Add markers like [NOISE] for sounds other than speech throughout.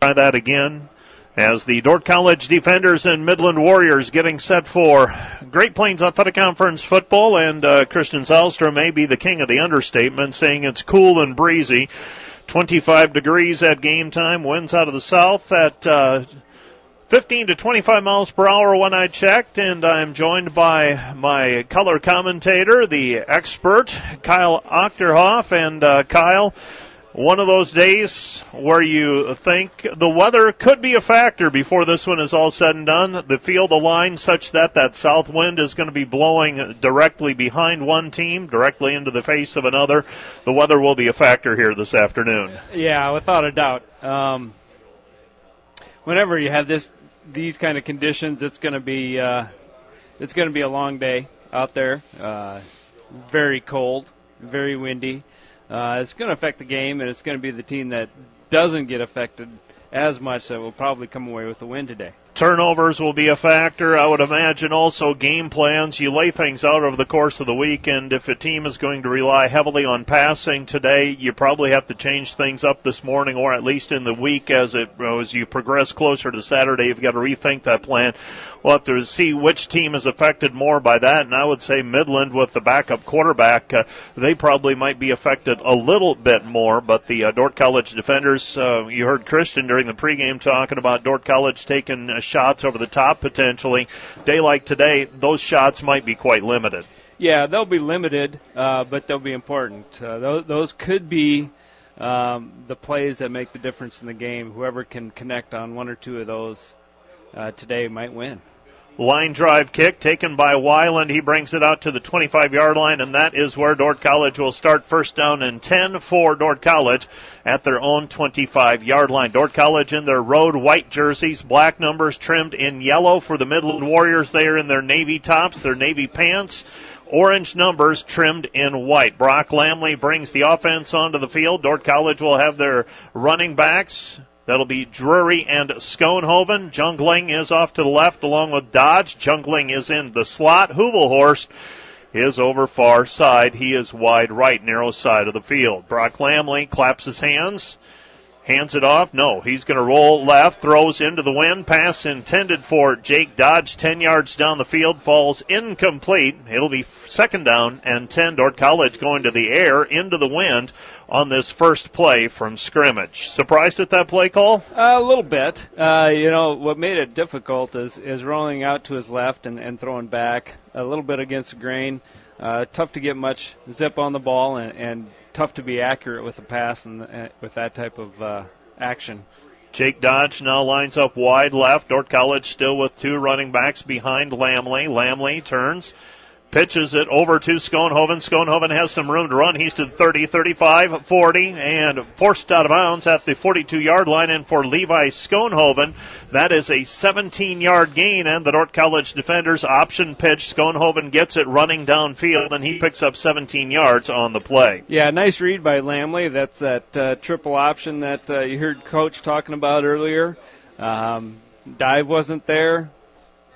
try that again as the Dordt College defenders and Midland Warriors getting set for Great Plains Athletic Conference football. And uh, Christian Zylstra may be the king of the understatement, saying it's cool and breezy. 25 degrees at game time. Winds out of the south at uh, 15 to 25 miles per hour when I checked, and I'm joined by my color commentator, the expert, Kyle Ochterhoff. And uh, Kyle, one of those days where you think the weather could be a factor before this one is all said and done. The field aligned such that that south wind is going to be blowing directly behind one team, directly into the face of another. The weather will be a factor here this afternoon. Yeah, without a doubt. Um, whenever you have this these kind of conditions, it's going to be uh, it's going to be a long day out there. Uh, very cold, very windy. Uh, it's going to affect the game, and it's going to be the team that doesn't get affected as much that will probably come away with the win today. Turnovers will be a factor. I would imagine also game plans. You lay things out over the course of the week, and if a team is going to rely heavily on passing today, you probably have to change things up this morning, or at least in the week as it as you progress closer to Saturday. You've got to rethink that plan. We'll have to see which team is affected more by that, and I would say Midland with the backup quarterback, uh, they probably might be affected a little bit more. But the uh, Dordt College defenders, uh, you heard Christian during the pregame talking about Dordt College taking shots over the top potentially. Day like today, those shots might be quite limited. Yeah, they'll be limited, uh, but they'll be important. Uh, those, those, could be um, the plays that make the difference in the game. Whoever can connect on one or two of those uh, today might win. Line drive kick taken by Wyland. He brings it out to the 25 yard line, and that is where Dordt College will start first down and 10 for Dordt College at their own 25 yard line. Dordt College in their road white jerseys, black numbers trimmed in yellow for the Midland Warriors. They are in their navy tops, their navy pants orange numbers trimmed in white. Brock Lamley brings the offense onto the field. Dordt College will have their running backs That'll be Drury and Schoenhoven. Jungling is off to the left along with Dodge. Jungling is in the slot. Hubelhorst is over far side. He is wide right, narrow side of the field. Brock Lamley claps his hands Hands it off. No, he's going to roll left, throws into the wind. Pass intended for Jake Dodge, 10 yards down the field, falls incomplete. It'll be second down and 10. Dordt College going to the air, into the wind on this first play from scrimmage. Surprised at that play call? Uh, a little bit. Uh, you know, what made it difficult is, is rolling out to his left and, and throwing back a little bit against the grain. Uh, tough to get much zip on the ball and, and tough to be accurate with the pass and uh, with that type of uh, action. Jake Dodge now lines up wide left. Dordt College still with two running backs behind Lamley. Lamley turns pitches it over to Schoenhoven. Schoenhoven has some room to run. He's to 30, 35, 40, and forced out of bounds at the 42 yard line. And for Levi Schoenhoven, that is a 17 yard gain. And the Dordt College defenders option pitch. Schoenhoven gets it running downfield, and he picks up 17 yards on the play. Yeah, nice read by Lamley. That's that uh, triple option that uh, you heard Coach talking about earlier. Um, dive wasn't there.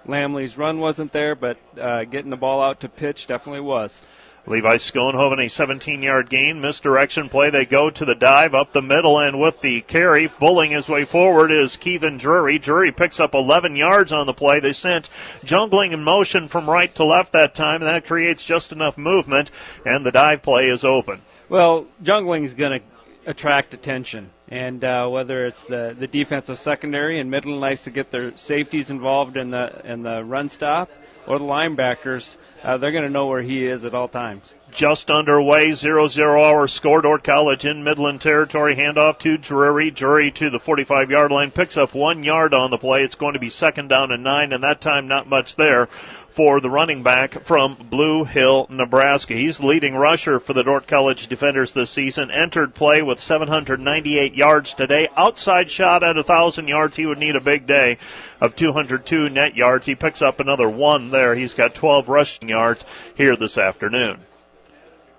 Lamley's run wasn't there, but uh, getting the ball out to pitch definitely was. Levi Schoenhoven, a 17 yard gain. Misdirection play. They go to the dive up the middle, and with the carry, bulling his way forward is Keithan Drury. Drury picks up 11 yards on the play. They sent jungling in motion from right to left that time, and that creates just enough movement, and the dive play is open. Well, jungling is going to attract attention and uh, whether it's the, the defensive secondary and Midland likes to get their safeties involved in the in the run stop or the linebackers, uh, they're going to know where he is at all times. Just underway, 0 0 hour score. Dordt College in Midland territory. Handoff to Drury. Drury to the 45 yard line. Picks up one yard on the play. It's going to be second down and nine, and that time not much there for the running back from Blue Hill, Nebraska. He's the leading rusher for the Dordt College defenders this season. Entered play with 798 yards today. Outside shot at 1,000 yards. He would need a big day of 202 net yards. He picks up another one there. He's got 12 rushing yards here this afternoon.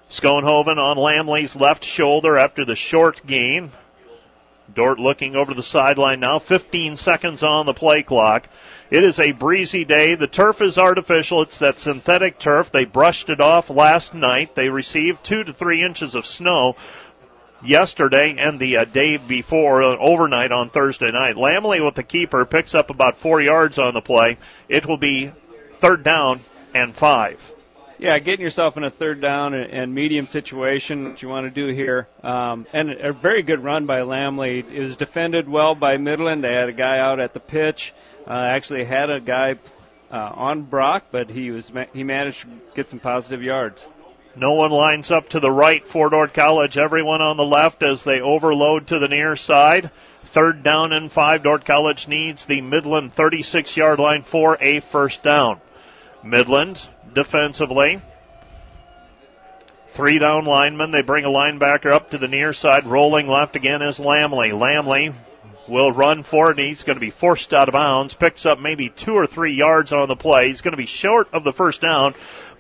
Schoenhoven on Lamley's left shoulder after the short gain. Dordt looking over the sideline now. 15 seconds on the play clock. It is a breezy day. The turf is artificial. It's that synthetic turf. They brushed it off last night. They received two to three inches of snow yesterday and the uh, day before, uh, overnight on Thursday night. Lamley with the keeper picks up about four yards on the play. It will be third down and five. Yeah, getting yourself in a third down and medium situation, what you want to do here. Um, and a very good run by Lamley. It was defended well by Midland. They had a guy out at the pitch. Uh, actually had a guy uh, on Brock, but he was he managed to get some positive yards. No one lines up to the right for Dordt College. Everyone on the left as they overload to the near side. Third down and five. Dordt College needs the Midland 36 yard line for a first down. Midland defensively. Three down linemen. They bring a linebacker up to the near side. Rolling left again is Lamley. Lamley will run for it, he's going to be forced out of bounds. Picks up maybe two or three yards on the play. He's going to be short of the first down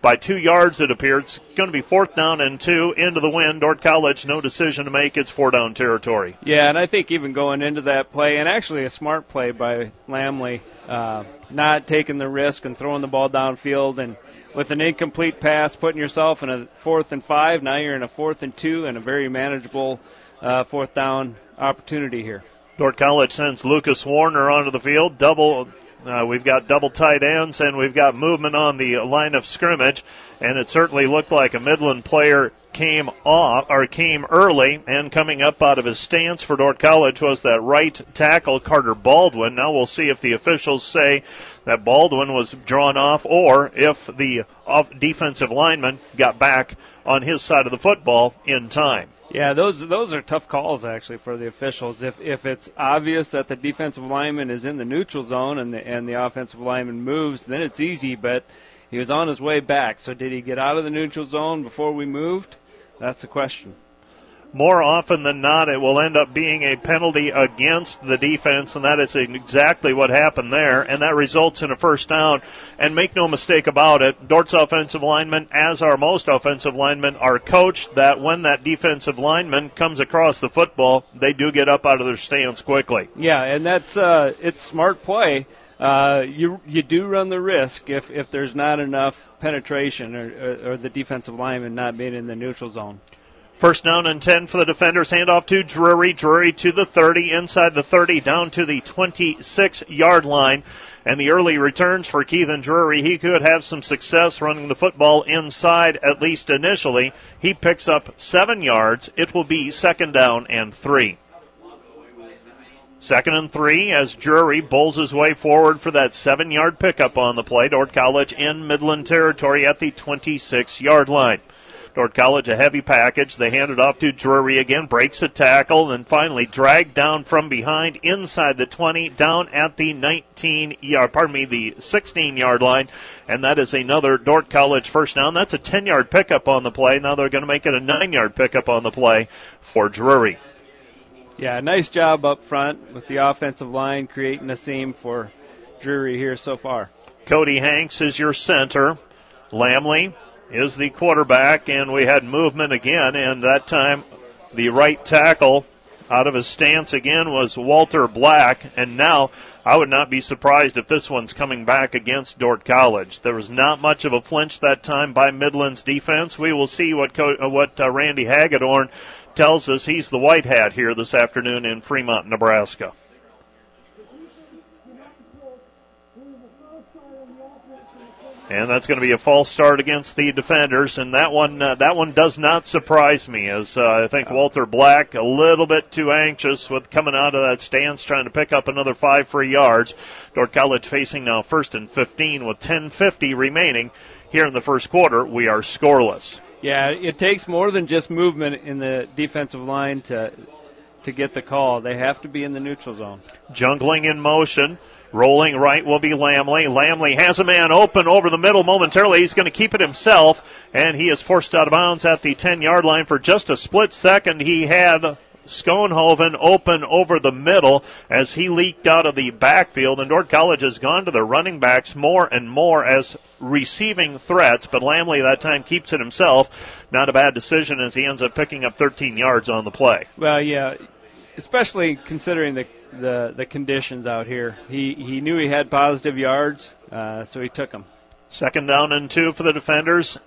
by two yards, it appears. It's going to be fourth down and two into the wind. Dordt College, no decision to make. It's four down territory. Yeah, and I think even going into that play, and actually a smart play by Lamley, uh, not taking the risk and throwing the ball downfield and with an incomplete pass, putting yourself in a fourth and five. Now you're in a fourth and two and a very manageable uh, fourth down opportunity here. Dordt College sends Lucas Warner onto the field. Double. Uh, we've got double tight ends and we've got movement on the line of scrimmage, and it certainly looked like a Midland player came off or came early and coming up out of his stance for Dordt College was that right tackle Carter Baldwin. Now we'll see if the officials say that Baldwin was drawn off or if the defensive lineman got back on his side of the football in time. Yeah, those those are tough calls actually for the officials. If if it's obvious that the defensive lineman is in the neutral zone and the and the offensive lineman moves, then it's easy. But he was on his way back, so did he get out of the neutral zone before we moved? That's the question more often than not, it will end up being a penalty against the defense, and that is exactly what happened there, and that results in a first down. And make no mistake about it, Dordt's offensive linemen, as are most offensive linemen, are coached that when that defensive lineman comes across the football, they do get up out of their stance quickly. Yeah, and that's uh, it's smart play. Uh, you you do run the risk if, if there's not enough penetration or, or, or the defensive lineman not being in the neutral zone. First down and 10 for the defenders. Handoff to Drury. Drury to the 30, inside the 30, down to the 26 yard line. And the early returns for Keithan Drury, he could have some success running the football inside, at least initially. He picks up seven yards. It will be second down and three. Second and three as Drury bowls his way forward for that seven yard pickup on the play. Dordt College in Midland territory at the 26 yard line. Dordt College a heavy package. They hand it off to Drury again, breaks a tackle, and finally dragged down from behind inside the 20, down at the 19 yard, pardon me, the 16 yard line. And that is another Dordt College first down. That's a 10 yard pickup on the play. Now they're going to make it a 9 yard pickup on the play for Drury. Yeah, nice job up front with the offensive line creating a seam for Drury here so far. Cody Hanks is your center. Lamley is the quarterback, and we had movement again, and that time the right tackle out of his stance again was Walter Black, and now I would not be surprised if this one's coming back against Dordt College. There was not much of a flinch that time by Midland's defense. We will see what co- uh, what uh, Randy Hagedorn tells us. He's the white hat here this afternoon in Fremont, Nebraska. and that's going to be a false start against the defenders. And that one, uh, that one does not surprise me, as uh, I think Walter Black a little bit too anxious with coming out of that stance, trying to pick up another five free yards. Dordt College facing now first and 15 with 10:50 remaining here in the first quarter. We are scoreless. Yeah, it takes more than just movement in the defensive line to to get the call. They have to be in the neutral zone. Jungling in motion. Rolling right will be Lamley. Lamley has a man open over the middle momentarily. He's going to keep it himself, and he is forced out of bounds at the 10 yard line for just a split second. He had Schoenhoven open over the middle as he leaked out of the backfield. And Dordt College has gone to the running backs more and more as receiving threats, but Lamley that time keeps it himself. Not a bad decision as he ends up picking up 13 yards on the play. Well, yeah, especially considering the the the conditions out here. He he knew he had positive yards, uh, so he took them. Second down and two for the defenders.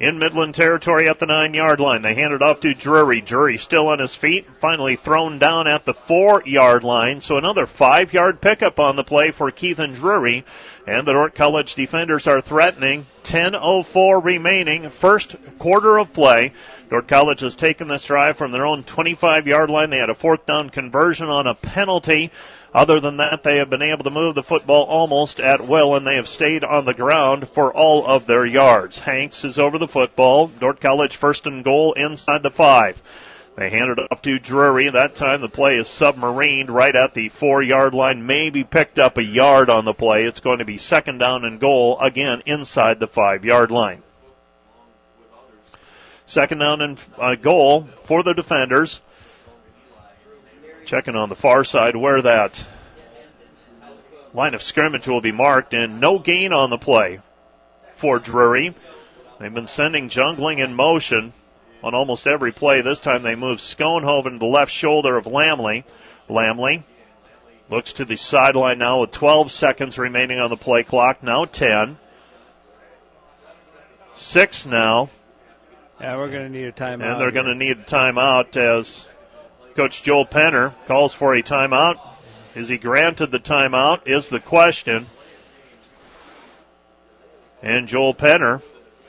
In Midland territory at the nine yard line. They hand it off to Drury. Drury still on his feet, finally thrown down at the four yard line. So another five yard pickup on the play for Keithan Drury. And the Dordt College defenders are threatening. 10.04 remaining, first quarter of play. Dordt College has taken this drive from their own 25 yard line. They had a fourth down conversion on a penalty. Other than that, they have been able to move the football almost at will, and they have stayed on the ground for all of their yards. Hanks is over the football. Dordt College first and goal inside the five. They hand it off to Drury. That time the play is submarined right at the four yard line. Maybe picked up a yard on the play. It's going to be second down and goal again inside the five yard line. Second down and uh, goal for the defenders. Checking on the far side where that line of scrimmage will be marked, and no gain on the play for Drury. They've been sending jungling in motion on almost every play. This time they move Schoenhoven to the left shoulder of Lamley. Lamley looks to the sideline now with 12 seconds remaining on the play clock. Now 10. Six now. Yeah, we're going to need a timeout. And they're going to need a timeout as Coach Joel Penner calls for a timeout. Is he granted the timeout? Is the question. And Joel Penner,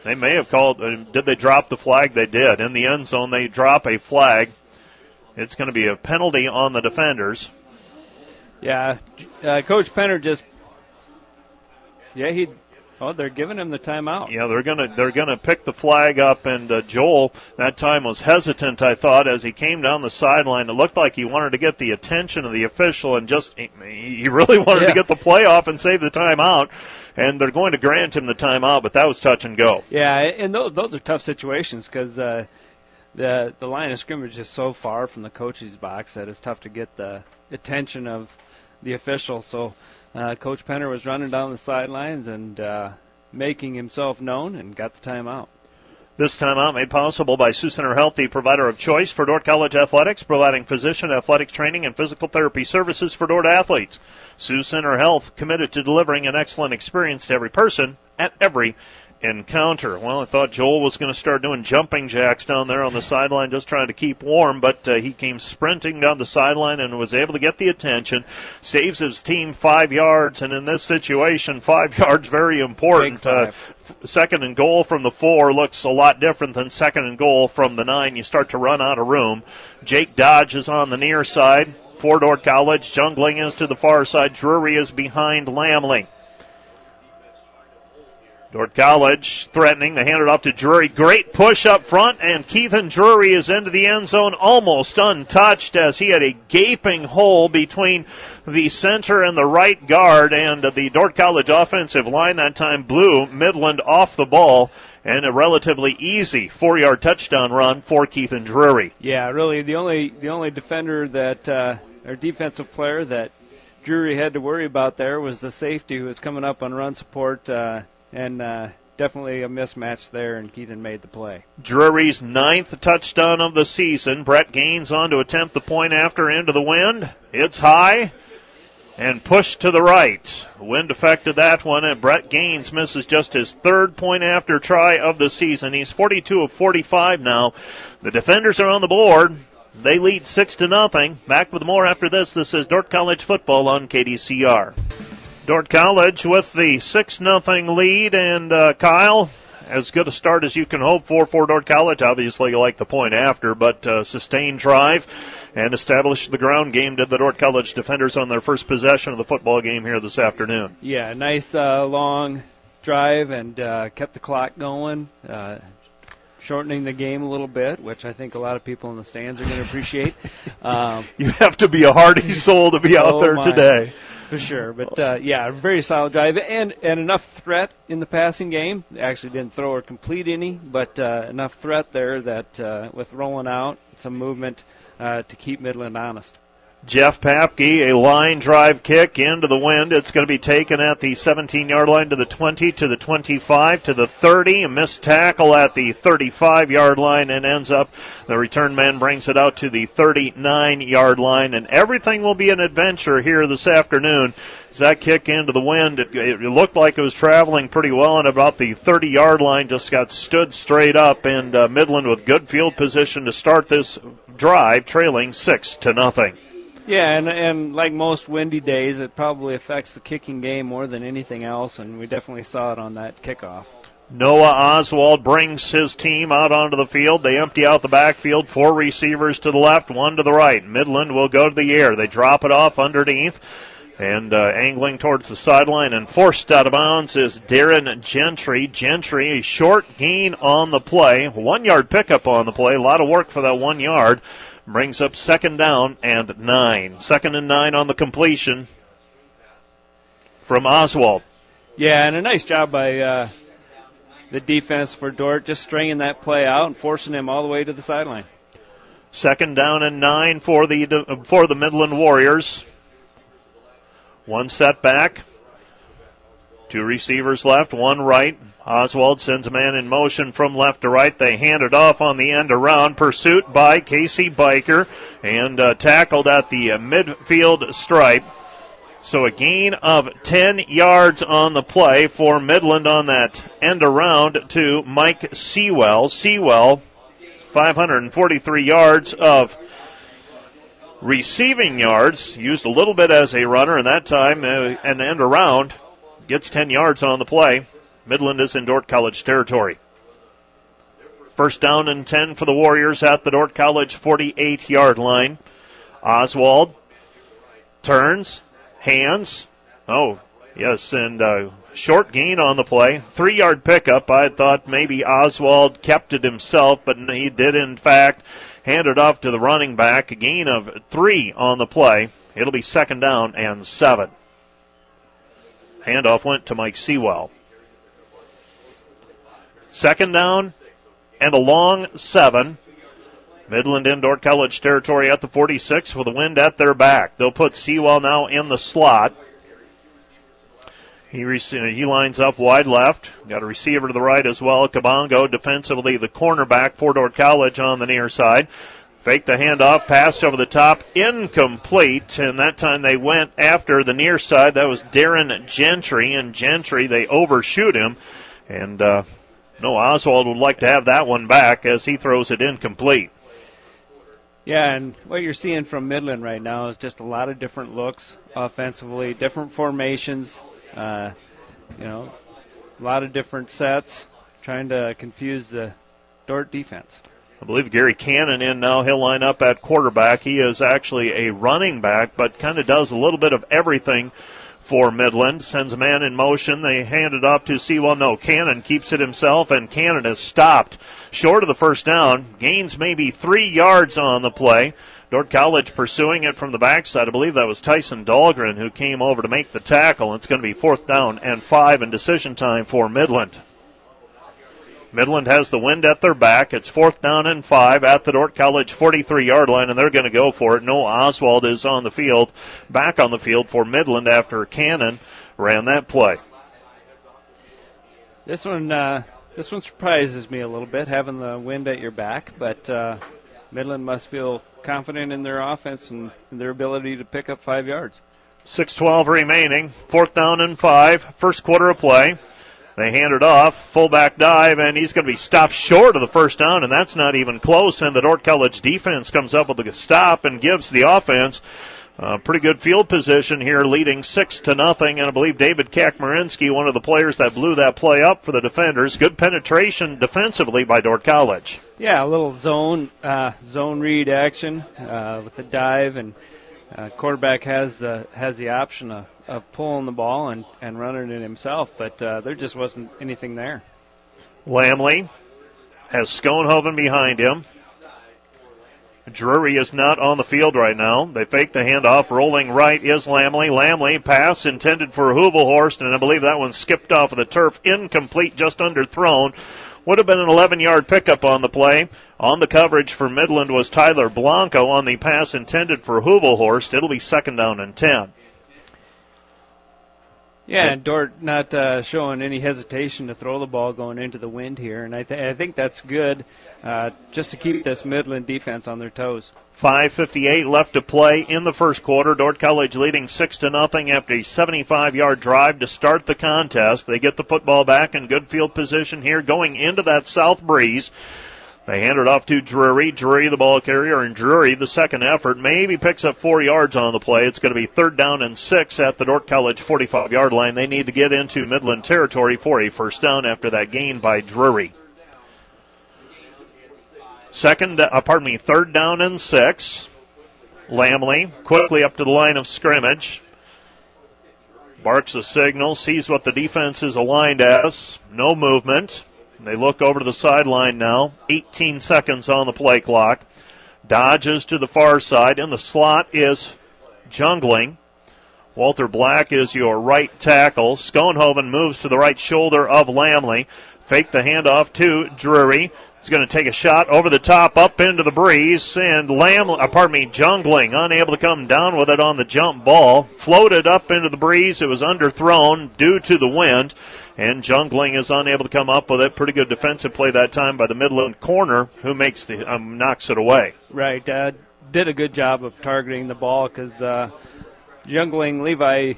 they may have called. Uh, did they drop the flag? They did. In the end zone, they drop a flag. It's going to be a penalty on the defenders. Yeah, uh, Coach Penner just. Yeah, he Oh, they're giving him the timeout. Yeah, they're gonna they're gonna pick the flag up, and uh, Joel that time was hesitant. I thought as he came down the sideline, it looked like he wanted to get the attention of the official, and just he really [LAUGHS] wanted yeah. to get the play off and save the timeout. And they're going to grant him the timeout, but that was touch and go. Yeah, and those, those are tough situations because. Uh, the the line of scrimmage is so far from the coach's box that it's tough to get the attention of the official. So uh, Coach Penner was running down the sidelines and uh, making himself known and got the timeout. This timeout made possible by Sioux Center Health, the provider of choice for Dordt College athletics, providing physician, athletic training, and physical therapy services for Dordt athletes. Sioux Center Health committed to delivering an excellent experience to every person at every encounter. Well, I thought Joel was going to start doing jumping jacks down there on the sideline, just trying to keep warm, but uh, he came sprinting down the sideline and was able to get the attention, saves his team five yards, and in this situation, five [LAUGHS] yards very important. Uh, second and goal from the four looks a lot different than second and goal from the nine. You start to run out of room. Jake Dodge is on the near side. Fort Dordt College. Jungling is to the far side. Drury is behind Lamley. Dordt College threatening. They hand it off to Drury. Great push up front, and Keithan Drury is into the end zone almost untouched as he had a gaping hole between the center and the right guard, and the Dordt College offensive line that time blew Midland off the ball. And a relatively easy four-yard touchdown run for Keithan Drury. Yeah, really, the only the only defender that uh, or defensive player that Drury had to worry about there was the safety who was coming up on run support. Uh, and uh, definitely a mismatch there, and Keithan made the play. Drury's ninth touchdown of the season. Brett Gaines on to attempt the point after into the wind. It's high and pushed to the right. Wind affected that one, and Brett Gaines misses just his third point after try of the season. He's 42 of 45 now. The defenders are on the board. They lead six to nothing. Back with more after this. This is Dordt College football on KDCR. Dordt College with the 6 0 lead, and uh, Kyle, as good a start as you can hope for for Dordt College. Obviously, you like the point after, but uh, sustained drive and established the ground game. Did the Dordt College defenders on their first possession of the football game here this afternoon? Yeah, nice uh, long drive and uh, kept the clock going. Uh, shortening the game a little bit, which I think a lot of people in the stands are going to appreciate. [LAUGHS] Um, you have to be a hardy soul to be out [LAUGHS] oh there my. today for sure. But uh, yeah, very solid drive and and enough threat in the passing game. Actually, didn't throw or complete any, but uh, enough threat there that uh, with rolling out some movement uh, to keep Midland honest. Jeff Papke, a line drive kick into the wind. It's going to be taken at the 17 yard line to the 20, to the 25, to the 30. A missed tackle at the 35 yard line and ends up the return man brings it out to the 39 yard line. And everything will be an adventure here this afternoon. As that kick into the wind, it, it looked like it was traveling pretty well, and about the 30 yard line just got stood straight up. And uh, Midland with good field position to start this drive, trailing six to nothing. Yeah, and and like most windy days, it probably affects the kicking game more than anything else, and we definitely saw it on that kickoff. Noah Oswald brings his team out onto the field. They empty out the backfield. Four receivers to the left, one to the right. Midland will go to the air. They drop it off underneath. And uh, angling towards the sideline and forced out of bounds is Darren Gentry. Gentry, a short gain on the play. One yard pickup on the play. A lot of work for that one yard brings up second down and nine. Second and nine on the completion from Oswald. Yeah, and a nice job by uh, the defense for Dordt, just stringing that play out and forcing him all the way to the sideline. Second down and nine for the for the Midland Warriors. One setback. Two receivers left, one right. Oswald sends a man in motion from left to right. They hand it off on the end around. Pursuit by Casey Biker and uh, tackled at the uh, midfield stripe. So a gain of 10 yards on the play for Midland on that end around to Mike Sewell. Sewell, 543 yards of receiving yards. Used a little bit as a runner, and that time uh, an end around gets 10 yards on the play. Midland is in Dordt College territory. First down and 10 for the Warriors at the Dordt College 48 yard line. Oswald turns, hands. Oh, yes, and uh, short gain on the play. Three yard pickup. I thought maybe Oswald kept it himself, but he did, in fact, hand it off to the running back. A gain of three on the play. It'll be second down and seven. Handoff went to Mike Sewell. Second down and a long seven. Midland Indoor College territory at the 46 with the wind at their back. They'll put Sewell now in the slot. He, he lines up wide left. Got a receiver to the right as well. Kabongo defensively the cornerback for Dordt College on the near side. Fake the handoff, pass over the top, incomplete, and that time they went after the near side. That was Darren Gentry, and Gentry, they overshoot him, and uh, no, Oswald would like to have that one back as he throws it incomplete. Yeah, and what you're seeing from Midland right now is just a lot of different looks offensively, different formations, uh, you know, a lot of different sets, trying to confuse the Dordt defense. I believe Gary Cannon in now. He'll line up at quarterback. He is actually a running back, but kind of does a little bit of everything for Midland. Sends a man in motion. They hand it off to Sewell. No, Cannon keeps it himself, and Cannon is stopped short of the first down. Gains maybe three yards on the play. Dordt College pursuing it from the backside. I believe that was Tyson Dahlgren who came over to make the tackle. It's going to be fourth down and five in decision time for Midland. Midland has the wind at their back. It's fourth down and five at the Dordt College 43 yard line, and they're going to go for it. Noah Oswald is on the field, back on the field for Midland after Cannon ran that play. This one, uh, this one surprises me a little bit, having the wind at your back, but uh, Midland must feel confident in their offense and their ability to pick up five yards. 6-12 remaining, fourth down and five, first quarter of play. They hand it off, fullback dive, and he's going to be stopped short of the first down, and that's not even close. And the Dordt College defense comes up with a stop and gives the offense a pretty good field position here, leading six to nothing. And I believe David Kakmarinsky, one of the players that blew that play up for the defenders. Good penetration defensively by Dordt College. Yeah, a little zone uh, zone read action uh, with the dive, and uh, quarterback has the has the option of of pulling the ball and, and running it himself, but uh, there just wasn't anything there. Lamley has Schoenhoven behind him. Drury is not on the field right now. They fake the handoff. Rolling right is Lamley. Lamley pass intended for Hubelhorst, and I believe that one skipped off of the turf. Incomplete, just underthrown. Would have been an 11 yard pickup on the play. On the coverage for Midland was Tyler Blanco on the pass intended for Hubelhorst. It'll be second down and 10. Yeah, and Dordt not uh, showing any hesitation to throw the ball going into the wind here, and I, th- I think that's good, uh, just to keep this Midland defense on their toes. 5:58 left to play in the first quarter. Dordt College leading six to nothing after a 75-yard drive to start the contest. They get the football back in good field position here, going into that south breeze. They hand it off to Drury. Drury, the ball carrier, and Drury, the second effort, maybe picks up four yards on the play. It's going to be third down and six at the Dordt College 45 yard line. They need to get into Midland territory for a first down after that gain by Drury. Second, uh, pardon me, third down and six. Lamley quickly up to the line of scrimmage. Barks a signal, sees what the defense is aligned as. No movement. They look over to the sideline now. 18 seconds on the play clock. Dodges to the far side. and the slot is Jungling. Walter Black is your right tackle. Schoenhoven moves to the right shoulder of Lamley. Fake the handoff to Drury. He's going to take a shot over the top, up into the breeze, and Lam, uh, pardon me, Jungling, unable to come down with it on the jump ball, floated up into the breeze. It was underthrown due to the wind, and Jungling is unable to come up with it. Pretty good defensive play that time by the Midland corner, who makes the um, knocks it away. Right, uh, did a good job of targeting the ball because uh, Jungling Levi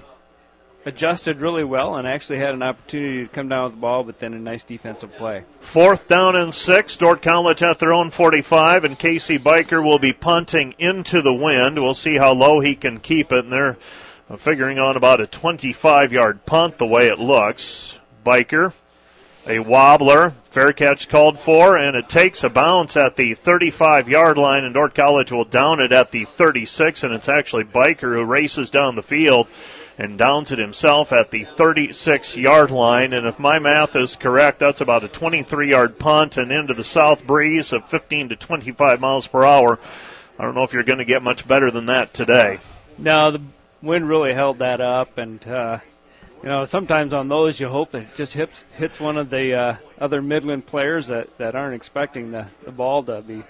adjusted really well and actually had an opportunity to come down with the ball, but then a nice defensive play. Fourth down and six. Dordt College at their own 45, and Casey Biker will be punting into the wind. We'll see how low he can keep it, and they're figuring on about a 25 yard punt the way it looks. Biker, a wobbler, fair catch called for, and it takes a bounce at the 35 yard line, and Dordt College will down it at the 36, and it's actually Biker who races down the field and downs it himself at the 36 yard line. And if my math is correct, that's about a 23 yard punt and into the south breeze of 15 to 25 miles per hour. I don't know if you're going to get much better than that today. No, the wind really held that up, and uh, you know sometimes on those you hope it just hits hits one of the uh, other Midland players that, that aren't expecting the, the ball to be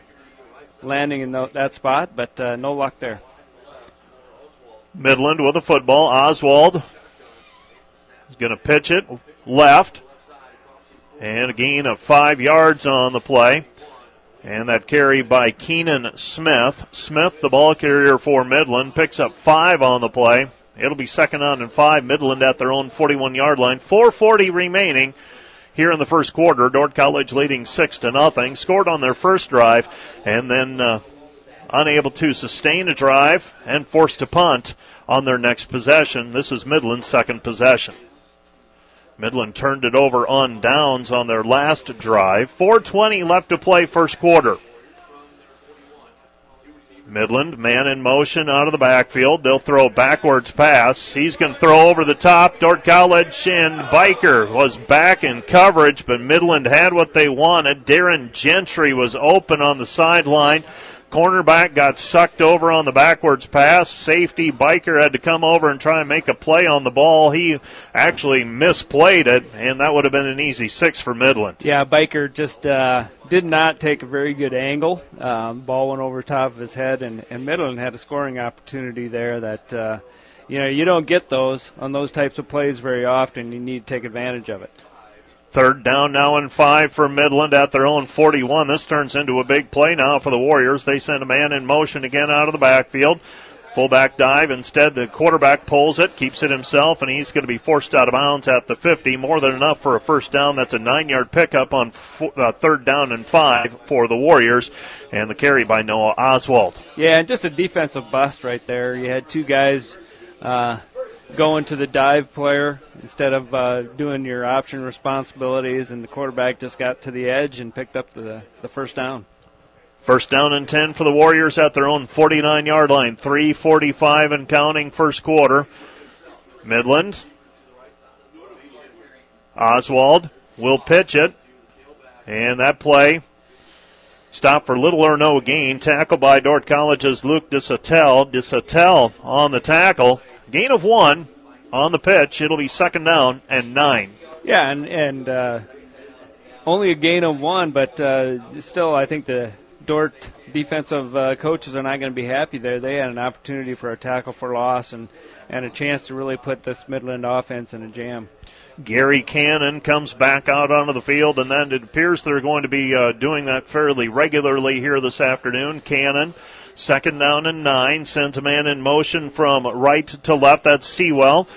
landing in the, that spot, but uh, no luck there. Midland with the football. Oswald is going to pitch it left. And a gain of five yards on the play. And that carry by Keenan Smith. Smith, the ball carrier for Midland, picks up five on the play. It'll be second on and five. Midland at their own 41 yard line. 440 remaining here in the first quarter. Dordt College leading six to nothing. Scored on their first drive and then uh, unable to sustain a drive and forced to punt on their next possession. This is Midland's second possession. Midland turned it over on downs on their last drive. 420 left to play first quarter. Midland, man in motion out of the backfield. They'll throw backwards pass. He's going to throw over the top. Dordt College and Biker was back in coverage, but Midland had what they wanted. Darren Gentry was open on the sideline. Cornerback got sucked over on the backwards pass. Safety Biker had to come over and try and make a play on the ball. He actually misplayed it, and that would have been an easy six for Midland. Yeah, Biker just uh, did not take a very good angle. Um, ball went over top of his head, and, and Midland had a scoring opportunity there that. Uh, you know, you don't get those on those types of plays very often. You need to take advantage of it. Third down now and five for Midland at their own 41. This turns into a big play now for the Warriors. They send a man in motion again out of the backfield. Fullback dive. Instead, the quarterback pulls it, keeps it himself, and he's going to be forced out of bounds at the 50. More than enough for a first down. That's a nine yard pickup on uh, third down and five for the Warriors. And the carry by Noah Oswald. Yeah, and just a defensive bust right there. You had two guys uh, going to the dive player instead of uh, doing your option responsibilities, and the quarterback just got to the edge and picked up the, the first down. First down and 10 for the Warriors at their own 49 yard line. 3.45 and counting first quarter. Midland. Oswald will pitch it. And that play stopped for little or no gain. Tackle by Dordt College's Luke Desatel. Desatel on the tackle. Gain of one on the pitch. It'll be second down and nine. Yeah, and and uh, only a gain of one, but uh, still, I think the Dordt defensive uh, coaches are not going to be happy there. They had an opportunity for a tackle for loss and, and a chance to really put this Midland offense in a jam. Gary Cannon comes back out onto the field, and then it appears they're going to be uh, doing that fairly regularly here this afternoon. Cannon, second down and nine, sends a man in motion from right to left. That's Sewell.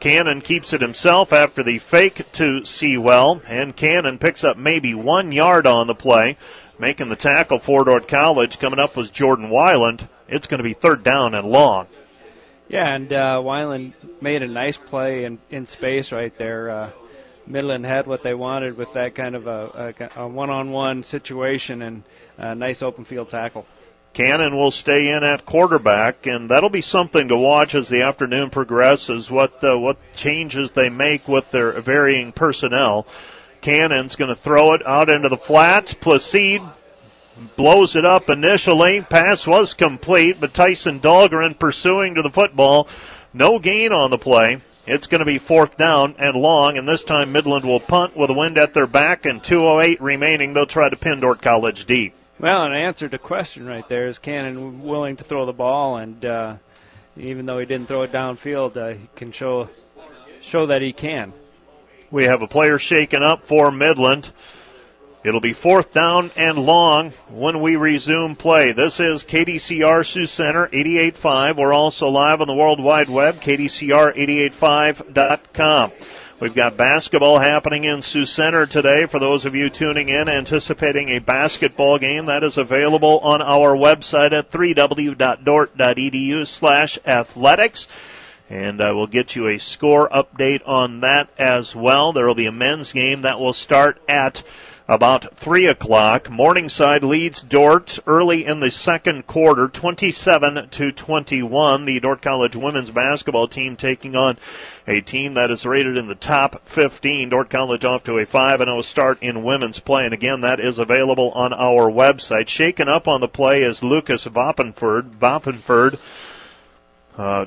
Cannon keeps it himself after the fake to Sewell, and Cannon picks up maybe one yard on the play, making the tackle for Dordt College. Coming up was Jordan Weiland. It's going to be third down and long. Yeah, and uh, Weiland made a nice play in, in space right there. Uh, Midland had what they wanted with that kind of a, a, a one-on-one situation and a nice open field tackle. Cannon will stay in at quarterback, and that'll be something to watch as the afternoon progresses. What uh, what changes they make with their varying personnel. Cannon's going to throw it out into the flats. Placide blows it up initially. Pass was complete, but Tyson Dahlgren pursuing to the football. No gain on the play. It's going to be fourth down and long, and this time Midland will punt with the wind at their back and 2.08 remaining. They'll try to pin Dordt College deep. Well, an answer to question right there is Cannon willing to throw the ball, and uh, even though he didn't throw it downfield, uh, he can show show that he can. We have a player shaken up for Midland. It'll be fourth down and long when we resume play. This is KDCR Sioux Center 88.5. We're also live on the World Wide Web, KDCR885.com. We've got basketball happening in Sioux Center today. For those of you tuning in, anticipating a basketball game, that is available on our website at www.dordt.edu slash athletics. And uh, we'll get you a score update on that as well. There will be a men's game that will start at about 3 o'clock. Morningside leads Dordt early in the second quarter, 27 to 21. The Dordt College women's basketball team taking on a team that is rated in the top 15. Dordt College off to a 5 0 start in women's play. And again, that is available on our website. Shaken up on the play is Lucas Voppenford. Voppenford. Uh,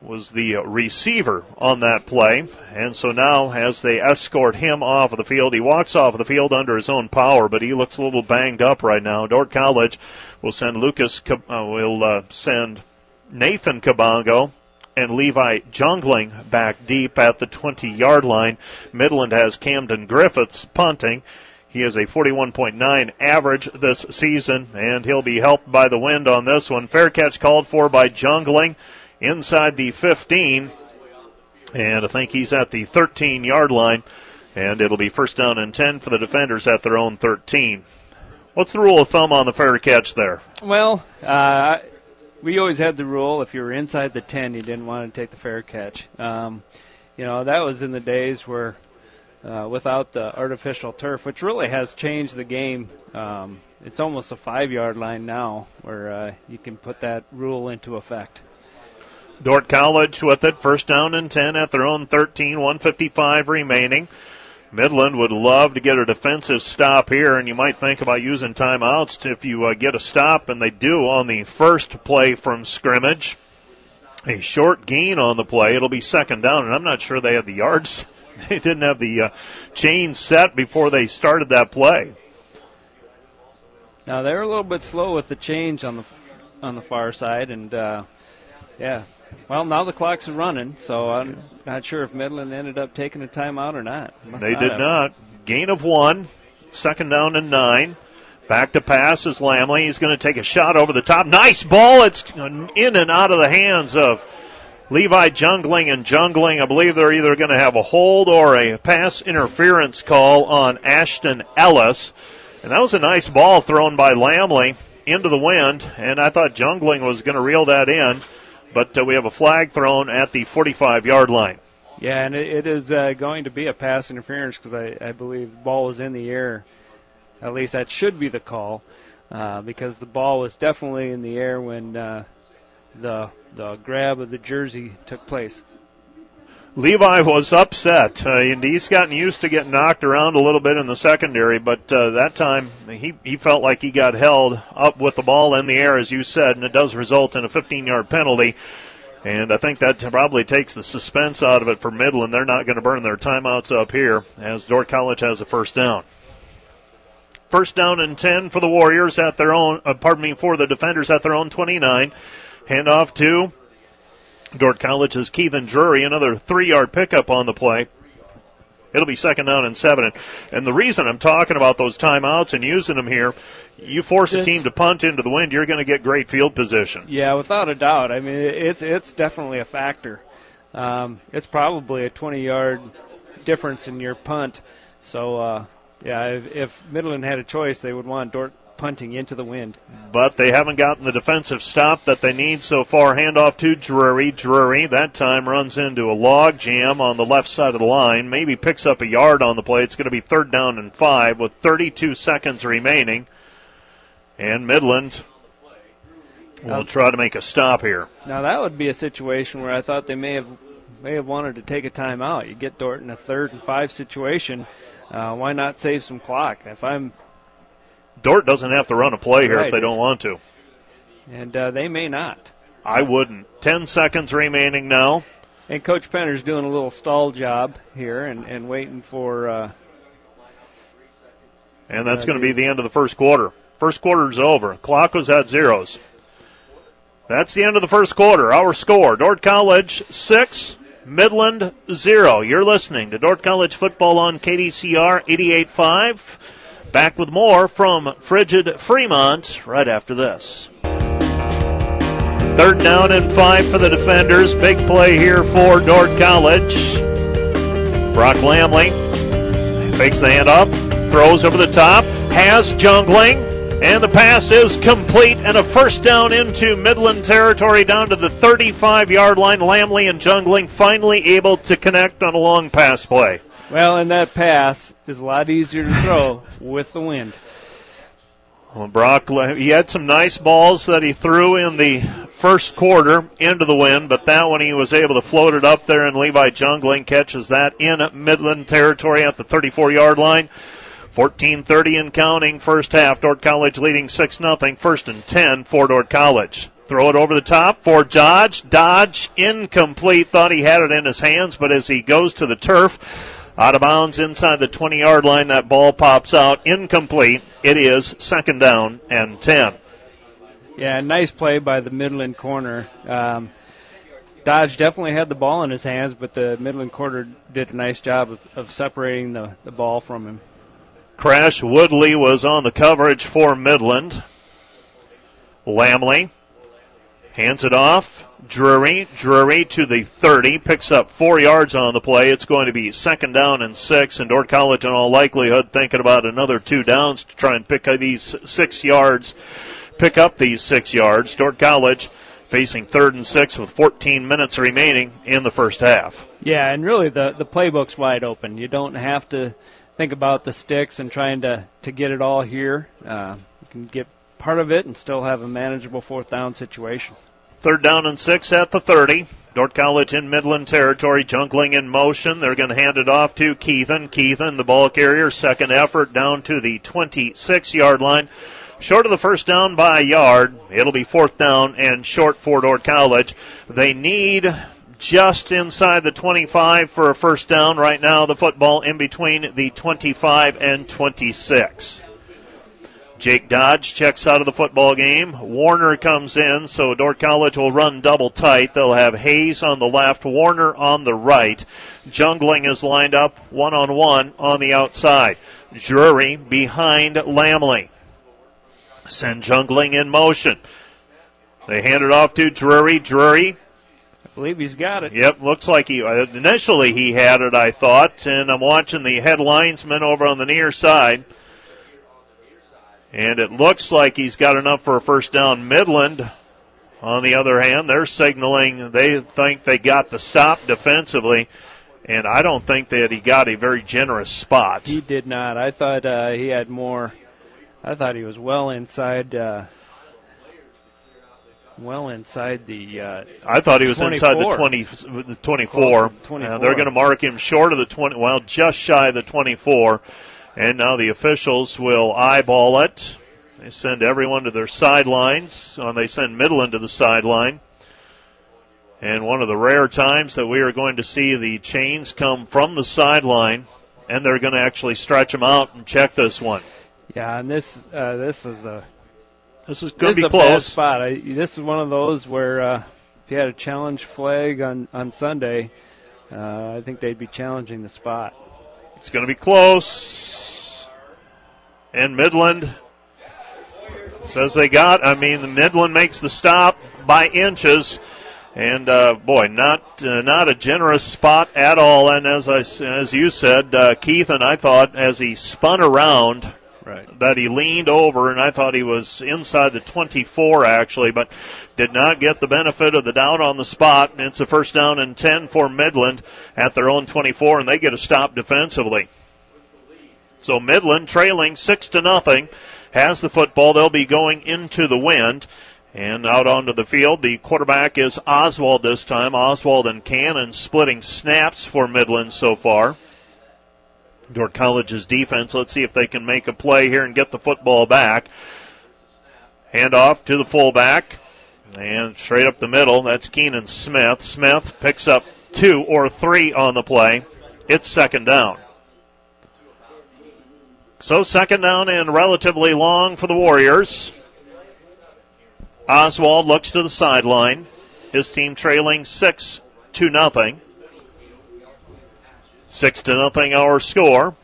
was the receiver on that play. And so now, as they escort him off of the field, he walks off of the field under his own power, but he looks a little banged up right now. Dordt College will send Lucas, uh, will uh, send Nathan Kabongo and Levi Jungling back deep at the 20 yard line. Midland has Camden Griffiths punting. He has a 41.9 average this season, and he'll be helped by the wind on this one. Fair catch called for by Jungling inside the 15. And I think he's at the 13 yard line. And it'll be first down and 10 for the defenders at their own 13. What's the rule of thumb on the fair catch there? Well, uh, we always had the rule if you were inside the 10, you didn't want to take the fair catch. Um, you know, that was in the days where uh, without the artificial turf, which really has changed the game. Um, it's almost a five yard line now where uh, you can put that rule into effect. Dordt College with it, first down and 10 at their own 13, 155 remaining. Midland would love to get a defensive stop here, and you might think about using timeouts if you uh, get a stop, and they do on the first play from scrimmage. A short gain on the play. It'll be second down, and I'm not sure they had the yards. [LAUGHS] They didn't have the uh, chain set before they started that play. Now they're a little bit slow with the change on the on the far side, and uh, yeah, well, now the clock's running, so I'm not sure if Midland ended up taking a timeout or not. Must they not did have. not. Gain of one, second down and nine. Back to pass is Lamley. He's going to take a shot over the top. Nice ball. It's in and out of the hands of Levi Jungling and Jungling. I believe they're either going to have a hold or a pass interference call on Ashton Ellis. And that was a nice ball thrown by Lamley into the wind. And I thought Jungling was going to reel that in but uh, we have a flag thrown at the 45 yard line. Yeah, and it, it is uh, going to be a pass interference because I, I, believe the ball was in the air. At least that should be the call uh, because the ball was definitely in the air when uh, the the grab of the jersey took place. Levi was upset, uh, and he's gotten used to getting knocked around a little bit in the secondary, but uh, that time he, he felt like he got held up with the ball in the air, as you said, and it does result in a 15 yard penalty. And I think that probably takes the suspense out of it for Midland. They're not going to burn their timeouts up here as Dordt College has a first down. First down and 10 for the Warriors at their own, uh, pardon me, for the defenders at their own 29. Handoff to Dordt College's Keithan Drury, another three yard pickup on the play. It'll be second down and seven. And the reason I'm talking about those timeouts and using them here, you force a team to punt into the wind, you're going to get great field position. Yeah, without a doubt. I mean, it's it's definitely a factor. Um, it's probably a 20 yard difference in your punt. So, uh, yeah, if, if Midland had a choice, they would want Dordt punting into the wind. But they haven't gotten the defensive stop that they need so far. Handoff to Drury. Drury that time runs into a log jam on the left side of the line. Maybe picks up a yard on the play. It's going to be third down and five with 32 seconds remaining. And Midland will try to make a stop here. Now that would be a situation where I thought they may have may have wanted to take a timeout. You get Dordt in a third and five situation. Uh, why not save some clock? If I'm Dordt doesn't have to run a play here right. if they don't want to. And uh, they may not. I wouldn't. Ten seconds remaining now. And Coach Penner's doing a little stall job here and, and waiting for. Uh, and that's uh, going to be the end of the first quarter. First quarter's over. Clock was at zeros. That's the end of the first quarter. Our score Dordt College 6, Midland 0. You're listening to Dordt College football on KDCR 88.5. Back with more from Frigid Fremont right after this. Third down and five for the defenders. Big play here for Dordt College. Brock Lamley fakes the handoff, throws over the top, has Jungling, and the pass is complete and a first down into Midland territory down to the 35 yard line. Lamley and Jungling finally able to connect on a long pass play. Well, and that pass is a lot easier to throw with the wind. Well, Brock, he had some nice balls that he threw in the first quarter into the wind, but that one he was able to float it up there, and Levi Jungling catches that in Midland territory at the 34 yard line. 14:30 and counting. First half. Dordt College leading six 0 First and ten for Dordt College. Throw it over the top for Dodge. Dodge incomplete. Thought he had it in his hands, but as he goes to the turf, out of bounds inside the 20 yard line. That ball pops out incomplete. It is second down and 10. Yeah, nice play by the Midland corner. Um, Dodge definitely had the ball in his hands, but the Midland corner did a nice job of, of separating the, the ball from him. Crash Woodley was on the coverage for Midland. Lamley hands it off Drury. Drury to the 30, picks up four yards on the play. It's going to be second down and six, and Dordt College, in all likelihood, thinking about another two downs to try and pick these six yards, pick up these six yards. Dordt College facing third and six with 14 minutes remaining in the first half. Yeah, and really the, the playbook's wide open. You don't have to think about the sticks and trying to, to get it all here. Uh, you can get part of it and still have a manageable fourth down situation. Third down and six at the 30. Dordt College in Midland territory, jungling in motion. They're going to hand it off to Keithan. Keithan, the ball carrier, second effort down to the 26 yard line. Short of the first down by a yard. It'll be fourth down and short for Dordt College. They need just inside the 25 for a first down. Right now, the football in between the 25 and 26. Jake Dodge checks out of the football game. Warner comes in, so Dordt College will run double tight. They'll have Hayes on the left, Warner on the right. Jungling is lined up one on one on the outside. Drury behind Lamley. Send Jungling in motion. They hand it off to Drury. Drury. I believe he's got it. Yep, looks like he initially he had it. I thought, and I'm watching the head linesman over on the near side. And it looks like he's got enough for a first down. Midland, on the other hand, they're signaling they think they got the stop defensively. And I don't think that he got a very generous spot. He did not. I thought uh, he had more. I thought he was well inside. Uh, well inside the. Uh, I thought he was 24. inside the 20, the 24. 24. Uh, they're going to mark him short of the 20. Well, just shy of the 24. And now the officials will eyeball it. They send everyone to their sidelines. and they send Midland to the sideline. And one of the rare times that we are going to see the chains come from the sideline, and they're going to actually stretch them out and check this one. Yeah, and this uh, this is a this is going to be close. Spot. I, this is one of those where uh, if you had a challenge flag on on Sunday, uh, I think they'd be challenging the spot. It's going to be close. And Midland says they got. I mean, the Midland makes the stop by inches. And uh, boy, not uh, not a generous spot at all. And as I as you said, uh, Keith, and I thought as he spun around, right. that he leaned over, and I thought he was inside the 24 actually, but did not get the benefit of the doubt on the spot. And it's a first down and 10 for Midland at their own 24, and they get a stop defensively. So Midland trailing six to nothing has the football. They'll be going into the wind. And out onto the field, the quarterback is Oswald this time. Oswald and Cannon splitting snaps for Midland so far. Dordt College's defense. Let's see if they can make a play here and get the football back. Hand off to the fullback. And straight up the middle, that's Keenan Smith. Smith picks up two or three on the play. It's second down. So second down and relatively long for the Warriors. Oswald looks to the sideline. His team trailing six to nothing. Six to nothing our score.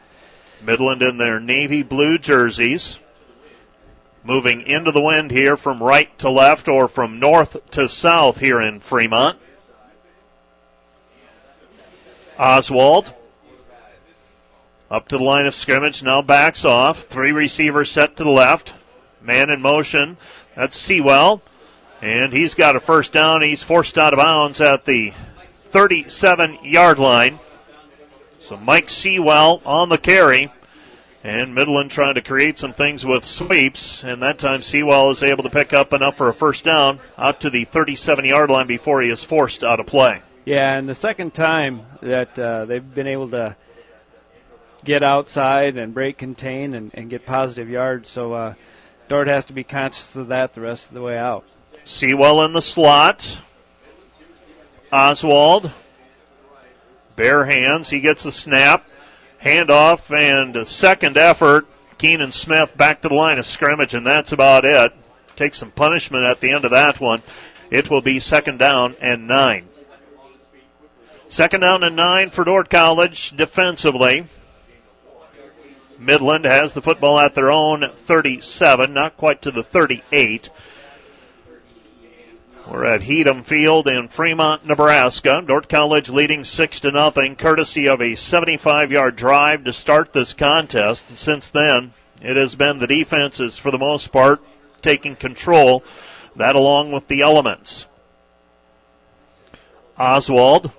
Midland in their navy blue jerseys. Moving into the wind here from right to left or from north to south here in Fremont. Oswald up to the line of scrimmage, now backs off. Three receivers set to the left. Man in motion. That's Sewell. And he's got a first down. He's forced out of bounds at the 37 yard line. So Mike Sewell on the carry. And Midland trying to create some things with sweeps. And that time Sewell is able to pick up enough for a first down out to the 37 yard line before he is forced out of play. Yeah, and the second time that uh, they've been able to get outside and break contain and, and get positive yards. So uh, Dordt has to be conscious of that the rest of the way out. Sewell in the slot. Oswald. Bare hands. He gets the snap. Handoff and a second effort. Keenan Smith back to the line of scrimmage, and that's about it. Take some punishment at the end of that one. It will be second down and nine. Second down and nine for Dordt College defensively. Midland has the football at their own 37, not quite to the 38. We're at Heedum Field in Fremont, Nebraska. Dordt College leading six to nothing, courtesy of a 75-yard drive to start this contest. And since then, it has been the defenses for the most part taking control. That along with the elements. Oswald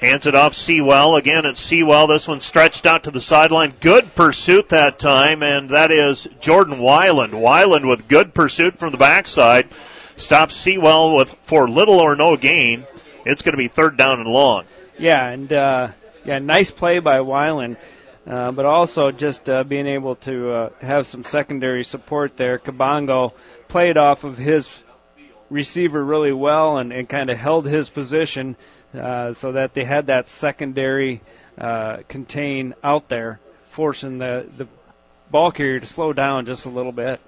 Hands it off Sewell. Again, it's Sewell. This one stretched out to the sideline. Good pursuit that time, and that is Jordan Wyland. Wyland with good pursuit from the backside. Stops Sewell with for little or no gain. It's going to be third down and long. Yeah, and uh, yeah, nice play by Wyland, Uh, but also just uh, being able to uh, have some secondary support there. Kabongo played off of his receiver really well and, and kind of held his position uh, so that they had that secondary uh, contain out there, forcing the, the ball carrier to slow down just a little bit.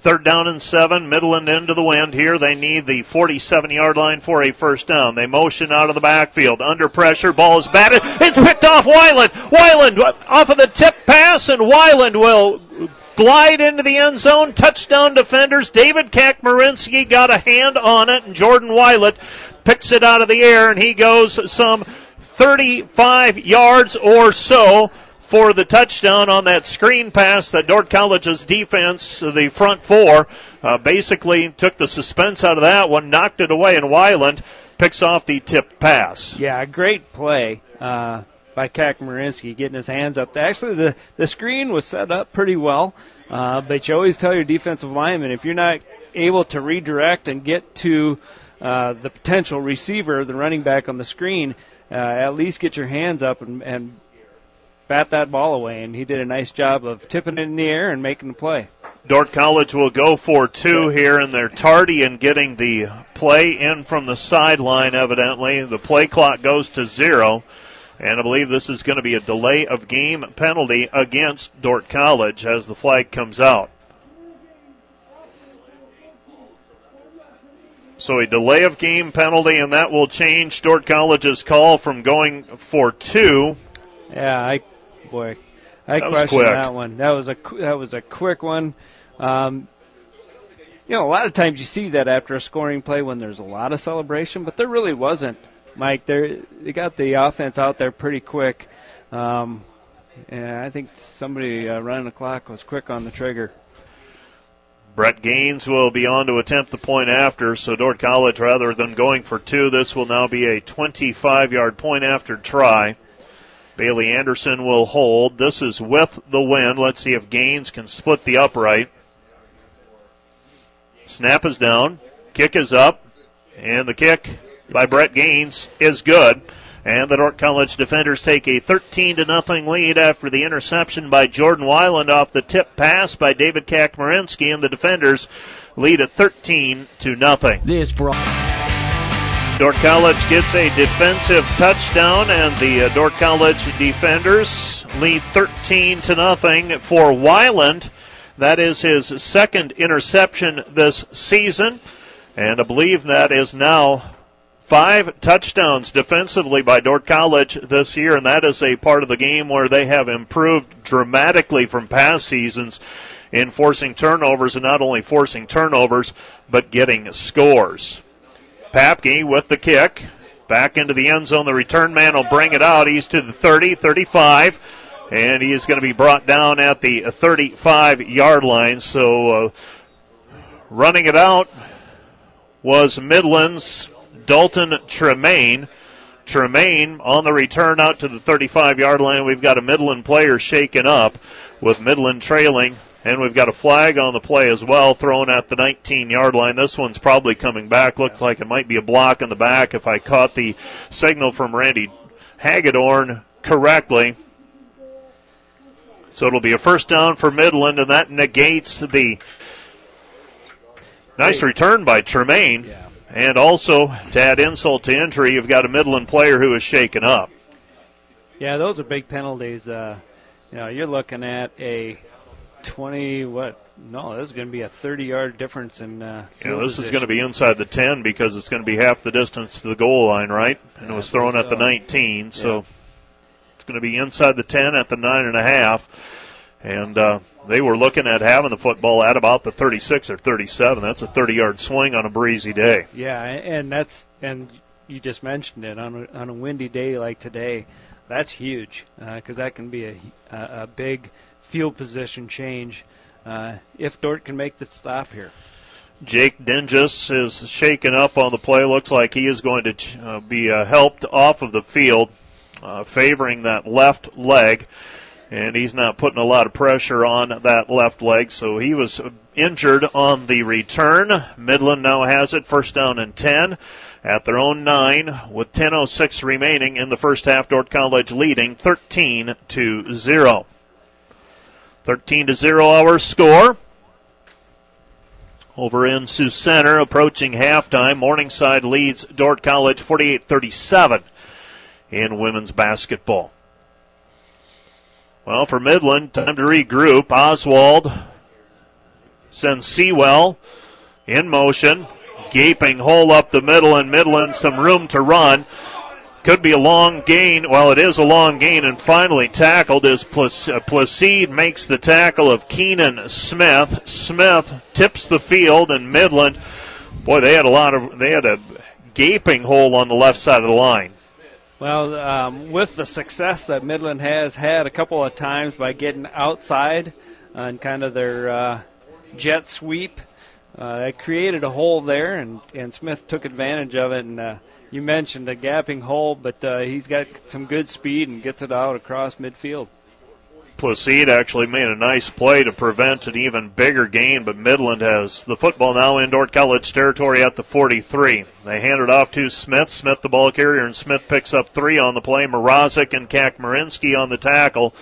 Third down and seven, Midland into the wind here. They need the 47 yard line for a first down. They motion out of the backfield. Under pressure, ball is batted. It's picked off Weiland. Weiland off of the tip pass, and Weiland will glide into the end zone. Touchdown defenders. David Kakmarinsky got a hand on it, and Jordan Weiland picks it out of the air, and he goes some 35 yards or so for the touchdown on that screen pass that Dordt College's defense, the front four, uh, basically took the suspense out of that one, knocked it away, and Weiland picks off the tipped pass. Yeah, great play uh, by Kakmarinsky getting his hands up. Actually, the, the screen was set up pretty well, uh, but you always tell your defensive lineman if you're not able to redirect and get to uh, the potential receiver, the running back on the screen, uh, at least get your hands up and, and bat that ball away. And he did a nice job of tipping it in the air and making the play. Dordt College will go for two here, and they're tardy in getting the play in from the sideline, evidently. The play clock goes to zero, and I believe this is going to be a delay of game penalty against Dordt College as the flag comes out. So a delay of game penalty, and that will change Dordt College's call from going for two. Yeah, I boy, I that question that one. That was a that was a quick one. Um, you know, a lot of times you see that after a scoring play when there's a lot of celebration, but there really wasn't. Mike, they they got the offense out there pretty quick. Um, and I think somebody uh, running the clock was quick on the trigger. Brett Gaines will be on to attempt the point after. So Dordt College, rather than going for two, this will now be a 25-yard point after try. Bailey Anderson will hold. This is with the wind. Let's see if Gaines can split the upright. Snap is down. Kick is up. And the kick by Brett Gaines is good. And the Dordt College defenders take a 13 to nothing lead after the interception by Jordan Weiland off the tip pass by David Kakmarinsky, and the defenders lead at 13 to nothing. This brought. Dordt College gets a defensive touchdown, and the uh, Dordt College defenders lead 13 to nothing for Wyland. That is his second interception this season, and I believe that is now Five touchdowns defensively by Dordt College this year, and that is a part of the game where they have improved dramatically from past seasons in forcing turnovers, and not only forcing turnovers, but getting scores. Papke with the kick. Back into the end zone. The return man will bring it out. He's to the 30, 35, and he is going to be brought down at the 35 yard line. So uh, running it out was Midland's Dalton Tremaine. Tremaine on the return out to the 35 yard line. We've got a Midland player shaken up with Midland trailing, and we've got a flag on the play as well thrown at the 19 yard line. This one's probably coming back. Looks like it might be a block in the back if I caught the signal from Randy Hagedorn correctly. So it'll be a first down for Midland, and that negates the nice return by Tremaine. Yeah. And also, to add insult to injury, you've got a Midland player who is shaken up. Yeah, those are big penalties. Uh, you know, you're looking at a 20, what? No, this is going to be a 30 yard difference in. Uh, you know, this position. is going to be inside the 10 because it's going to be half the distance to the goal line, right? And it was thrown at the 19, so yeah. it's going to be inside the 10 at the 9.5 and uh, they were looking at having the football at about the 36 or 37. That's a 30-yard swing on a breezy day. Yeah, and that's and you just mentioned it on a, on a windy day like today. That's huge because uh, that can be a, a, a, big field position change uh, if Dordt can make the stop here. Jake Dingus is shaken up on the play. Looks like he is going to uh, be uh, helped off of the field, uh, favoring that left leg and he's not putting a lot of pressure on that left leg, so he was injured on the return. Midland now has it first down and 10 at their own 9 with 10:06 remaining in the first half. Dordt College leading 13 to 0. 13 to 0 our score. Over in Sioux Center, approaching halftime, Morningside leads Dordt College 48-37 in women's basketball. Well, for Midland, time to regroup. Oswald sends Sewell in motion. Gaping hole up the middle, and Midland some room to run. Could be a long gain. Well, it is a long gain, and finally tackled as uh, Placide makes the tackle of Keenan Smith. Smith tips the field, and Midland, boy, they had a lot of, they had a gaping hole on the left side of the line. Well, um, with the success that Midland has had a couple of times by getting outside on kind of their uh, jet sweep, uh, it created a hole there, and, and Smith took advantage of it. And uh, you mentioned a gapping hole, but uh, he's got some good speed and gets it out across midfield. Placide actually made a nice play to prevent an even bigger gain, but Midland has the football now in Dordt College territory at the 43. They hand it off to Smith. Smith, the ball carrier, and Smith picks up three on the play. Morozic and Kakmarinsky on the tackle.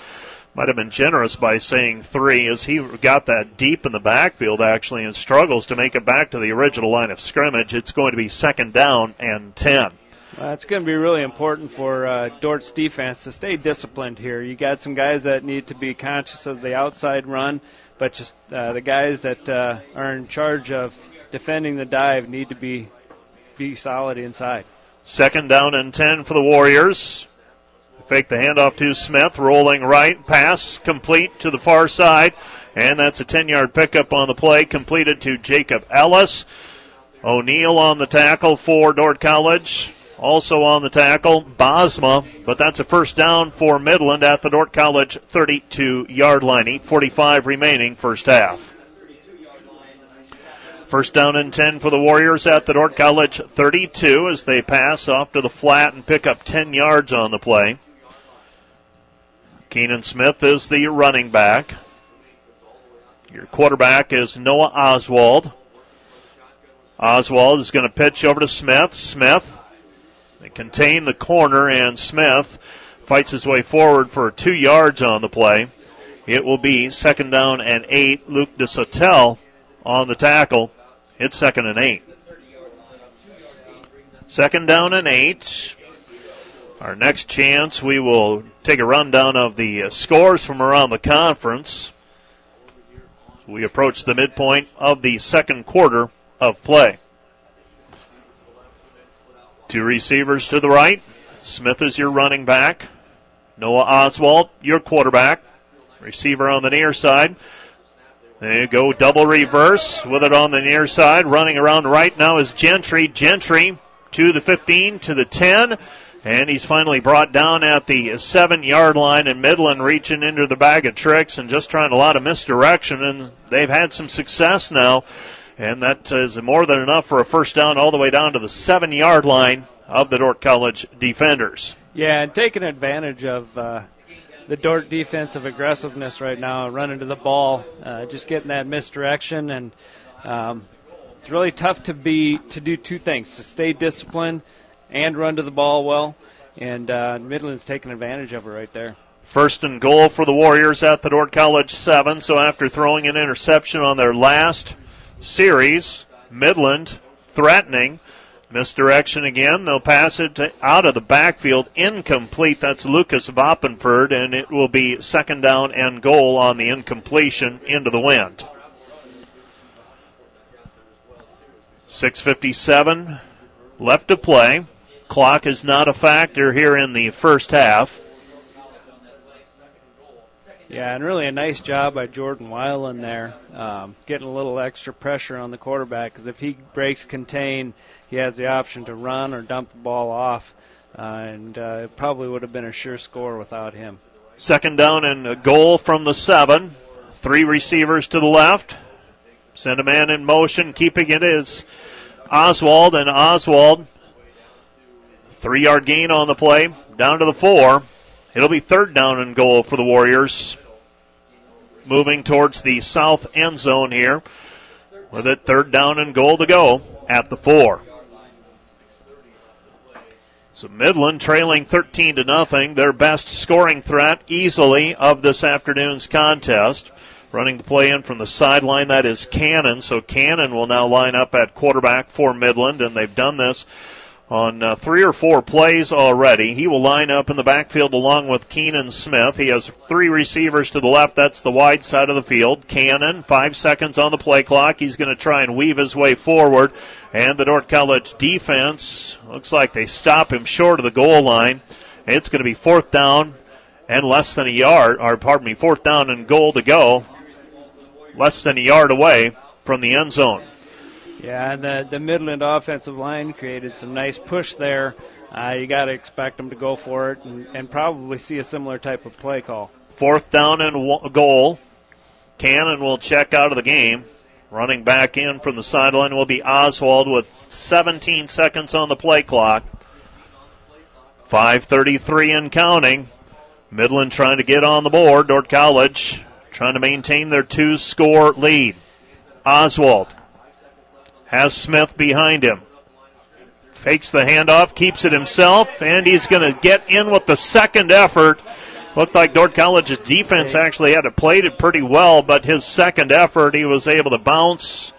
might have been generous by saying three as he got that deep in the backfield actually and struggles to make it back to the original line of scrimmage. It's going to be second down and 10. It's going to be really important for uh, Dordt's defense to stay disciplined here. You got some guys that need to be conscious of the outside run, but just uh, the guys that uh, are in charge of defending the dive need to be be solid inside. Second down and 10 for the Warriors. Fake the handoff to Smith, rolling right, pass complete to the far side, and that's a 10 yard pickup on the play, completed to Jacob Ellis. O'Neill on the tackle for Dordt College. Also on the tackle, Bosma, but that's a first down for Midland at the Dordt College 32 yard line. 8.45 remaining first half. First down and 10 for the Warriors at the Dordt College 32 as they pass off to the flat and pick up 10 yards on the play. Keenan Smith is the running back. Your quarterback is Noah Oswald. Oswald is going to pitch over to Smith. Smith, contain the corner, and Smith fights his way forward for two yards on the play. It will be second down and eight. Luke DeSotel on the tackle. It's second and eight. Second down and eight. Our next chance, we will take a rundown of the uh, scores from around the conference. We approach the midpoint of the second quarter of play. Two receivers to the right. Smith is your running back. Noah Oswald, your quarterback. Receiver on the near side. There you go, double reverse with it on the near side. Running around right now is Gentry. Gentry to the 15, to the 10. And he's finally brought down at the seven yard line, and Midland reaching into the bag of tricks and just trying a lot of misdirection. And they've had some success now. And that is more than enough for a first down all the way down to the seven yard line of the Dordt College defenders. Yeah, and taking advantage of uh, the Dordt defensive aggressiveness right now, running to the ball, uh, just getting that misdirection. And um, it's really tough to be to do two things to stay disciplined and run to the ball well. And uh, Midland's taking advantage of it right there. First and goal for the Warriors at the Dordt College 7. So after throwing an interception on their last series, Midland threatening. Misdirection again. They'll pass it to, out of the backfield. Incomplete. That's Lucas Voppenford, and it will be second down and goal on the incompletion into the wind. 6.57 left to play. Clock is not a factor here in the first half. Yeah, and really a nice job by Jordan Weiland there, um, getting a little extra pressure on the quarterback because if he breaks contain, he has the option to run or dump the ball off, uh, and uh, it probably would have been a sure score without him. Second down and a goal from the seven. Three receivers to the left. Send a man in motion, keeping it is Oswald, and Oswald, three yard gain on the play, down to the four. It'll be third down and goal for the Warriors. Moving towards the south end zone here. With it third down and goal to go at the four. So Midland trailing 13 to nothing, their best scoring threat easily of this afternoon's contest. Running the play in from the sideline, that is Cannon. So Cannon will now line up at quarterback for Midland, and they've done this on uh, three or four plays already. He will line up in the backfield along with Keenan Smith. He has three receivers to the left. That's the wide side of the field. Cannon, five seconds on the play clock. He's going to try and weave his way forward. And the Dordt College defense looks like they stop him short of the goal line. It's going to be fourth down and less than a yard, or pardon me, fourth down and goal to go. Less than a yard away from the end zone. Yeah, the, the Midland offensive line created some nice push there. Uh, you got to expect them to go for it and, and, probably see a similar type of play call. Fourth down and goal. Cannon will check out of the game. Running back in from the sideline will be Oswald with 17 seconds on the play clock. 5.33 and counting. Midland trying to get on the board. Dordt College trying to maintain their two score lead. Oswald has Smith behind him. Fakes the handoff, keeps it himself, and he's going to get in with the second effort Looked like Dordt College's defense actually had to played it pretty well, but his second effort, he was able to bounce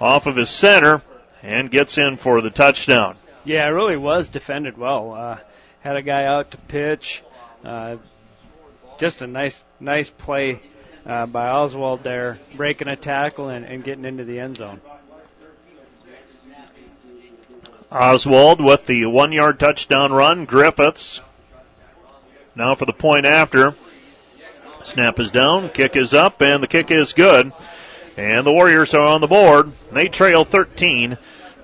off of his center and gets in for the touchdown. Yeah, it really was defended well. Uh, had a guy out to pitch. Uh, just a nice, nice play uh, by Oswald there, breaking a tackle and, and getting into the end zone. Oswald with the one yard touchdown run. Griffiths now for the point after. Snap is down, kick is up, and the kick is good. And the Warriors are on the board. They trail 13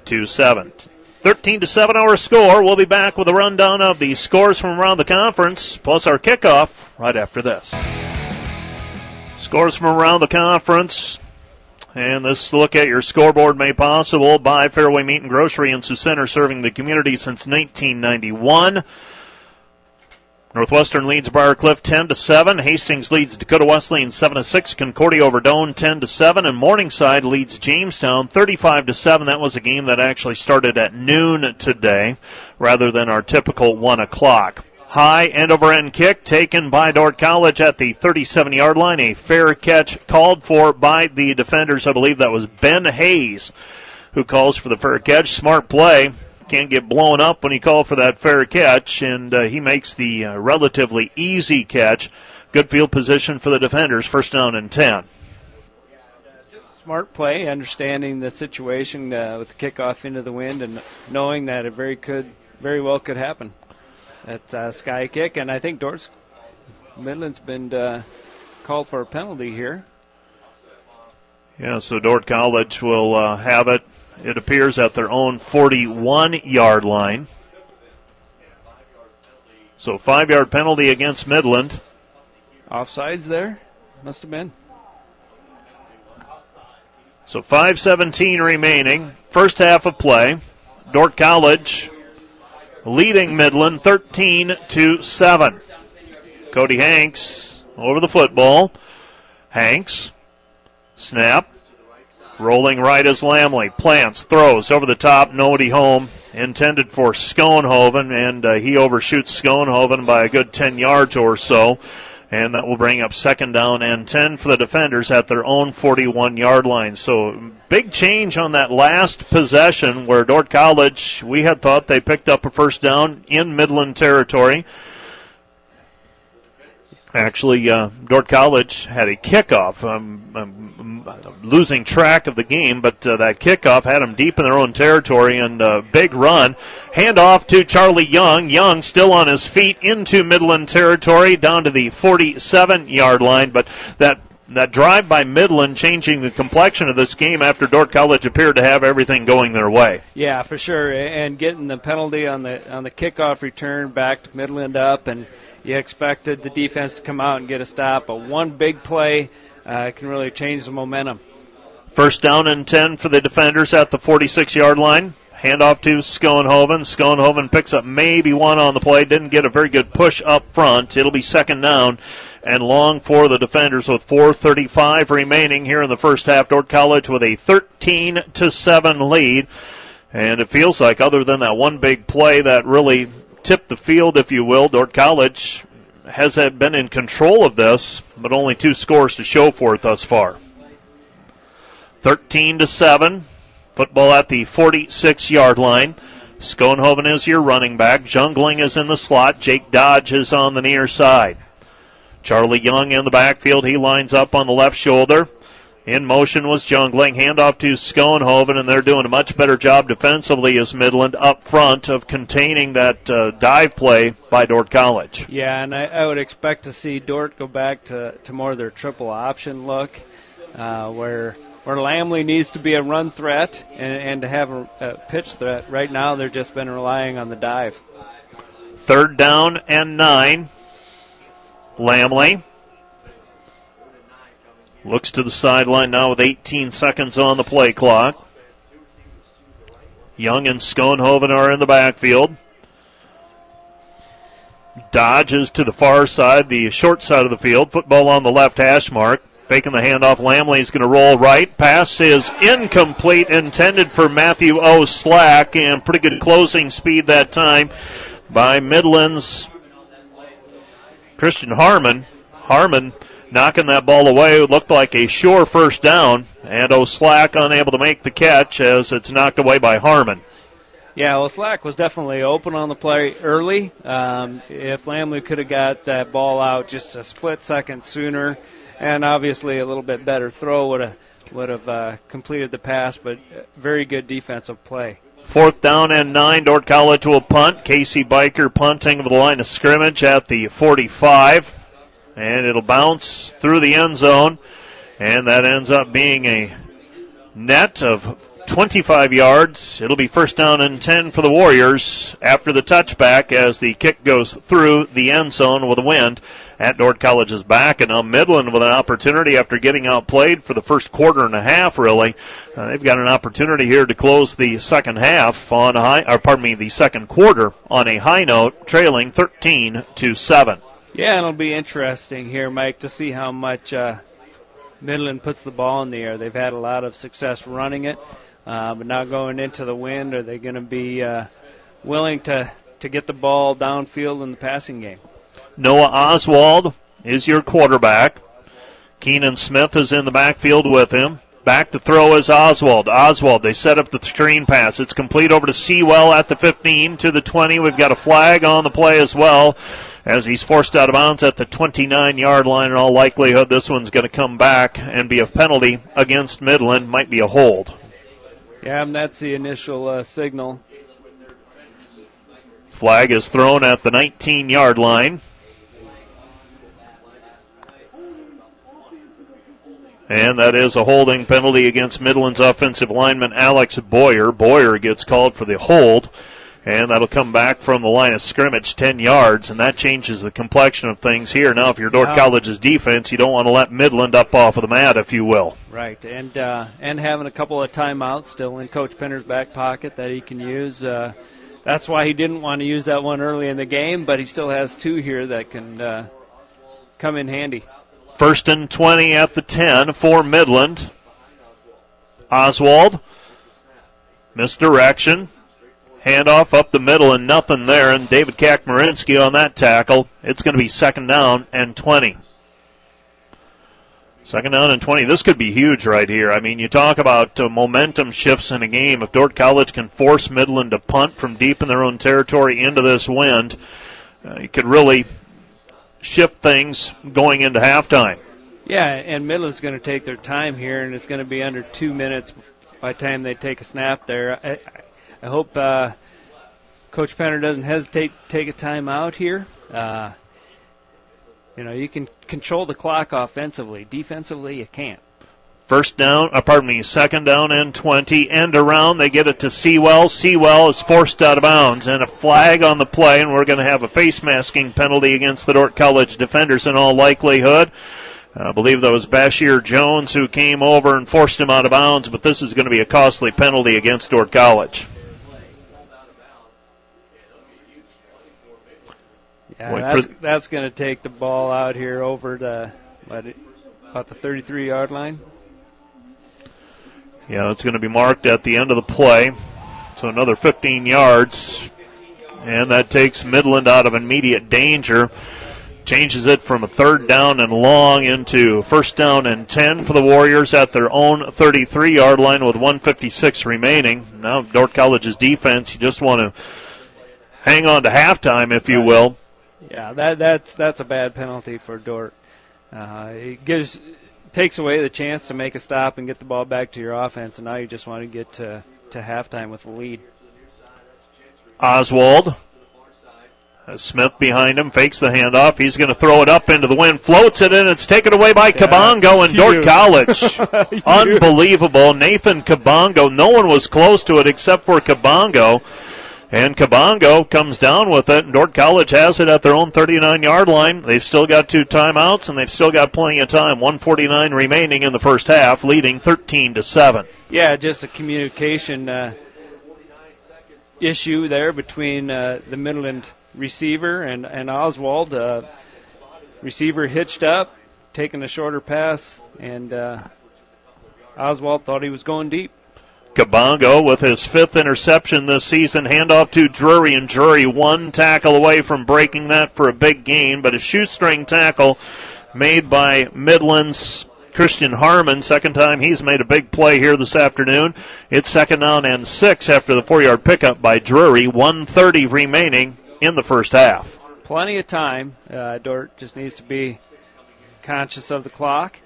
to 7. 13 to 7 our score. We'll be back with a rundown of the scores from around the conference, plus our kickoff right after this. Scores from around the conference. And this look at your scoreboard made possible by Fairway Meat and Grocery in Sioux Center, serving the community since 1991. Northwestern leads Briarcliff 10 to 7. Hastings leads Dakota Wesleyan 7 to 6. Concordia over Doane 10 to 7. And Morningside leads Jamestown 35 to 7. That was a game that actually started at noon today rather than our typical 1 o'clock. High end over end kick taken by Dordt College at the 37 yard line. A fair catch called for by the defenders. I believe that was Ben Hayes who calls for the fair catch. Smart play can't get blown up when he called for that fair catch, and uh, he makes the uh, relatively easy catch. Good field position for the defenders. First down and 10. Smart play, understanding the situation uh, with the kickoff into the wind and knowing that it very could, very well could happen. That's a sky kick, and I think Dordt's Midland's been uh, called for a penalty here. Yeah, so Dordt College will uh, have it it appears, at their own 41 yard line. So, five yard penalty against Midland. Offsides there? Must have been. So, 5.17 remaining. First half of play. Dordt College leading Midland 13 to 7. Cody Hanks over the football. Hanks, snap, Rolling right as Lamley. Plants, throws over the top, nobody home. Intended for Schoenhoven, and uh, he overshoots Schoenhoven by a good 10 yards or so. And that will bring up second down and 10 for the defenders at their own 41 yard line. So, big change on that last possession where Dordt College, we had thought they picked up a first down in Midland territory. Actually, uh, Dordt College had a kickoff. I'm, I'm, losing track of the game, but uh, that kickoff had them deep in their own territory and a big run. Handoff to Charlie Young. Young still on his feet into Midland territory, down to the 47 yard line, but that that drive by Midland changing the complexion of this game after Dordt College appeared to have everything going their way. Yeah, for sure, and getting the penalty on the on the kickoff return backed Midland up and you expected the defense to come out and get a stop, but one big play uh, can really change the momentum. First down and 10 for the defenders at the 46 yard line. Handoff to Schoenhoven. Schoenhoven picks up maybe one on the play. Didn't get a very good push up front. It'll be second down and long for the defenders with 4:35 remaining here in the first half. Dordt College with a 13 to seven lead, and it feels like other than that one big play that really tip the field, if you will. Dordt College has been in control of this, but only two scores to show for it thus far. 13 to 7. Football at the 46 yard line. Schoenhoven is your running back. Jungling is in the slot. Jake Dodge is on the near side. Charlie Young in the backfield. He lines up on the left shoulder. In motion was Jungling. Handoff to Schoenhoven, and they're doing a much better job defensively as Midland up front of containing that uh, dive play by Dordt College. Yeah, and I, I, would expect to see Dordt go back to, to more of their triple option look, uh, where where Lamley needs to be a run threat and, and to have a, a pitch threat. Right now, they've just been relying on the dive. Third down and nine. Lamley Looks to the sideline now with 18 seconds on the play clock. Young and Schoenhoven are in the backfield. Dodges to the far side, the short side of the field. Football on the left hash mark. Faking the handoff. Lamley is going to roll right. Pass is incomplete, intended for Matthew O. Slack, and pretty good closing speed that time by Midlands Christian Harmon. Harmon knocking that ball away. It looked like a sure first down, and O'Slack unable to make the catch as it's knocked away by Harmon. Yeah, well, Slack was definitely open on the play early. Um, if Lamley could have got that ball out just a split second sooner, and obviously a little bit better throw would have would have uh, completed the pass. But very good defensive play. Fourth down and nine. Dordt College will punt. Casey Biker punting over the line of scrimmage at the 45, and it'll bounce through the end zone, and that ends up being a net of 25 yards. It'll be first down and 10 for the Warriors after the touchback as the kick goes through the end zone with a wind at Dordt College's back. And now Midland with an opportunity after getting outplayed for the first quarter and a half, really. Uh, they've got an opportunity here to close the second half on a high, or pardon me, the second quarter on a high note, trailing 13 to 7. Yeah, it'll be interesting here, Mike, to see how much uh, Midland puts the ball in the air. They've had a lot of success running it. Uh, but now going into the wind, are they going to be uh, willing to, to get the ball downfield in the passing game? Noah Oswald is your quarterback. Keenan Smith is in the backfield with him. Back to throw is Oswald. Oswald, they set up the screen pass. It's complete over to Sewell at the 15 to the 20. We've got a flag on the play as well as he's forced out of bounds at the 29 yard line. In all likelihood, this one's going to come back and be a penalty against Midland. Might be a hold. Yeah, and that's the initial uh, signal. Flag is thrown at the 19 yard line. And that is a holding penalty against Midland's offensive lineman Alex Boyer. Boyer gets called for the hold, and that'll come back from the line of scrimmage 10 yards, and that changes the complexion of things here. Now, if you're Dordt College's defense, you don't want to let Midland up off of the mat, if you will. Right, and uh, and having a couple of timeouts still in Coach Penner's back pocket that he can use. Uh, that's why he didn't want to use that one early in the game, but he still has two here that can uh, come in handy. First and 20 at the 10 for Midland. Oswald. Misdirection. Handoff up the middle and nothing there. And David Kakmarinsky on that tackle. It's going to be second down and 20. Second down and 20. This could be huge right here. I mean, you talk about uh, momentum shifts in a game. If Dordt College can force Midland to punt from deep in their own territory into this wind, uh, you could really shift things going into halftime. Yeah, and Midland's going to take their time here, and it's going to be under two minutes by the time they take a snap there. I, I hope uh, Coach Penner doesn't hesitate to take a time out here. Uh, you know, you can control the clock offensively. Defensively, you can't. First down, uh, pardon me, second down and 20. End around, they get it to Sewell. Sewell is forced out of bounds, and a flag on the play, and we're going to have a face masking penalty against the Dordt College defenders in all likelihood. I believe that was Bashir Jones who came over and forced him out of bounds, but this is going to be a costly penalty against Dordt College. Yeah, that's, that's going to take the ball out here over the what, about the 33 yard line. Yeah, it's going to be marked at the end of the play. So another 15 yards. And that takes Midland out of immediate danger. Changes it from a third down and long into first down and 10 for the Warriors at their own 33 yard line with 156 remaining. Now, Dordt College's defense, you just want to hang on to halftime, if you will. Yeah, that, that's, that's a bad penalty for Dordt. Uh, it gives takes away the chance to make a stop and get the ball back to your offense, and now you just want to get to, to halftime with the lead. Oswald. Uh, Smith behind him fakes the handoff. He's going to throw it up into the wind, floats it in. It's taken away by yeah, Kabongo and Dordt College. [LAUGHS] [LAUGHS] Unbelievable. Nathan Kabongo. No one was close to it except for Kabongo. And Kabongo comes down with it, and Dordt College has it at their own 39 yard line. They've still got two timeouts, and they've still got plenty of time. 149 remaining in the first half, leading 13 to 7. Yeah, just a communication uh, issue there between uh, the Midland receiver and, and Oswald. Uh, receiver hitched up, taking a shorter pass, and uh, Oswald thought he was going deep. Kabongo with his fifth interception this season. Handoff to Drury, and Drury one tackle away from breaking that for a big gain, but a shoestring tackle made by Midland's Christian Harmon. Second time he's made a big play here this afternoon. It's second down and six after the four yard pickup by Drury. 130 remaining in the first half. Plenty of time. Uh, Dordt just needs to be conscious of the clock.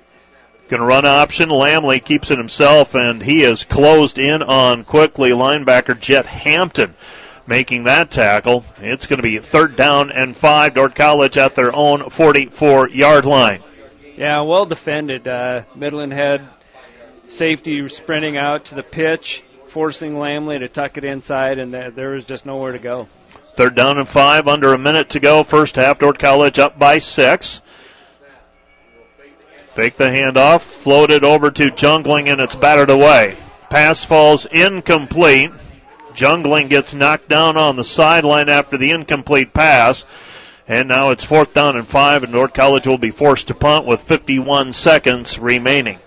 Going to run option. Lamley keeps it himself, and he is closed in on quickly. Linebacker Jet Hampton making that tackle. It's going to be third down and five. Dordt College at their own 44 yard line. Yeah, well defended. Uh, Midland had safety sprinting out to the pitch, forcing Lamley to tuck it inside, and there was just nowhere to go. Third down and five, under a minute to go. First half, Dordt College up by six. Fake the handoff, floated over to Jungling, and it's battered away. Pass falls incomplete. Jungling gets knocked down on the sideline after the incomplete pass. And now it's fourth down and five, and Dordt College will be forced to punt with 51 seconds remaining.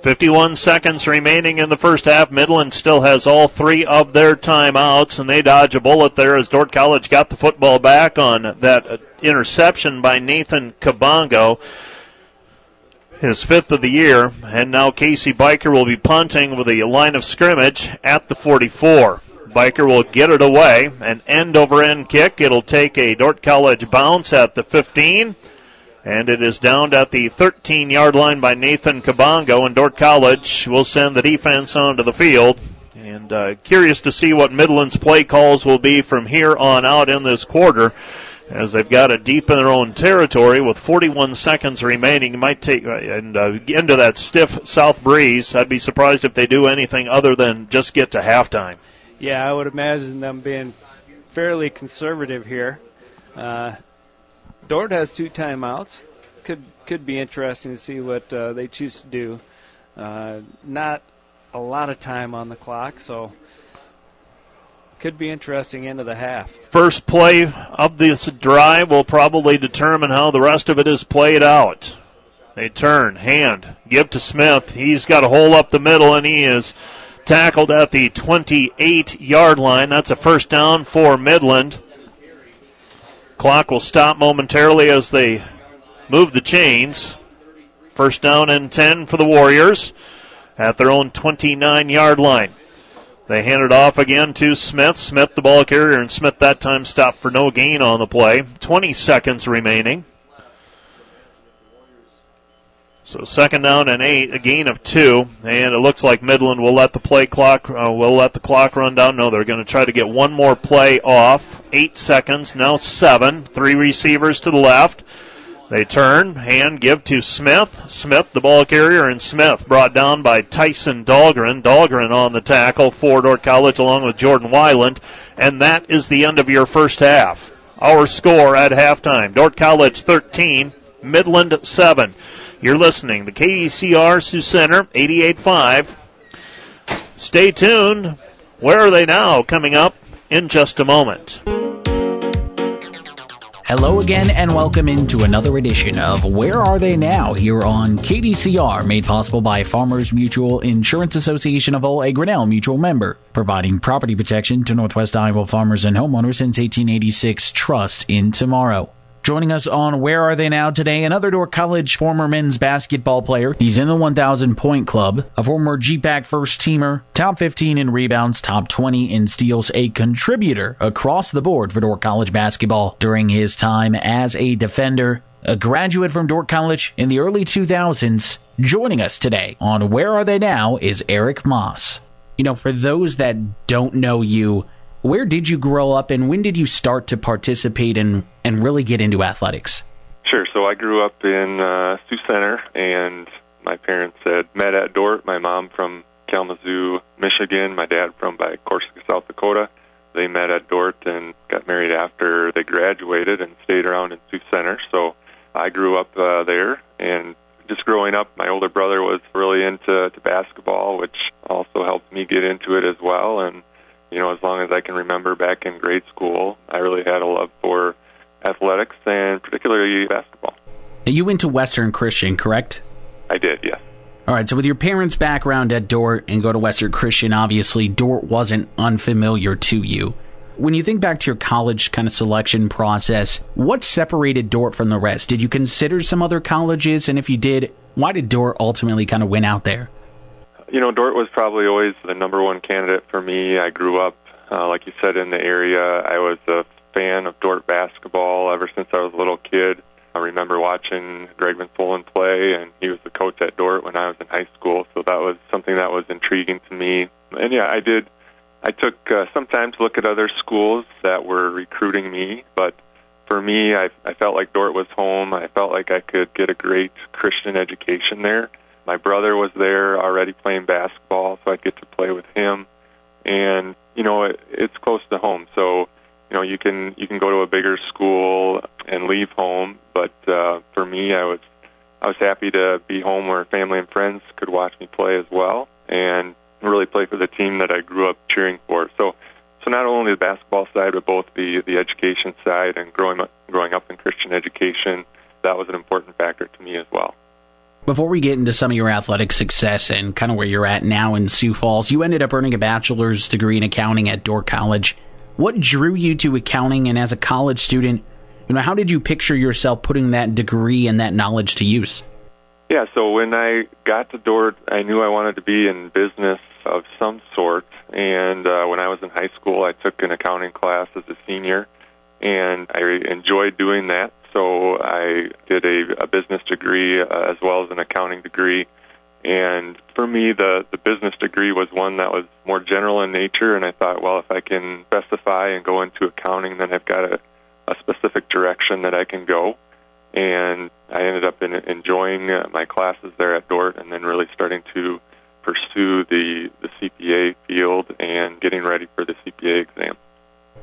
51 seconds remaining in the first half. Midland still has all three of their timeouts, and they dodge a bullet there as Dordt College got the football back on that interception by Nathan Kabongo. His fifth of the year, and now Casey Biker will be punting with a line of scrimmage at the 44. Biker will get it away, an end over end kick. It'll take a Dordt College bounce at the 15. And it is downed at the 13 yard line by Nathan Kabongo, and Dordt College will send the defense onto the field. And uh, curious to see what Midland's play calls will be from here on out in this quarter, as they've got it deep in their own territory with 41 seconds remaining. might take uh, and uh, into that stiff south breeze. I'd be surprised if they do anything other than just get to halftime. Yeah, I would imagine them being fairly conservative here. Uh, Dordt has two timeouts. Could could be interesting to see what uh, they choose to do. Uh, not a lot of time on the clock, so could be interesting into the half. First play of this drive will probably determine how the rest of it is played out. They turn, hand, give to Smith. He's got a hole up the middle, and he is tackled at the 28 yard line. That's a first down for Midland. Clock will stop momentarily as they move the chains. First down and 10 for the Warriors at their own 29 yard line. They hand it off again to Smith. Smith, the ball carrier, and Smith that time stopped for no gain on the play. 20 seconds remaining. So second down and eight, a gain of two, and it looks like Midland will let the play clock uh, will let the clock run down. No, they're going to try to get one more play off. Eight seconds now, seven. Three receivers to the left. They turn, hand give to Smith. Smith, the ball carrier, and Smith brought down by Tyson Dahlgren. Dahlgren on the tackle for Dordt College along with Jordan Weiland. And that is the end of your first half. Our score at halftime Dordt College 13, Midland 7. You're listening to KDCR Sioux Center 88.5. Stay tuned. Where are they now? Coming up in just a moment. Hello again, and welcome into another edition of Where Are They Now here on KDCR, made possible by Farmers Mutual Insurance Association of All, a Grinnell Mutual member, providing property protection to Northwest Iowa farmers and homeowners since 1886. Trust in tomorrow. Joining us on Where Are They Now today, another Dordt College former men's basketball player. He's in the 1,000 point club, a former GPAC first teamer, top 15 in rebounds, top 20 in steals, a contributor across the board for Dordt College basketball during his time as a defender, a graduate from Dordt College in the early 2000s. Joining us today on Where Are They Now is Eric Moss. You know, for those that don't know you, where did you grow up and when did you start to participate in, and really get into athletics? Sure. So I grew up in uh, Sioux Center, and my parents had met at Dordt. My mom from Kalamazoo, Michigan. My dad from by Corsica, South Dakota. They met at Dordt and got married after they graduated and stayed around in Sioux Center. So I grew up uh, there, and just growing up, my older brother was really into to basketball, which also helped me get into it as well. And you know, as long as I can remember back in grade school, I really had a love for athletics and particularly basketball. You went to Western Christian, correct? I did, yes. All right, so with your parents' background at Dordt and go to Western Christian, obviously Dordt wasn't unfamiliar to you. When you think back to your college kind of selection process, what separated Dordt from the rest? Did you consider some other colleges? And if you did, why did Dordt ultimately kind of win out there? You know, Dordt was probably always the number one candidate for me. I grew up, uh, like you said, in the area. I was a fan of Dordt basketball ever since I was a little kid. I remember watching Greg Van Soelen play, and he was the coach at Dordt when I was in high school. So that was something that was intriguing to me. And yeah, I did. I took uh, some time to look at other schools that were recruiting me, but for me, I, I felt like Dordt was home. I felt like I could get a great Christian education there. My brother was there already playing basketball, so I'd get to play with him. And you know, it, it's close to home, so you know you can you can go to a bigger school and leave home. But uh for me i was i was happy to be home where family and friends could watch me play as well and really play for the team that i grew up cheering for. So so not only the basketball side but both the the education side and growing up growing up in christian education that was an important factor to me as well before we get into some of your athletic success and kind of where you're at now in Sioux Falls, you ended up earning a bachelor's degree in accounting at Dordt College. What drew you to accounting, and as a college student, you know, how did you picture yourself putting that degree and that knowledge to use? Yeah, so when I got to Dordt, I knew I wanted to be in business of some sort. And uh, when I was in high school, I took an accounting class as a senior, and I enjoyed doing that. So I did a, a business degree uh, as well as an accounting degree. And for me, the, the business degree was one that was more general in nature. And I thought, well, if I can specify and go into accounting, then I've got a, a specific direction that I can go. And I ended up in, enjoying uh, my classes there at Dordt and then really starting to pursue the, the CPA field and getting ready for the CPA exam.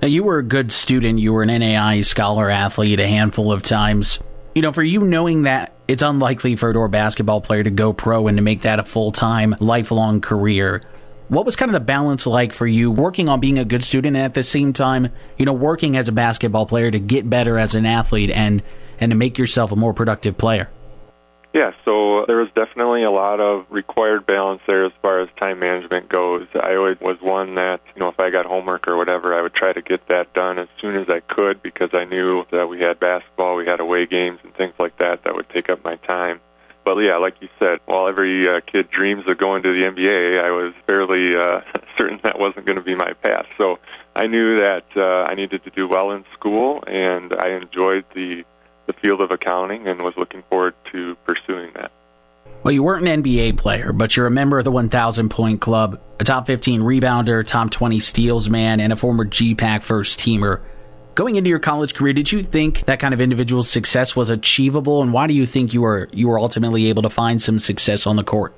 Now, you were a good student. You were an NAIA scholar athlete a handful of times. You know, for you knowing that it's unlikely for a Dordt basketball player to go pro and to make that a full time, lifelong career. What was kind of the balance like for you working on being a good student and at the same time, you know, working as a basketball player to get better as an athlete and and to make yourself a more productive player? Yeah, so there was definitely a lot of required balance there as far as time management goes. I always was one that, you know, if I got homework or whatever, I would try to get that done as soon as I could because I knew that we had basketball, we had away games and things like that that would take up my time. But yeah, like you said, while every uh, kid dreams of going to the NBA, I was fairly uh, [LAUGHS] certain that wasn't going to be my path. So I knew that uh, I needed to do well in school, and I enjoyed the the field of accounting and was looking forward to pursuing that. Well, you weren't an NBA player, but you're a member of the 1,000 point club, a top 15 rebounder, top 20 steals man, and a former GPAC first teamer. Going into your college career, did you think that kind of individual success was achievable, and why do you think you were you were ultimately able to find some success on the court?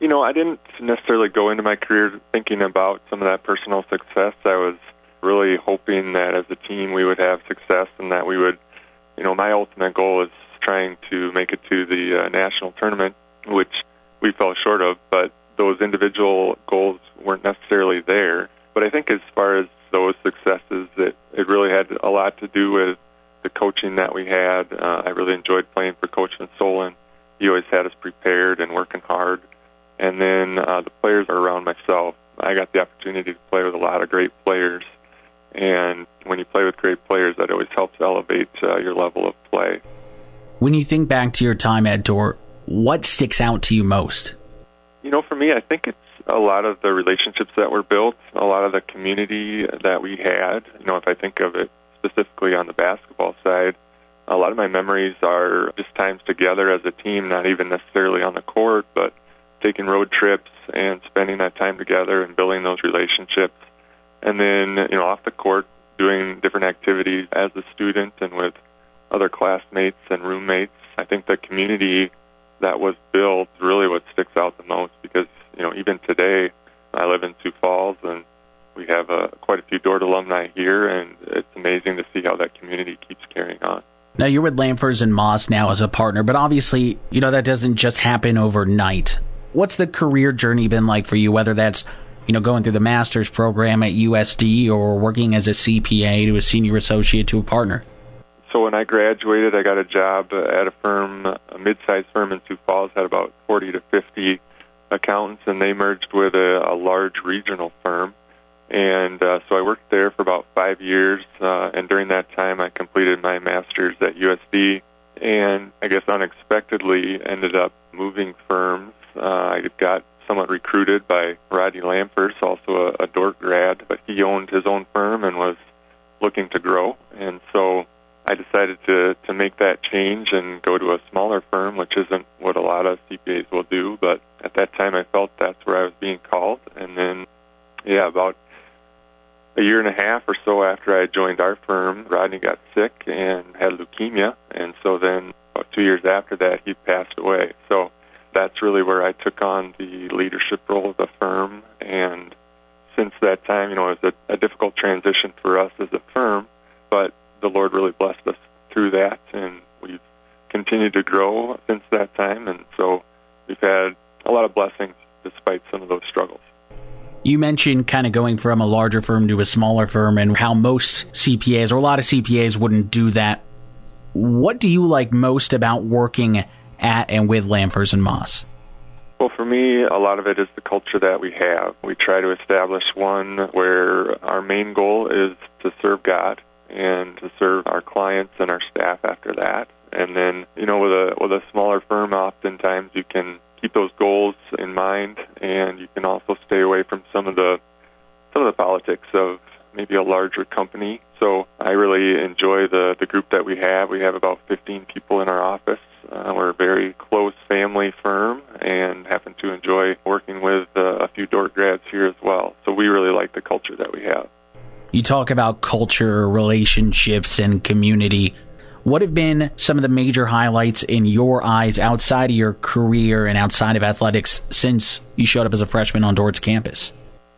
You know, I didn't necessarily go into my career thinking about some of that personal success. I was really hoping that as a team we would have success and that we would you know, my ultimate goal is trying to make it to the uh, national tournament, which we fell short of, but those individual goals weren't necessarily there. But I think as far as those successes, it, it really had a lot to do with the coaching that we had. Uh, I really enjoyed playing for Coach Van Soelen. He always had us prepared and working hard. And then uh, the players around myself. I got the opportunity to play with a lot of great players and when you play with great players, that always helps elevate uh, your level of play. When you think back to your time at Dordt, what sticks out to you most? You know, for me, I think it's a lot of the relationships that were built, a lot of the community that we had. You know, if I think of it specifically on the basketball side, a lot of my memories are just times together as a team, not even necessarily on the court, but taking road trips and spending that time together and building those relationships and then you know off the court doing different activities as a student and with other classmates and roommates. I think the community that was built really what sticks out the most because you know even today I live in Sioux Falls and we have uh, quite a few Dordt alumni here, and it's amazing to see how that community keeps carrying on. Now you're with Lamfers and Moss now as a partner, but obviously you know that doesn't just happen overnight. What's the career journey been like for you? Whether that's you know, going through the master's program at USD or working as a CPA to a senior associate to a partner? So when I graduated, I got a job at a firm, a mid-sized firm in Sioux Falls, had about 40 to 50 accountants, and they merged with a, a large regional firm. And uh, so I worked there for about five years, uh, and during that time, I completed my master's at USD, and I guess unexpectedly ended up moving firms. Uh, I got somewhat recruited by Rodney Lamphers, also a, a Dordt grad, but he owned his own firm and was looking to grow, and so I decided to to make that change and go to a smaller firm, which isn't what a lot of CPAs will do. But at that time, I felt that's where I was being called. And then, yeah, about a year and a half or so after I joined our firm, Rodney got sick and had leukemia, and so then about two years after that, he passed away. So that's really where I took on the leadership role of the firm. And since that time, you know, it was a, a difficult transition for us as a firm, but the Lord really blessed us through that, and we've continued to grow since that time. And so we've had a lot of blessings despite some of those struggles. You mentioned kind of going from a larger firm to a smaller firm and how most CPAs or a lot of CPAs wouldn't do that. What do you like most about working at and with Lampers and Moss? Well, for me, a lot of it is the culture that we have. We try to establish one where our main goal is to serve God and to serve our clients and our staff after that. And then, you know, with a with a smaller firm, oftentimes you can keep those goals in mind, and you can also stay away from some of the some of the politics of maybe a larger company. So I really enjoy the the group that we have. We have about 15 people in our office. Uh, we're a very close family firm, and happen to enjoy working with uh, a few Dordt grads here as well. So we really like the culture that we have. You talk about culture, relationships, and community. What have been some of the major highlights in your eyes outside of your career and outside of athletics since you showed up as a freshman on Dordt's campus?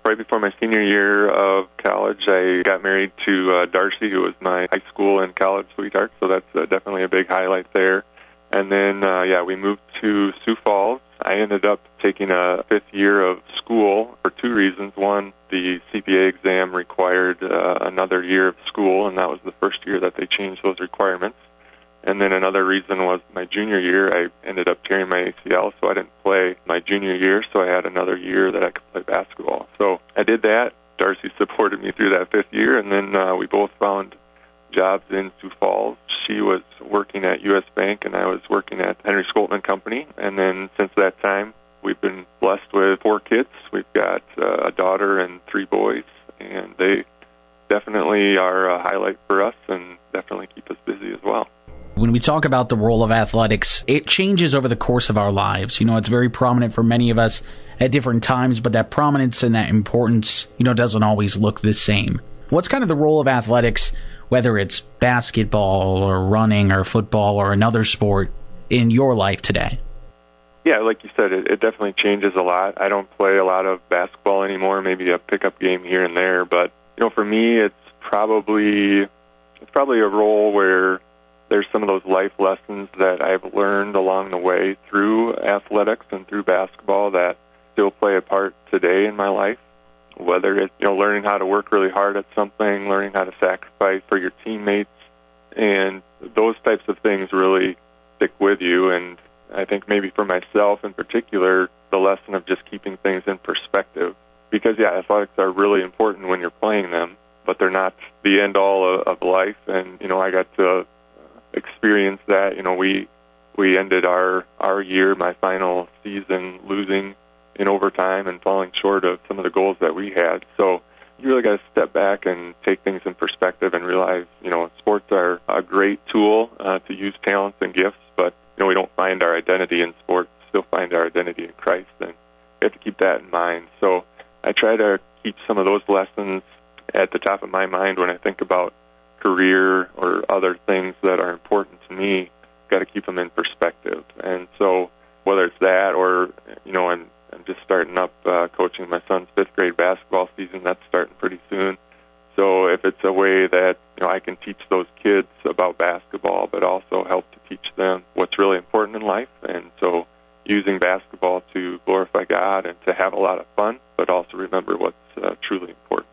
Right before my senior year of college, I got married to uh, Darcy, who was my high school and college sweetheart, so that's uh, definitely a big highlight there. And then, uh, yeah, we moved to Sioux Falls. I ended up taking a fifth year of school for two reasons. One, the CPA exam required uh, another year of school, and that was the first year that they changed those requirements. And then another reason was my junior year, I ended up tearing my ACL, so I didn't play my junior year, so I had another year that I could play basketball. So I did that. Darcy [LAUGHS] supported me through that fifth year, and then uh, we both found jobs in Sioux Falls. She was working at U.S. Bank, and I was working at Henry Skoltman Company. And then since that time, we've been blessed with four kids. We've got uh, a daughter and three boys, and they definitely are a highlight for us and definitely keep us busy as well. When we talk about the role of athletics, it changes over the course of our lives. You know, it's very prominent for many of us at different times, but that prominence and that importance, you know, doesn't always look the same. What's kind of the role of athletics, whether it's basketball or running or football or another sport, in your life today? Yeah, like you said, it, it definitely changes a lot. I don't play a lot of basketball anymore, maybe a pickup game here and there, but you know, for me, it's probably it's probably a role where there's some of those life lessons that I've learned along the way through athletics and through basketball that still play a part today in my life. Whether it's you know learning how to work really hard at something, learning how to sacrifice for your teammates, and those types of things really stick with you. And I think maybe for myself in particular, the lesson of just keeping things in perspective. Because yeah, athletics are really important when you're playing them, but they're not the end all of, of life. And you know, I got to experience that. You know, we we ended our our year, my final season, losing in overtime and falling short of some of the goals that we had. So you really got to step back and take things in perspective and realize, you know, sports are a great tool uh, to use talents and gifts, but you know, we don't find our identity in sports. Still find our identity in Christ, and we have to keep that in mind. So I try to keep some of those lessons at the top of my mind when I think about career or other things that are important to me. Got to keep them in perspective, and so whether it's that or you know, I'm I'm just starting up uh, coaching my son's fifth grade basketball season. That's starting pretty soon. So if it's a way that you know I can teach those kids about basketball, but also help to teach them what's really important in life, and so using basketball to glorify God and to have a lot of fun, but also remember what's uh, truly important.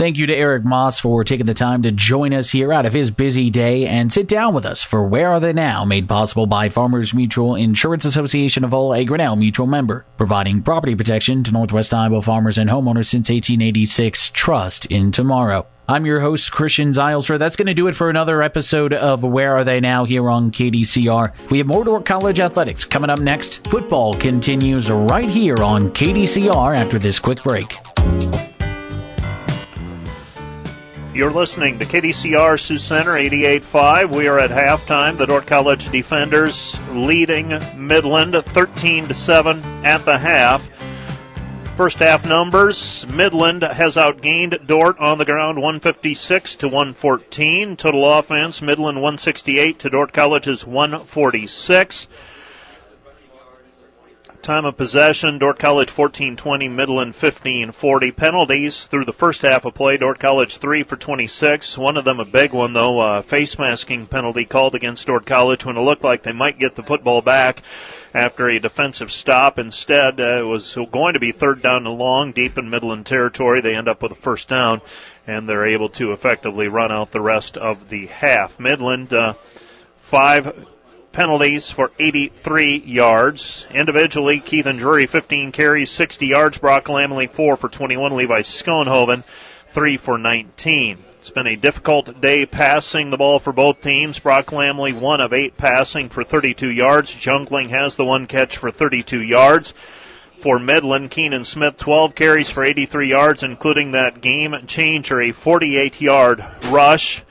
Thank you to Eric Moss for taking the time to join us here out of his busy day and sit down with us for Where Are They Now, made possible by Farmers Mutual Insurance Association of All, a Grinnell Mutual member, providing property protection to Northwest Iowa farmers and homeowners since 1886. Trust in tomorrow. I'm your host, Christian Zylstra. That's going to do it for another episode of Where Are They Now here on KDCR. We have more Dordt College athletics coming up next. Football continues right here on KDCR after this quick break. You're listening to KDCR Sioux Center 88.5. We are at halftime. The Dordt College defenders leading Midland 13 to 7 at the half. First half numbers Midland has outgained Dordt on the ground 156 to 114. Total offense Midland 168 to Dordt College's 146. Time of possession, Dordt College 14-20, Midland 15-40. Penalties through the first half of play, Dordt College 3 for 26. One of them a big one, though, uh, face masking penalty called against Dordt College when it looked like they might get the football back after a defensive stop. Instead, uh, it was going to be third down and long, deep in Midland territory. They end up with a first down, and they're able to effectively run out the rest of the half. Midland, uh, five penalties for 83 yards. Individually, Keithan Drury, 15 carries, 60 yards. Brock Lamley, 4 for 21. Levi Schoenhoven, 3 for 19. It's been a difficult day passing the ball for both teams. Brock Lamley, 1 of 8 passing for 32 yards. Jungling has the one catch for 32 yards. For Midland, Keenan Smith, 12 carries for 83 yards, including that game changer, a 48 yard rush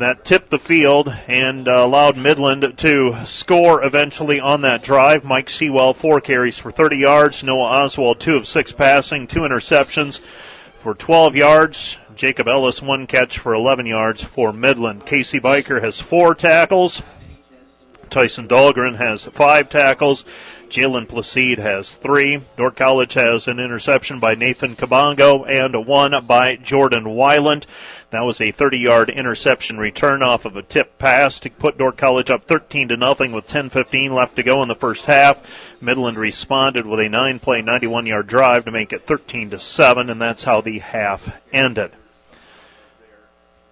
that tipped the field and uh, allowed Midland to score eventually on that drive. Mike Sewell, four carries for 30 yards. Noah Oswald, two of six passing, two interceptions for 12 yards. Jacob Ellis, one catch for 11 yards for Midland. Casey Biker has four tackles. Tyson Dahlgren has five tackles. Jalen Placide has three. Dordt College has an interception by Nathan Kabongo and a one by Jordan Wyland. That was a 30-yard interception return off of a tip pass to put Dordt College up 13 to nothing with 10:15 left to go in the first half. Midland responded with a nine-play, 91-yard drive to make it 13 to seven, and that's how the half ended.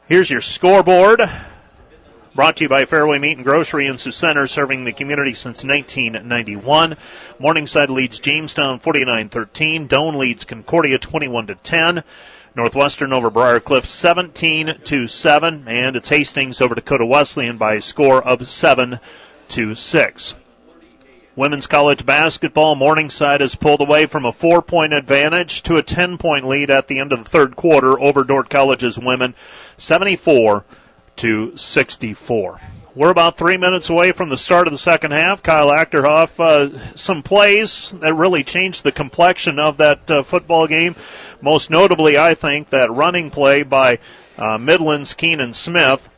Here's your scoreboard. Brought to you by Fairway Meat and Grocery in Sioux Center, serving the community since 1991. Morningside leads Jamestown 49-13. Doane leads Concordia 21-10. Northwestern over Briarcliff 17 to 7, and it's Hastings over Dakota Wesleyan by a score of 7 to 6. Women's college basketball, Morningside has pulled away from a four point advantage to a 10 point lead at the end of the third quarter over Dordt College's women, 74 to 64. We're about three minutes away from the start of the second half. Kyle Achterhoff, uh, some plays that really changed the complexion of that uh, football game. Most notably, I think, that running play by uh, Midland's Keenan Smith,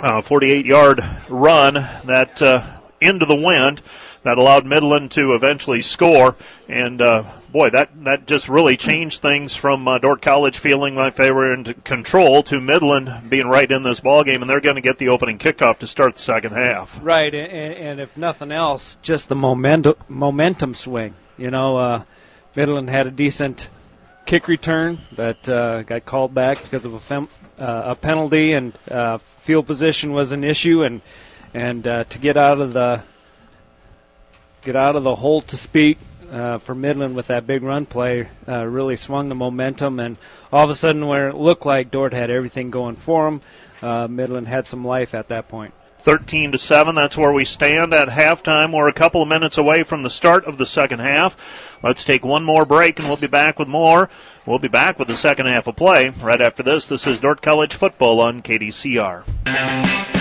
48 yard run that uh, into the wind that allowed Midland to eventually score. And uh, boy, that that just really changed things from uh, Dordt College feeling like they were in control to Midland being right in this ball game, and they're going to get the opening kickoff to start the second half. Right, and, and if nothing else, just the momentum momentum swing. You know, uh, Midland had a decent kick return that uh, got called back because of a, fem- uh, a penalty, and uh, field position was an issue, and and uh, to get out of the get out of the hole to speak uh, for Midland with that big run play uh, really swung the momentum, and all of a sudden, where it looked like Dordt had everything going for him, uh, Midland had some life at that point. 13 to 7. That's where we stand at halftime. We're a couple of minutes away from the start of the second half. Let's take one more break and we'll be back with more. We'll be back with the second half of play right after this. This is Dordt College football on KDCR.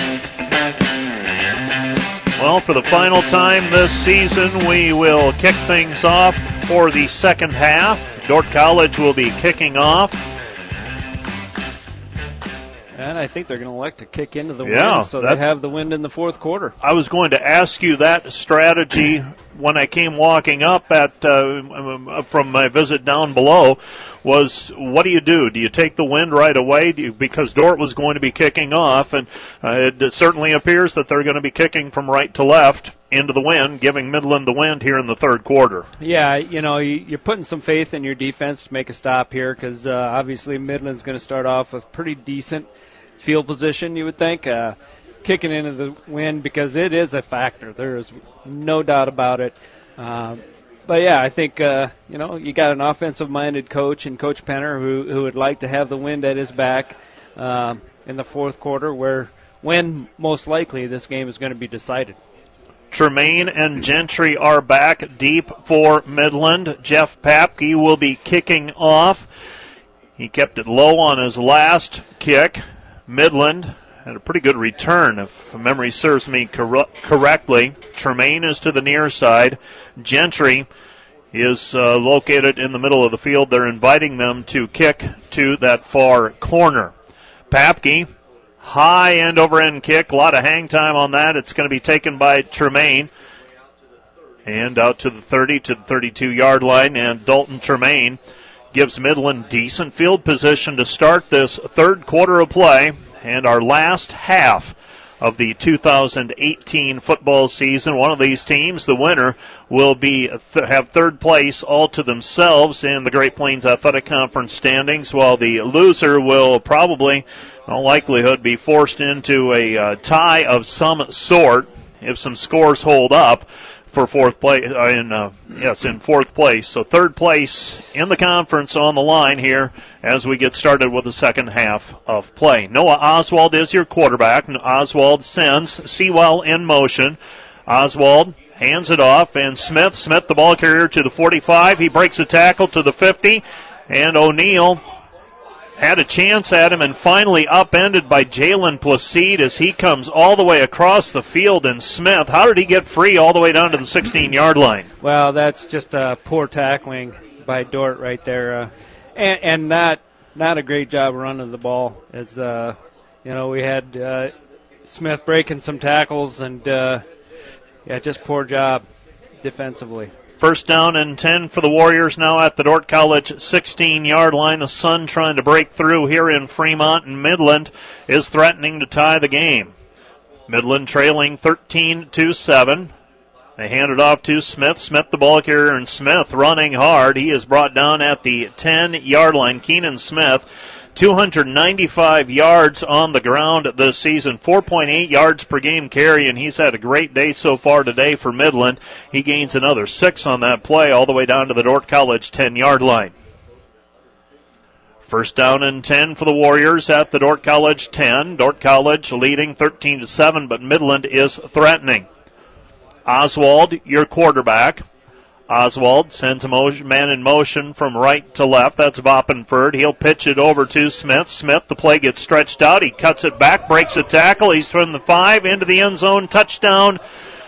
Well, for the final time this season, we will kick things off for the second half. Dordt College will be kicking off. And I think they're going to elect to kick into the yeah, wind, so they have the wind in the fourth quarter. I was going to ask you that strategy when I came walking up at uh, from my visit down below was what do you do? Do you take the wind right away? You, because Dordt was going to be kicking off, and uh, it certainly appears that they're going to be kicking from right to left into the wind, giving Midland the wind here in the third quarter. Yeah, you know, you're putting some faith in your defense to make a stop here because uh, obviously Midland's going to start off with pretty decent field position, you would think. Uh, kicking into the wind because it is a factor. There is no doubt about it. Uh, but yeah, I think uh, you know you got an offensive-minded coach and Coach Penner who who would like to have the wind at his back uh, in the fourth quarter, where when most likely this game is going to be decided. Tremaine and Gentry are back deep for Midland. Jeff Papke will be kicking off. He kept it low on his last kick. Midland had a pretty good return, if memory serves me cor- correctly. Tremaine is to the near side. Gentry is uh, located in the middle of the field. They're inviting them to kick to that far corner. Papke, high end over end kick. A lot of hang time on that. It's going to be taken by Tremaine. And out to the 30 to the 32 yard line. And Dalton Tremaine gives Midland decent field position to start this third quarter of play and our last half of the 2018 football season. One of these teams, the winner, will be th- have third place all to themselves in the Great Plains Athletic Conference standings, while the loser will probably, in all likelihood, be forced into a uh, tie of some sort if some scores hold up for fourth place. Uh, in uh, yes, in fourth place. So third place in the conference on the line here as we get started with the second half of play. Noah Oswald is your quarterback. Oswald sends Sewell in motion. Oswald hands it off, and Smith Smith the ball carrier to the 45. He breaks a tackle to the 50, and O'Neill had a chance at him and finally upended by Jalen Placide as he comes all the way across the field. And Smith, how did he get free all the way down to the 16 yard line? Well, that's just a poor tackling by Dordt right there, uh, and, and, not not a great job running the ball. As uh, you know, we had uh, Smith breaking some tackles, and uh, yeah, just poor job defensively. First down and 10 for the Warriors now at the Dordt College 16 yard line. The Sun trying to break through here in Fremont, and Midland is threatening to tie the game. Midland trailing 13 to 7. They hand it off to Smith. Smith, the ball carrier, and Smith running hard. He is brought down at the 10 yard line. Keenan Smith 295 yards on the ground this season, 4.8 yards per game carry, and he's had a great day so far today for Midland. He gains another six on that play, all the way down to the Dordt College 10 yard line. First down and 10 for the Warriors at the Dordt College 10. Dordt College leading 13 to 7, but Midland is threatening. Oswald, your quarterback. Oswald sends a man in motion from right to left. That's Voppenford. He'll pitch it over to Smith. Smith, the play gets stretched out. He cuts it back, breaks a tackle. He's from the five into the end zone. Touchdown,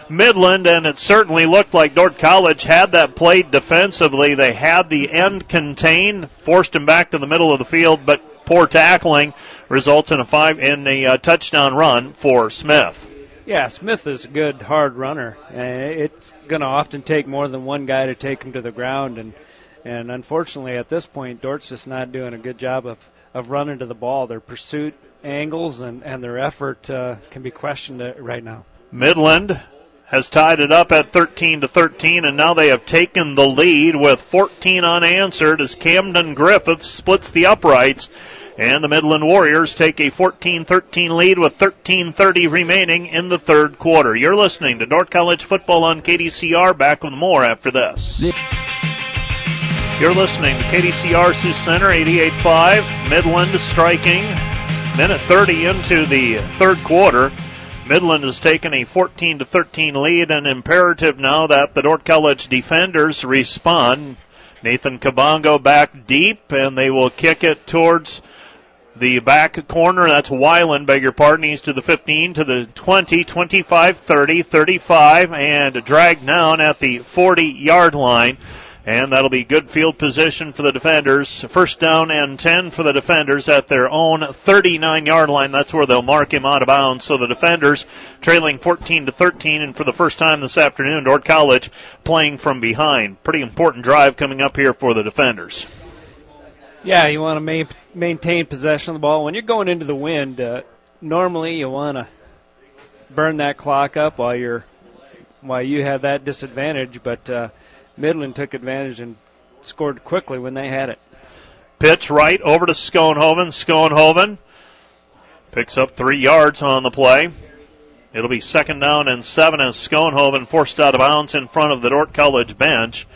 Midland. And it certainly looked like Dordt College had that played defensively. They had the end contained, forced him back to the middle of the field, but poor tackling results in a five in a uh, touchdown run for Smith. Yeah, Smith is a good hard runner. It's going to often take more than one guy to take him to the ground, and and unfortunately at this point, Dordt's just not doing a good job of, of running to the ball. Their pursuit angles and, and their effort uh, can be questioned right now. Midland has tied it up at 13 to 13, and now they have taken the lead with 14 unanswered as Camden Griffiths splits the uprights and the Midland Warriors take a 14 13 lead with 13.30 remaining in the third quarter. You're listening to Dordt College Football on KDCR. Back with more after this. You're listening to KDCR Sioux Center 88.5. Midland striking. Minute 30 into the third quarter. Midland has taken a 14 to 13 lead, and imperative now that the Dordt College defenders respond. Nathan Kabongo back deep, and they will kick it towards the back corner. That's Weiland, beg your pardon. He's to the 15, to the 20, 25, 30, 35, and dragged down at the 40 yard line. And that'll be good field position for the defenders. First down and 10 for the defenders at their own 39 yard line. That's where they'll mark him out of bounds. So the defenders trailing 14 to 13. And for the first time this afternoon, Dordt College playing from behind. Pretty important drive coming up here for the defenders. Yeah, you want to ma- maintain possession of the ball. When you're going into the wind, uh, normally you want to burn that clock up while you're while you have that disadvantage. But uh, Midland took advantage and scored quickly when they had it. Pitch right over to Schoenhoven. Schoenhoven picks up three yards on the play. It'll be second down and seven as Schoenhoven forced out of bounds in front of the Dordt College bench.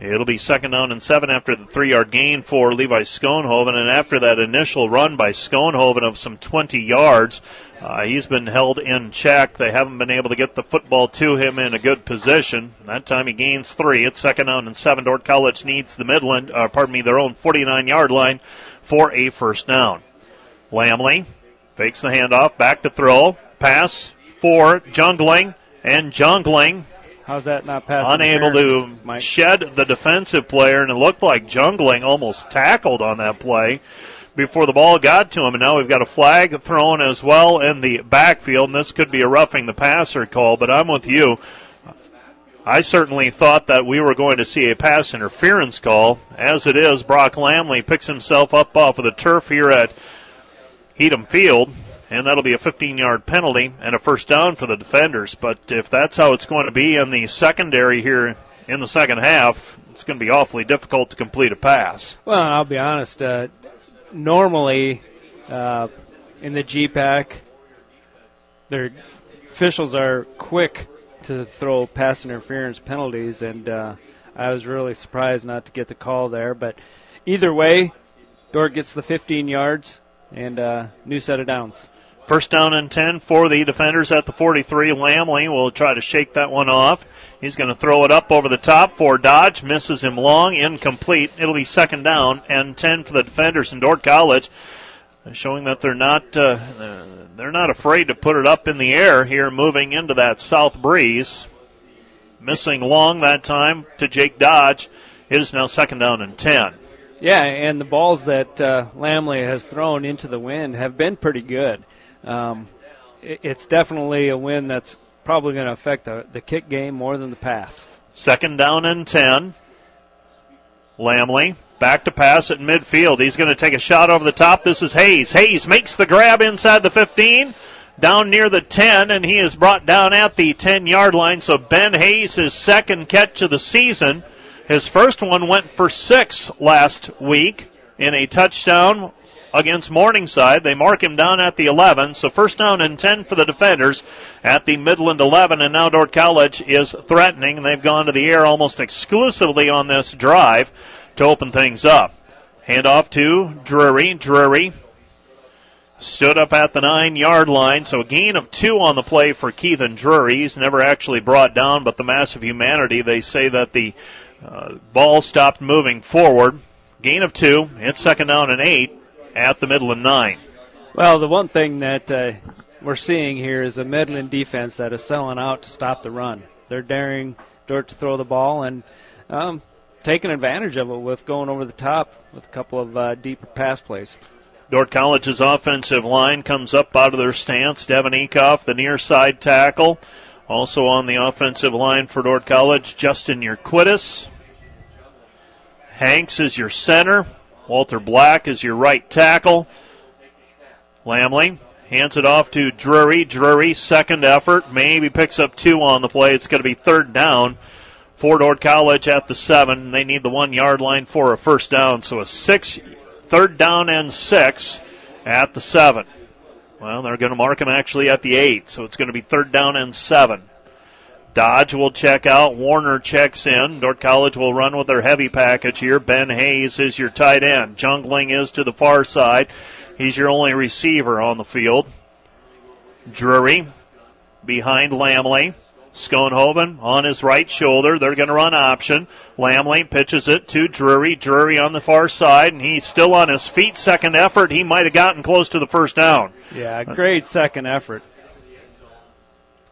It'll be second down and seven after the three yard gain for Levi Schoenhoven. And after that initial run by Schoenhoven of some 20 yards, uh, he's been held in check. They haven't been able to get the football to him in a good position. That time he gains three. It's second down and seven. Dordt College needs the Midland, uh, pardon me, their own 49 yard line for a first down. Lamley fakes the handoff, back to throw, pass for Jungling, and Jungling How's that not pass? unable to Mike? shed the defensive player, and it looked like Jungling almost tackled on that play before the ball got to him. And now we've got a flag thrown as well in the backfield, and this could be a roughing the passer call. But I'm with you. I certainly thought that we were going to see a pass interference call. As it is, Brock Lamley picks himself up off of the turf here at Heedum Field and that'll be a 15 yard penalty and a first down for the defenders. But if that's how it's going to be in the secondary here in the second half, it's going to be awfully difficult to complete a pass. Well, I'll be honest. Uh, normally, uh, in the GPAC, their officials are quick to throw pass interference penalties, and uh, I was really surprised not to get the call there. But either way, Dordt gets the 15 yards and uh, new set of downs. First down and 10 for the defenders at the 43. Lamley will try to shake that one off. He's going to throw it up over the top for Dodge. Misses him long, incomplete. It'll be second down and 10 for the defenders in Dordt College, showing that they're not uh, they're not afraid to put it up in the air here, moving into that south breeze. Missing long that time to Jake Dodge. It is now second down and 10. Yeah, and the balls that uh, Lamley has thrown into the wind have been pretty good um, it, it's definitely a win that's probably going to affect the, the kick game more than the pass. Second down and 10. Lamley back to pass at midfield. He's going to take a shot over the top. This is Hayes. Hayes makes the grab inside the 15, down near the 10, and he is brought down at the 10 yard line. So Ben Hayes, his second catch of the season. His first one went for six last week in a touchdown against Morningside. They mark him down at the 11. So first down and 10 for the defenders at the Midland 11. And now Dordt College is threatening. They've gone to the air almost exclusively on this drive to open things up. Hand off to Drury. Drury stood up at the nine yard line. So a gain of two on the play for Keithan Drury. He's never actually brought down, but the massive humanity, they say that the uh, ball stopped moving forward. Gain of two. It's second down and eight at the Midland nine. Well, the one thing that uh, we're seeing here is a Midland defense that is selling out to stop the run. They're daring Dordt to throw the ball and um, taking advantage of it with going over the top with a couple of uh, deeper pass plays. Dordt College's offensive line comes up out of their stance. Devin Ecoff, the near side tackle. Also on the offensive line for Dordt College, Justin Urquidis. Hanks is your center. Walter Black is your right tackle. Lamley hands it off to Drury. Drury, second effort, maybe picks up two on the play. It's going to be third down for Dordt College at the seven. They need the one yard line for a first down. So a six, third down and six at the seven. Well, they're going to mark him actually at the eight. So it's going to be third down and seven. Dodge will check out. Warner checks in. Dordt College will run with their heavy package here. Ben Hayes is your tight end. Jungling is to the far side. He's your only receiver on the field. Drury behind Lamley. Schoenhoven on his right shoulder. They're going to run option. Lamley pitches it to Drury. Drury on the far side, and he's still on his feet. Second effort. He might have gotten close to the first down. Yeah, great second effort.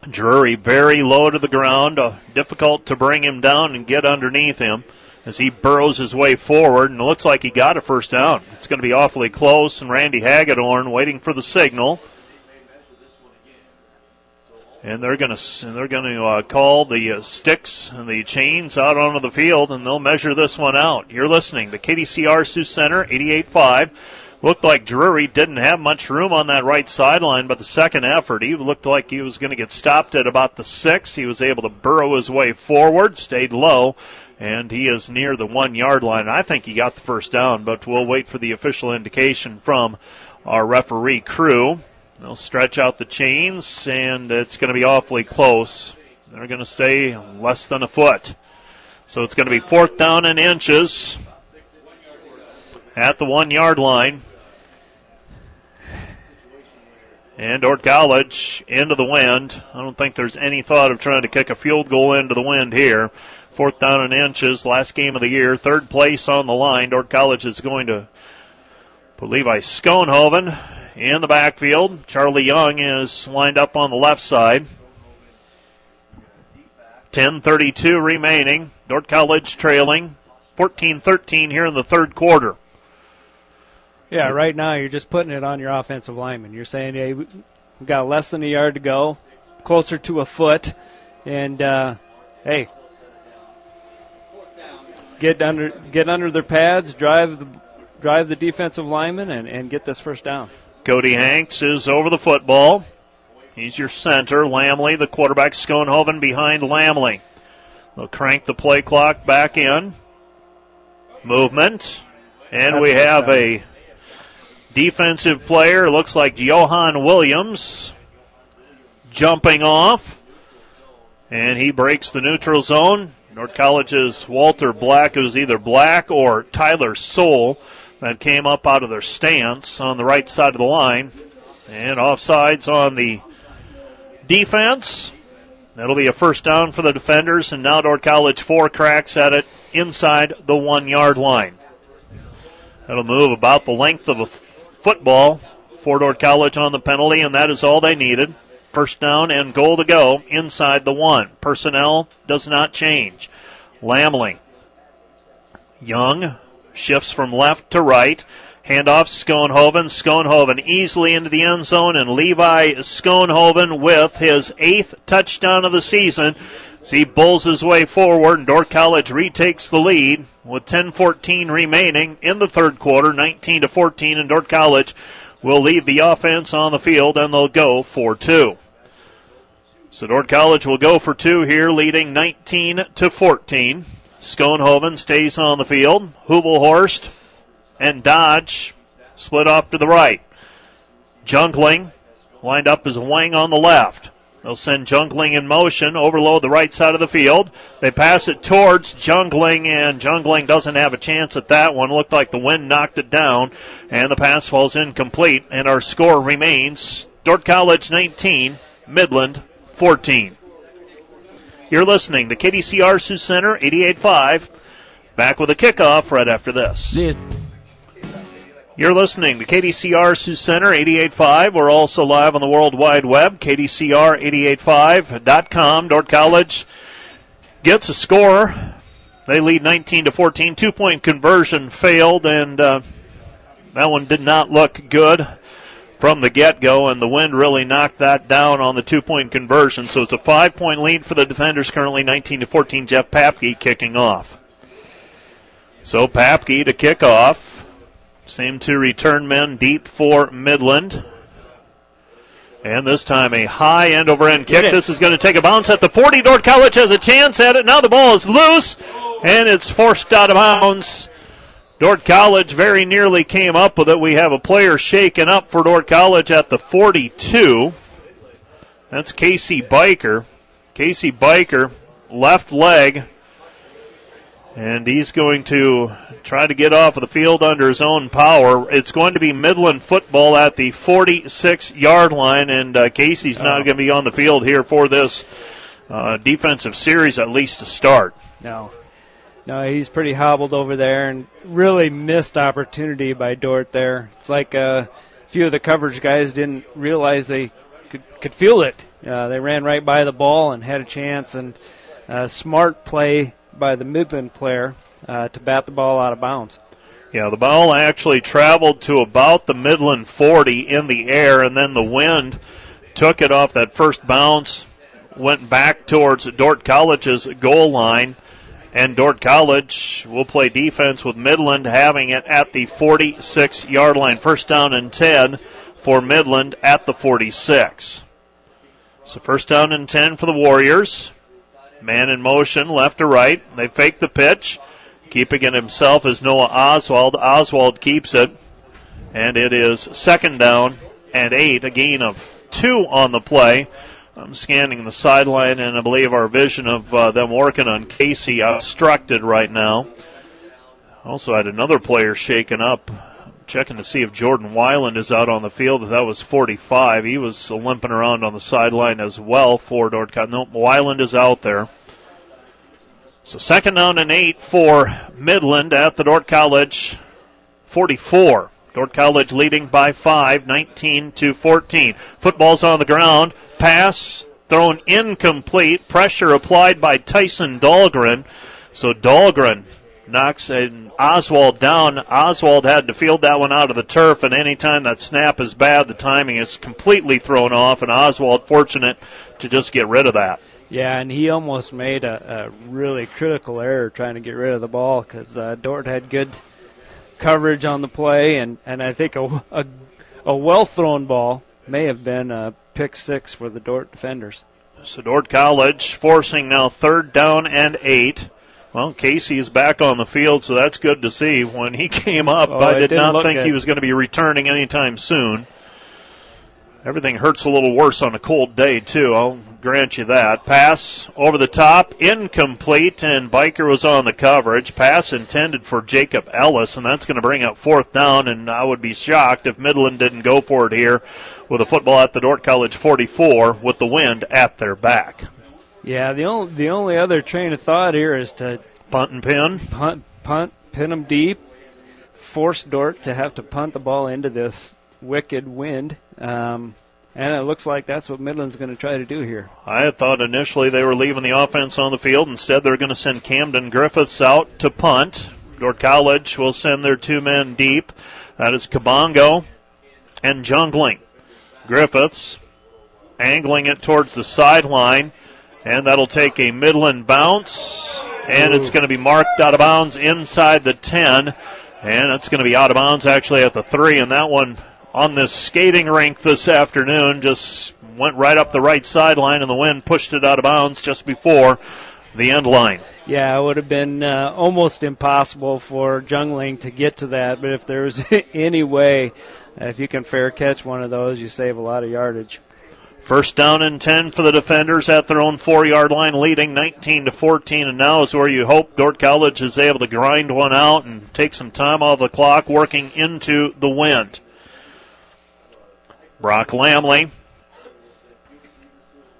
Drury very low to the ground, uh, difficult to bring him down and get underneath him. as he burrows his way forward, and looks like he got a first down. It's going to be awfully close, and Randy Hagedorn waiting for the signal. And they're going to they're going to uh, call the uh, sticks and the chains out onto the field, and they'll measure this one out. You're listening to KDCR Sioux Center, 88.5. Looked like Drury didn't have much room on that right sideline, but the second effort, he looked like he was going to get stopped at about the six. He was able to burrow his way forward, stayed low, and he is near the one yard line. I think he got the first down, but we'll wait for the official indication from our referee crew. They'll stretch out the chains, and it's going to be awfully close. They're going to stay less than a foot. So it's going to be fourth down and inches at the one yard line. And Dordt College into the wind. I don't think there's any thought of trying to kick a field goal into the wind here. Fourth down and inches, last game of the year, third place on the line. Dordt College is going to put Levi Schoenhoven in the backfield. Charlie Young is lined up on the left side. 10:32 remaining. Dordt College trailing 14-13 here in the third quarter. Yeah, right now you're just putting it on your offensive lineman. You're saying, hey, we've got less than a yard to go, closer to a foot, and uh, hey, get under get under their pads, drive the drive the defensive lineman, and, and get this first down. Cody Hanks is over the football. He's your center. Lamley, the quarterback, Schoenhoven behind Lamley. They'll crank the play clock back in. Movement. And we have a defensive player. Looks like Johan Williams jumping off. And he breaks the neutral zone. Dordt College's Walter Black, who's either Black or Tyler Soul that came up out of their stance on the right side of the line. And offsides on the defense. That'll be a first down for the defenders, and now Dordt College four cracks at it inside the one yard line. That'll move about the length of a football for Dordt College on the penalty, and that is all they needed. First down and goal to go inside the one. Personnel does not change. Lamley. Young shifts from left to right. Handoff Schoenhoven. Schoenhoven easily into the end zone, and Levi Schoenhoven with his eighth touchdown of the season. As he bulls his way forward, and Dordt College retakes the lead with 10-14 remaining in the third quarter, 19 to 14, and Dordt College will leave the offense on the field, and they'll go for two. So Dordt College will go for two here, leading 19 to 14. Schoenhoven stays on the field. Hubelhorst and Dodge split off to the right. Jungling lined up as a wing on the left. They'll send Jungling in motion, overload the right side of the field. They pass it towards Jungling, and Jungling doesn't have a chance at that one. Looked like the wind knocked it down, and the pass falls incomplete, and our score remains Dordt College 19, Midland 14. You're listening to KDCR Sioux Center 88.5. Back with a kickoff right after this. This You're listening to KDCR Sioux Center 88.5. We're also live on the World Wide Web, KDCR885.com. Dordt College gets a score. They lead 19 to 14. Two point conversion failed, and uh, that one did not look good from the get go, and the wind really knocked that down on the two point conversion. So it's a five point lead for the defenders currently 19 to 14. Jeff Papke kicking off. So Papke to kick off. Same two return men deep for Midland. And this time a high end over end kick. This is going to take a bounce at the 40. Dordt College has a chance at it. Now the ball is loose and it's forced out of bounds. Dordt College very nearly came up with it. We have a player shaken up for Dordt College at the 42. That's Casey Biker. Casey Biker, left leg. And he's going to try to get off of the field under his own power. It's going to be Midland football at the 46 yard line, and uh, Casey's not going to be on the field here for this uh, defensive series, at least to start. No. No, he's pretty hobbled over there and really missed opportunity by Dordt there. It's like uh, a few of the coverage guys didn't realize they could, could feel it. Uh, they ran right by the ball and had a chance, and uh, smart play by the Midland player. uh, to bat the ball out of bounds. Yeah, the ball actually traveled to about the Midland 40 in the air, and then the wind took it off that first bounce, went back towards Dordt College's goal line, and Dordt College will play defense with Midland having it at the 46 yard line. First down and 10 for Midland at the 46. So first down and 10 for the Warriors. Man in motion, left to right. They fake the pitch. Keeping it himself is Noah Oswald. Oswald keeps it. And it is second down and eight, a gain of two on the play. I'm scanning the sideline, and I believe our vision of uh, them working on Casey obstructed right now. Also had another player shaken up. Checking to see if Jordan Weiland is out on the field. That was 45. He was limping around on the sideline as well for Dordt. No, Weiland is out there. So second down and eight for Midland at the Dordt College 44. Dordt College leading by five, 19 to 14. Football's on the ground. Pass thrown incomplete. Pressure applied by Tyson Dahlgren. So Dahlgren knocks and Oswald down. Oswald had to field that one out of the turf, and anytime that snap is bad, the timing is completely thrown off, and Oswald fortunate to just get rid of that. Yeah, and he almost made a, a really critical error trying to get rid of the ball because uh, Dordt had good coverage on the play, and, and I think a, a, a well thrown ball may have been a pick six for the Dordt defenders. So Dordt College forcing now third down and eight. Well, Casey is back on the field, so that's good to see. When he [LAUGHS] came up, oh, I did not think good. he was going to be returning anytime soon. Everything hurts a little worse on a cold day, too. I'll grant you that. Pass over the top, incomplete, and Biker was on the coverage. Pass intended for Jacob Ellis, and that's going to bring up fourth down, and I would be shocked if Midland didn't go for it here with a football at the Dordt College 44 with the wind at their back. Yeah, the only, the only other train of thought here is to punt and pin. Punt, punt, pin them deep, force Dordt to have to punt the ball into this wicked wind. Um, and it looks like that's what Midland's going to try to do here. I had thought initially they were leaving the offense on the field. Instead, they're going to send Camden Griffiths out to punt. Dordt College will send their two men deep. That is Kabongo and Jungling. Griffiths angling it towards the sideline, and that'll take a Midland bounce, and Ooh. it's going to be marked out of bounds inside the 10, and it's going to be out of bounds actually at the 3, and that one on this skating rink this afternoon. Just went right up the right sideline, and the wind pushed it out of bounds just before the end line. Yeah, it would have been uh, almost impossible for Jungling to get to that. But if there's [LAUGHS] any way, if you can fair catch one of those, you save a lot of yardage. First down and 10 for the defenders at their own four yard line, leading 19 to 14. And now is where you hope Dordt College is able to grind one out and take some time off the clock, working into the wind. Brock Lamley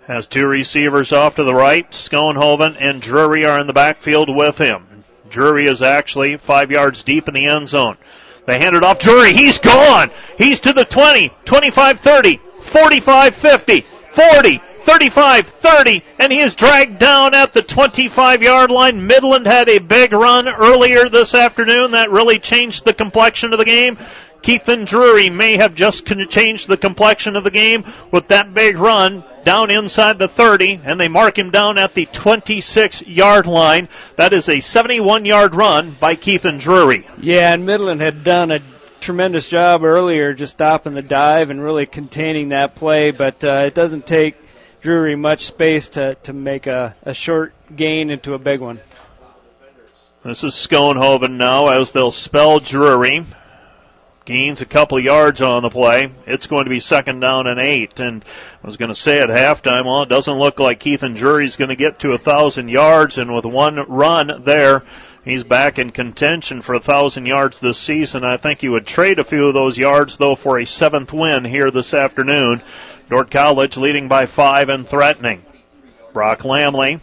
has two receivers off to the right. Schoenhoven and Drury are in the backfield with him. Drury is actually five yards deep in the end zone. They hand it off. Drury, he's gone. He's to the 20, 25 30, 45 50, 40, 35 30, and he is dragged down at the 25 yard line. Midland had a big run earlier this afternoon that really changed the complexion of the game. Keithan Drury may have just changed the complexion of the game with that big run down inside the 30, and they mark him down at the 26 yard line. That is a 71 yard run by Keithan Drury. Yeah, and Midland had done a tremendous job earlier just stopping the dive and really containing that play, but uh, it doesn't take Drury much space to, to make a, a short gain into a big one. This is Schoenhoven now as they'll spell Drury gains a couple yards on the play. It's going to be second down and eight. And I was going to say at halftime, well, it doesn't look like Keithan Drury's going to get to a thousand yards. And with one run there, he's back in contention for a thousand yards this season. I think he would trade a few of those yards though for a seventh win here this afternoon. Dordt College leading by five and threatening. Brock Lamley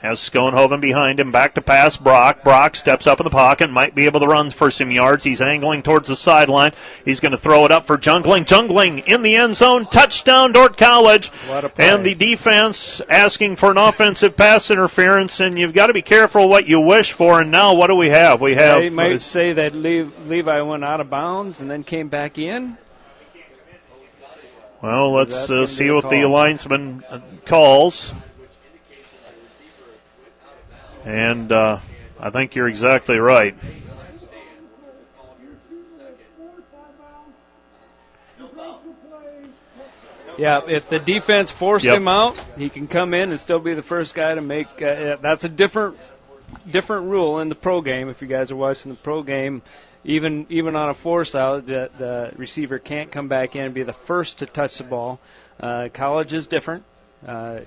has Schoenhoven behind him. Back to pass Brock. Brock steps up in the pocket, might be able to run for some yards. He's angling towards the sideline. He's going to throw it up for Jungling. Jungling in the end zone. Touchdown, Dordt College. And the defense asking for an offensive pass interference, and you've got to be careful what you wish for. And now what do we have? We have. They might say that Levi went out of bounds and then came back in. Well, let's uh, see what the linesman calls. And uh, I think you're exactly right. Yeah, if the defense forced yep. him out, he can come in and still be the first guy to make. Uh, that's a different different rule in the pro game. If you guys are watching the pro game, even even on a force out, the, the receiver can't come back in and be the first to touch the ball. Uh, college is different. Uh,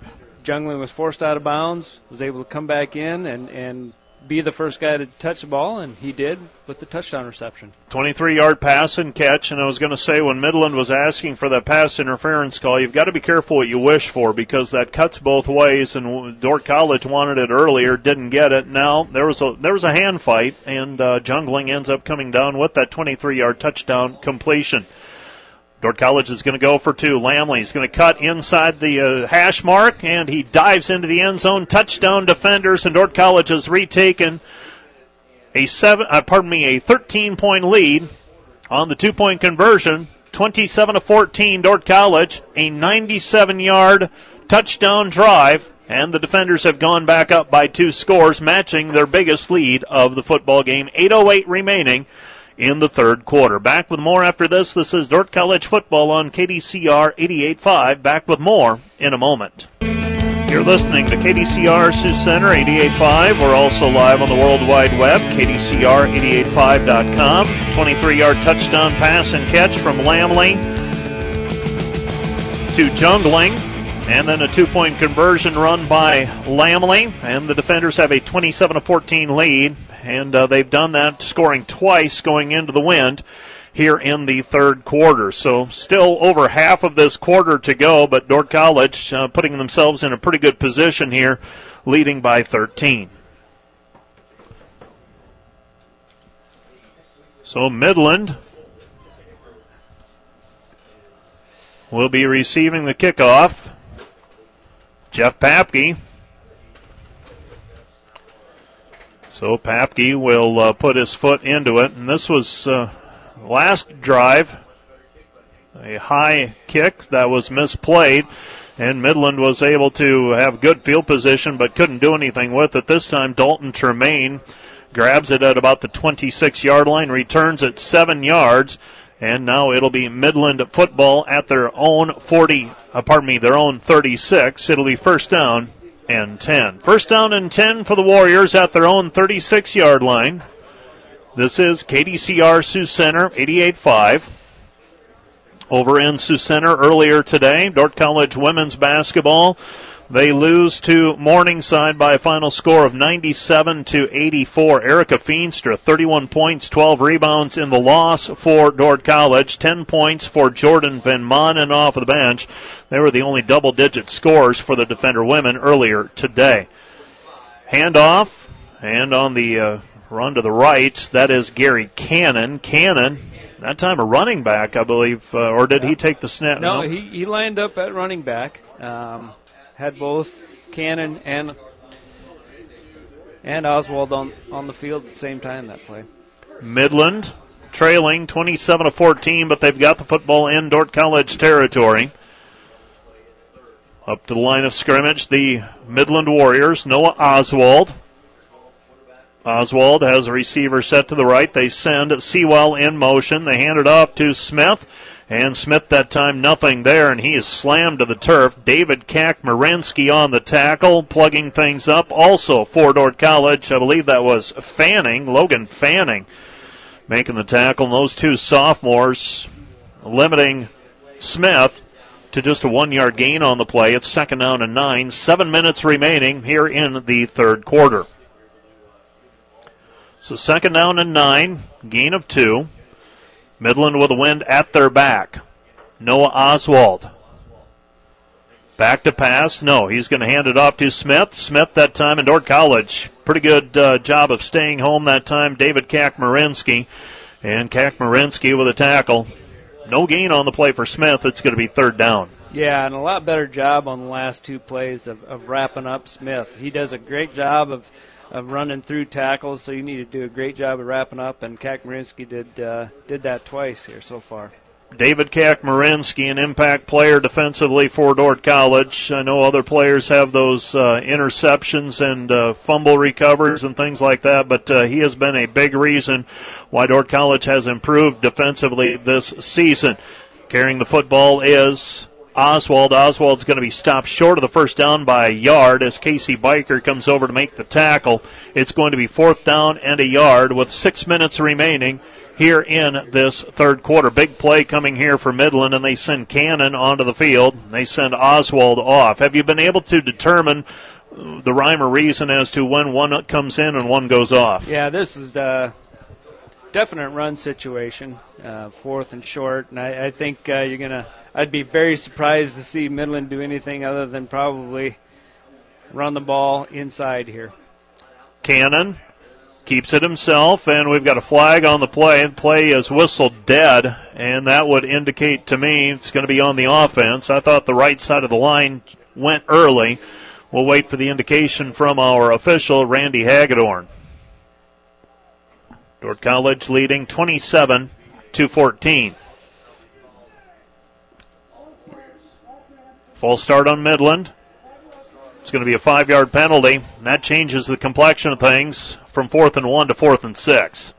Jungling was forced out of bounds, was able to come back in and, and be the first guy to touch the ball, and he did with the touchdown reception. 23 yard pass and catch. And I was going to say, when Midland was asking for that pass interference call, you've got to be careful what you wish for because that cuts both ways. And Dordt College wanted it earlier, didn't get it. Now there was a there was a hand fight, and uh, Jungling ends up coming down with that 23 yard touchdown completion. Dordt College is going to go for two. Lamley is going to cut inside the uh, hash mark, and he dives into the end zone. Touchdown defenders, and Dordt College has retaken a seven. Uh, pardon me, a 13 point lead on the two point conversion. 27 to 14, Dordt College, a 97 yard touchdown drive, and the defenders have gone back up by two scores, matching their biggest lead of the football game. 8:08 remaining in the third quarter. Back with more after this. This is Dordt College football on KDCR 88.5. Back with more in a moment. You're listening to KDCR Sioux Center 88.5. We're also live on the World Wide Web, KDCR885.com. 23 yard touchdown pass and catch from Lamley to Jungling. And then a two point conversion run by Lamley. And the defenders have a 27 14 lead and uh, they've done that, scoring twice going into the wind here in the third quarter. So still over half of this quarter to go, but Dordt College uh, putting themselves in a pretty good position here, leading by 13. So Midland will be receiving the kickoff. Jeff Papke So Papke will uh, put his foot into it, and this was uh, last drive a high kick that was misplayed, and Midland was able to have good field position but couldn't do anything with it. This time, Dalton Tremaine grabs it at about the 26 yard line, returns it seven yards, and now it'll be Midland football at their own 40, uh, pardon me, their own 36. It'll be first down and 10. First down and 10 for the Warriors at their own 36 yard line. This is KDCR Sioux Center 88.5. Over in Sioux Center earlier today, Dordt College women's basketball they lose to Morningside by a final score of 97 to 84. Erica Feenstra, 31 points, 12 rebounds in the loss for Dordt College, 10 points for Jordan Van Manen off of the bench. They were the only double digit scores for the Defender women earlier today. Handoff, and on the uh, run to the right, that is Gary Cannon. Cannon that time a running back, I believe, uh, or did he take the snap? No, no, He, he lined up at running back. Um, had both Cannon and and Oswald on, on the field at the same time that play. Midland trailing 27 to 14, but they've got the football in Dordt College territory. Up to the line of scrimmage, the Midland Warriors, Noah Oswald. Oswald has a receiver set to the right. They send Sewell in motion. They hand it off to Smith. And Smith that time nothing there, and he is slammed to the turf. David Kakmarensky on the tackle, plugging things up. Also for Dordt College, I believe that was Fanning, Logan Fanning, making the tackle. And those two sophomores limiting Smith to just a one yard gain on the play. It's second down and nine. Seven minutes remaining here in the third quarter. So second down and nine, gain of two. Midland with the wind at their back. Noah Oswald Back to pass. No, he's going to hand it off to Smith. Smith that time in Dordt College. Pretty good uh, job of staying home that time. David Kakmarinsky. And Kakmarinsky with a tackle. No gain on the play for Smith. It's going to be third down. Yeah, and a lot better job on the last two plays of, of wrapping up Smith. He does a great job of, of running through tackles, so you need to do a great job of wrapping up, and Kakmarinsky did uh, did that twice here so far. David Kakmarinsky, an impact player defensively for Dordt College. I know other players have those uh, interceptions and uh, fumble recovers and things like that, but uh, he has been a big reason why Dordt College has improved defensively this season. Carrying the football is Oswald. Oswald's going to be stopped short of the first down by a yard as Casey Biker comes over to make the tackle. It's going to be fourth down and a yard with six minutes remaining here in this third quarter. Big play coming here for Midland, and they send Cannon onto the field. They send Oswald off. Have you been able to determine the rhyme or reason as to when one comes in and one goes off? Yeah, this is a definite run situation, uh, fourth and short, and I, I think uh, you're gonna. I'd be very surprised to see Midland do anything other than probably run the ball inside here. Cannon keeps it himself, and we've got a flag on the play. The play is whistled dead, and that would indicate to me it's going to be on the offense. I thought the right side of the line went early. We'll wait for the indication from our official, Randy Hagedorn. Dordt College leading 27 to 14. Full start on Midland. It's going to be a five yard penalty, and that changes the complexion of things from fourth and one to fourth and six.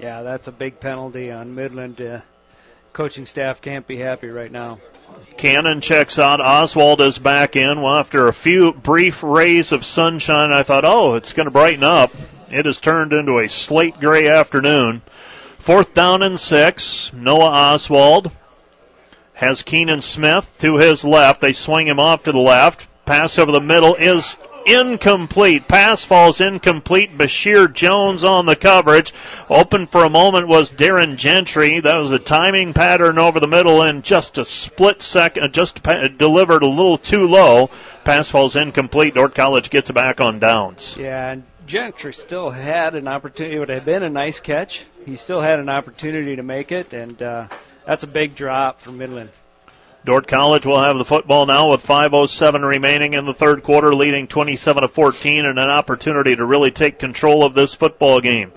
Yeah, that's a big penalty on Midland. Uh, coaching staff can't be happy right now. Cannon checks out. Oswald is back in. Well, after a few brief rays of sunshine, I thought, oh, it's going to brighten up. It has turned into a slate gray afternoon. Fourth down and six. Noah Oswald has Keenan Smith to his left. They swing him off to the left. Pass over the middle is incomplete. Pass falls incomplete. Bashir Jones on the coverage. Open for a moment was Darren Gentry. That was a timing pattern over the middle and just a split second, just delivered a little too low. Pass falls incomplete. Dordt College gets back on downs. Yeah, and Gentry still had an opportunity. It would have been a nice catch. He still had an opportunity to make it, and uh, that's a big drop for Midland. Dordt College will have the football now with 5:07 remaining in the third quarter, leading 27 to 14, and an opportunity to really take control of this football game.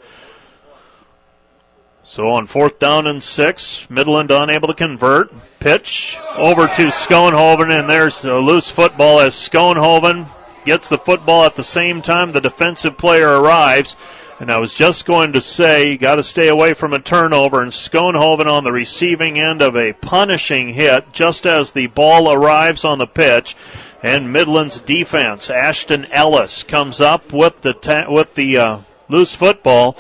So on fourth down and six, Midland unable to convert. Pitch over to Schoenhoven, and there's a loose football as Schoenhoven gets the football at the same time the defensive player arrives. And I was just going to say, got to stay away from a turnover. And Schoenhoven on the receiving end of a punishing hit just as the ball arrives on the pitch. And Midland's defense, Ashton Ellis, comes up with the ta- with the uh, loose football,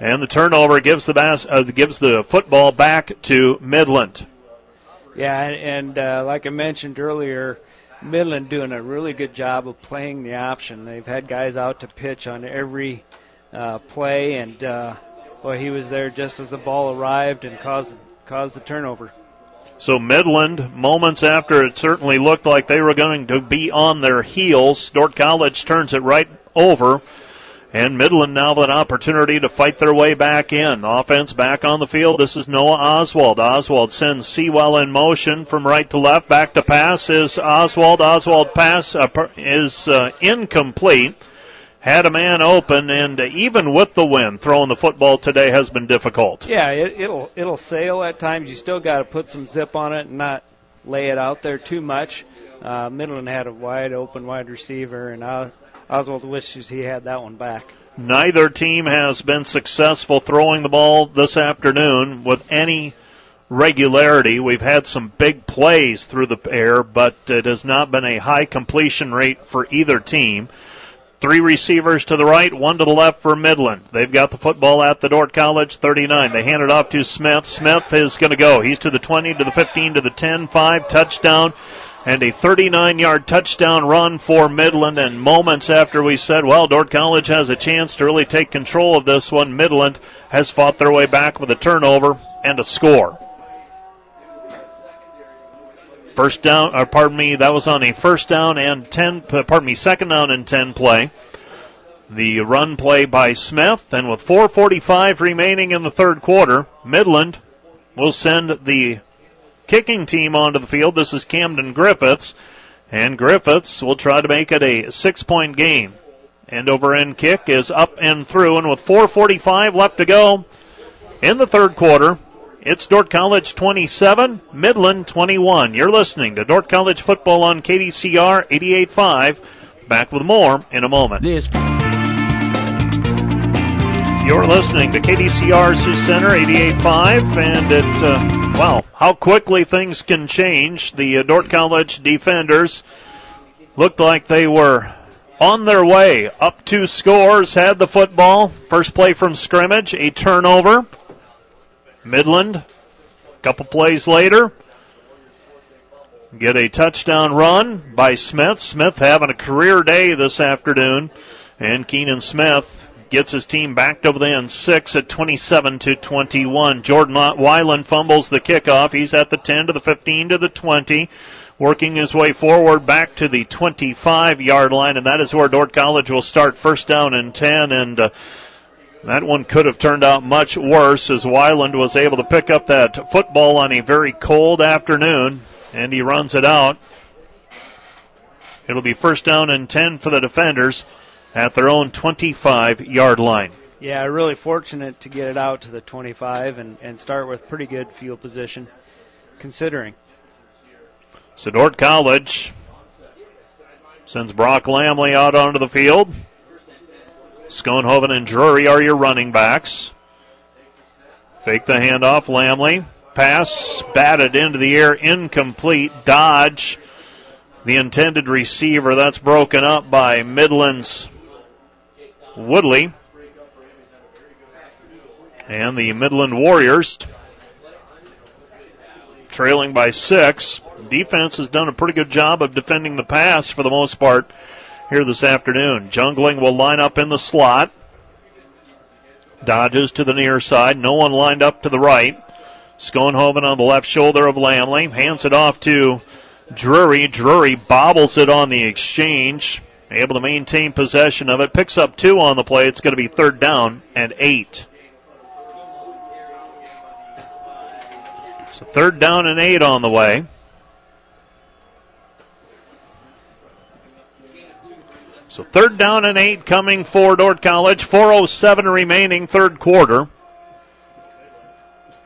and the turnover gives the bas- uh, gives the football back to Midland. Yeah, and, uh, like I mentioned earlier, Midland doing a really good job of playing the option. They've had guys out to pitch on every uh, play, and uh, well, he was there just as the ball arrived and caused caused the turnover. So Midland, moments after it certainly looked like they were going to be on their heels, Dordt College turns it right over. And Midland now with an opportunity to fight their way back in. Offense back on the field. This is Noah Oswald. Oswald sends Sewell in motion from right to left. Back to pass is Oswald. Oswald pass uh, is uh, incomplete had a man open, and even with the wind, throwing the football today has been difficult. Yeah, it, will it'll sail at times. You still got to put some zip on it and not lay it out there too much. Uh, Midland had a wide open wide receiver, and Oswald wishes he had that one back. Neither team has been successful throwing the ball this afternoon with any regularity. We've had some big plays through the air, but it has not been a high completion rate for either team. Three receivers to the right, one to the left for Midland. They've got the football at the Dordt College 39. They hand it off to Smith. Smith is going to go. He's to the 20, to the 15, to the 10, 5, touchdown, and a 39 yard touchdown run for Midland. And moments after we said, well, Dordt College has a chance to really take control of this one, Midland has fought their way back with a turnover and a score. First down, or pardon me, that was on a first down and 10, pardon me, second down and 10 play. The run play by Smith, and with 4.45 remaining in the third quarter, Midland will send the kicking team onto the field. This is Camden Griffiths, and Griffiths will try to make it a six point game. End over end kick is up and through, and with 4.45 left to go in the third quarter, it's Dordt College 27, Midland 21. You're listening to Dordt College football on KDCR 88.5. Back with more in a moment. This. You're listening to KDCR Sioux Center 88.5, and it, uh, wow, how quickly things can change. The uh, Dordt College defenders looked like they were on their way up two scores, had the football. First play from scrimmage, a turnover. Midland, a couple plays later, get a touchdown run by Smith. Smith having a career day this afternoon, and Keenan Smith gets his team backed over the end six at 27 to 21. Jordan Weiland fumbles the kickoff. He's at the 10 to the 15 to the 20 working his way forward back to the 25 yard line, and that is where Dordt College will start first down and 10. And uh, that one could have turned out much worse as Weiland was able to pick up that football on a very cold afternoon, and he runs it out. It'll be first down and 10 for the defenders at their own 25 yard line. Yeah, really fortunate to get it out to the 25 and, and start with pretty good field position, considering. So Dordt College sends Brock Lamley out onto the field. Schoenhoven and Drury are your running backs. Fake the handoff, Lamley. Pass batted into the air, incomplete. Dodge, the intended receiver. That's broken up by Midland's Woodley. And the Midland Warriors trailing by six. Defense has done a pretty good job of defending the pass for the most part here this afternoon. Jungling will line up in the slot. Dodges to the near side. No one lined up to the right. Schoenhoven on the left shoulder of Lamley. Hands it off to Drury. Drury bobbles it on the exchange. Able to maintain possession of it. Picks up two on the play. It's going to be third down and eight. So third down and eight on the way. So third down and eight coming for Dordt College. 4.07 remaining third quarter.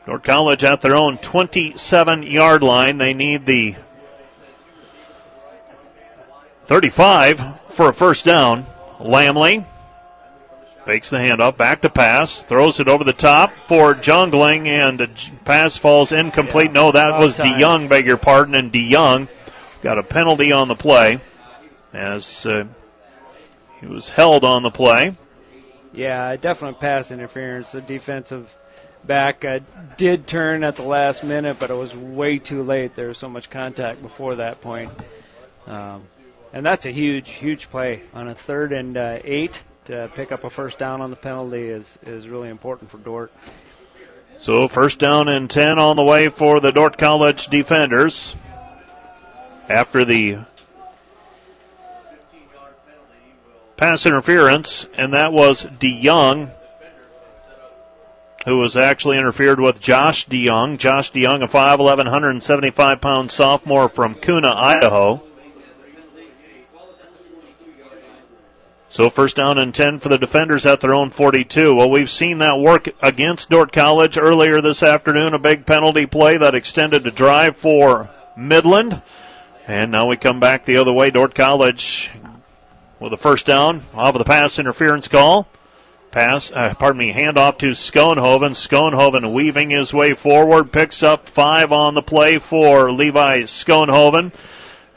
Dordt College at their own 27 yard line. They need the 35 for a first down. Lamley fakes the handoff, back to pass, throws it over the top for Jungling, and the pass falls incomplete. No, that was DeYoung, beg your pardon, and DeYoung got a penalty on the play as uh, he was held on the play. Yeah, definite pass interference. The defensive back uh, did turn at the last minute, but it was way too late. There was so much contact before that point. Um, and that's a huge, huge play on a third and uh, eight to pick up a first down on the penalty is is really important for Dordt. So first down and ten on the way for the Dordt College defenders. After the pass interference, and that was DeYoung, who was actually interfered with Josh DeYoung. Josh DeYoung, a 5'11, 175 pound sophomore from Kuna, Idaho. So first down and 10 for the defenders at their own 42. Well, we've seen that work against Dordt College earlier this afternoon, a big penalty play that extended the drive for Midland. And now we come back the other way. Dordt College with a first down off of the pass interference call. Pass, uh, pardon me, handoff to Schoenhoven. Schoenhoven weaving his way forward, picks up five on the play for Levi Schoenhoven.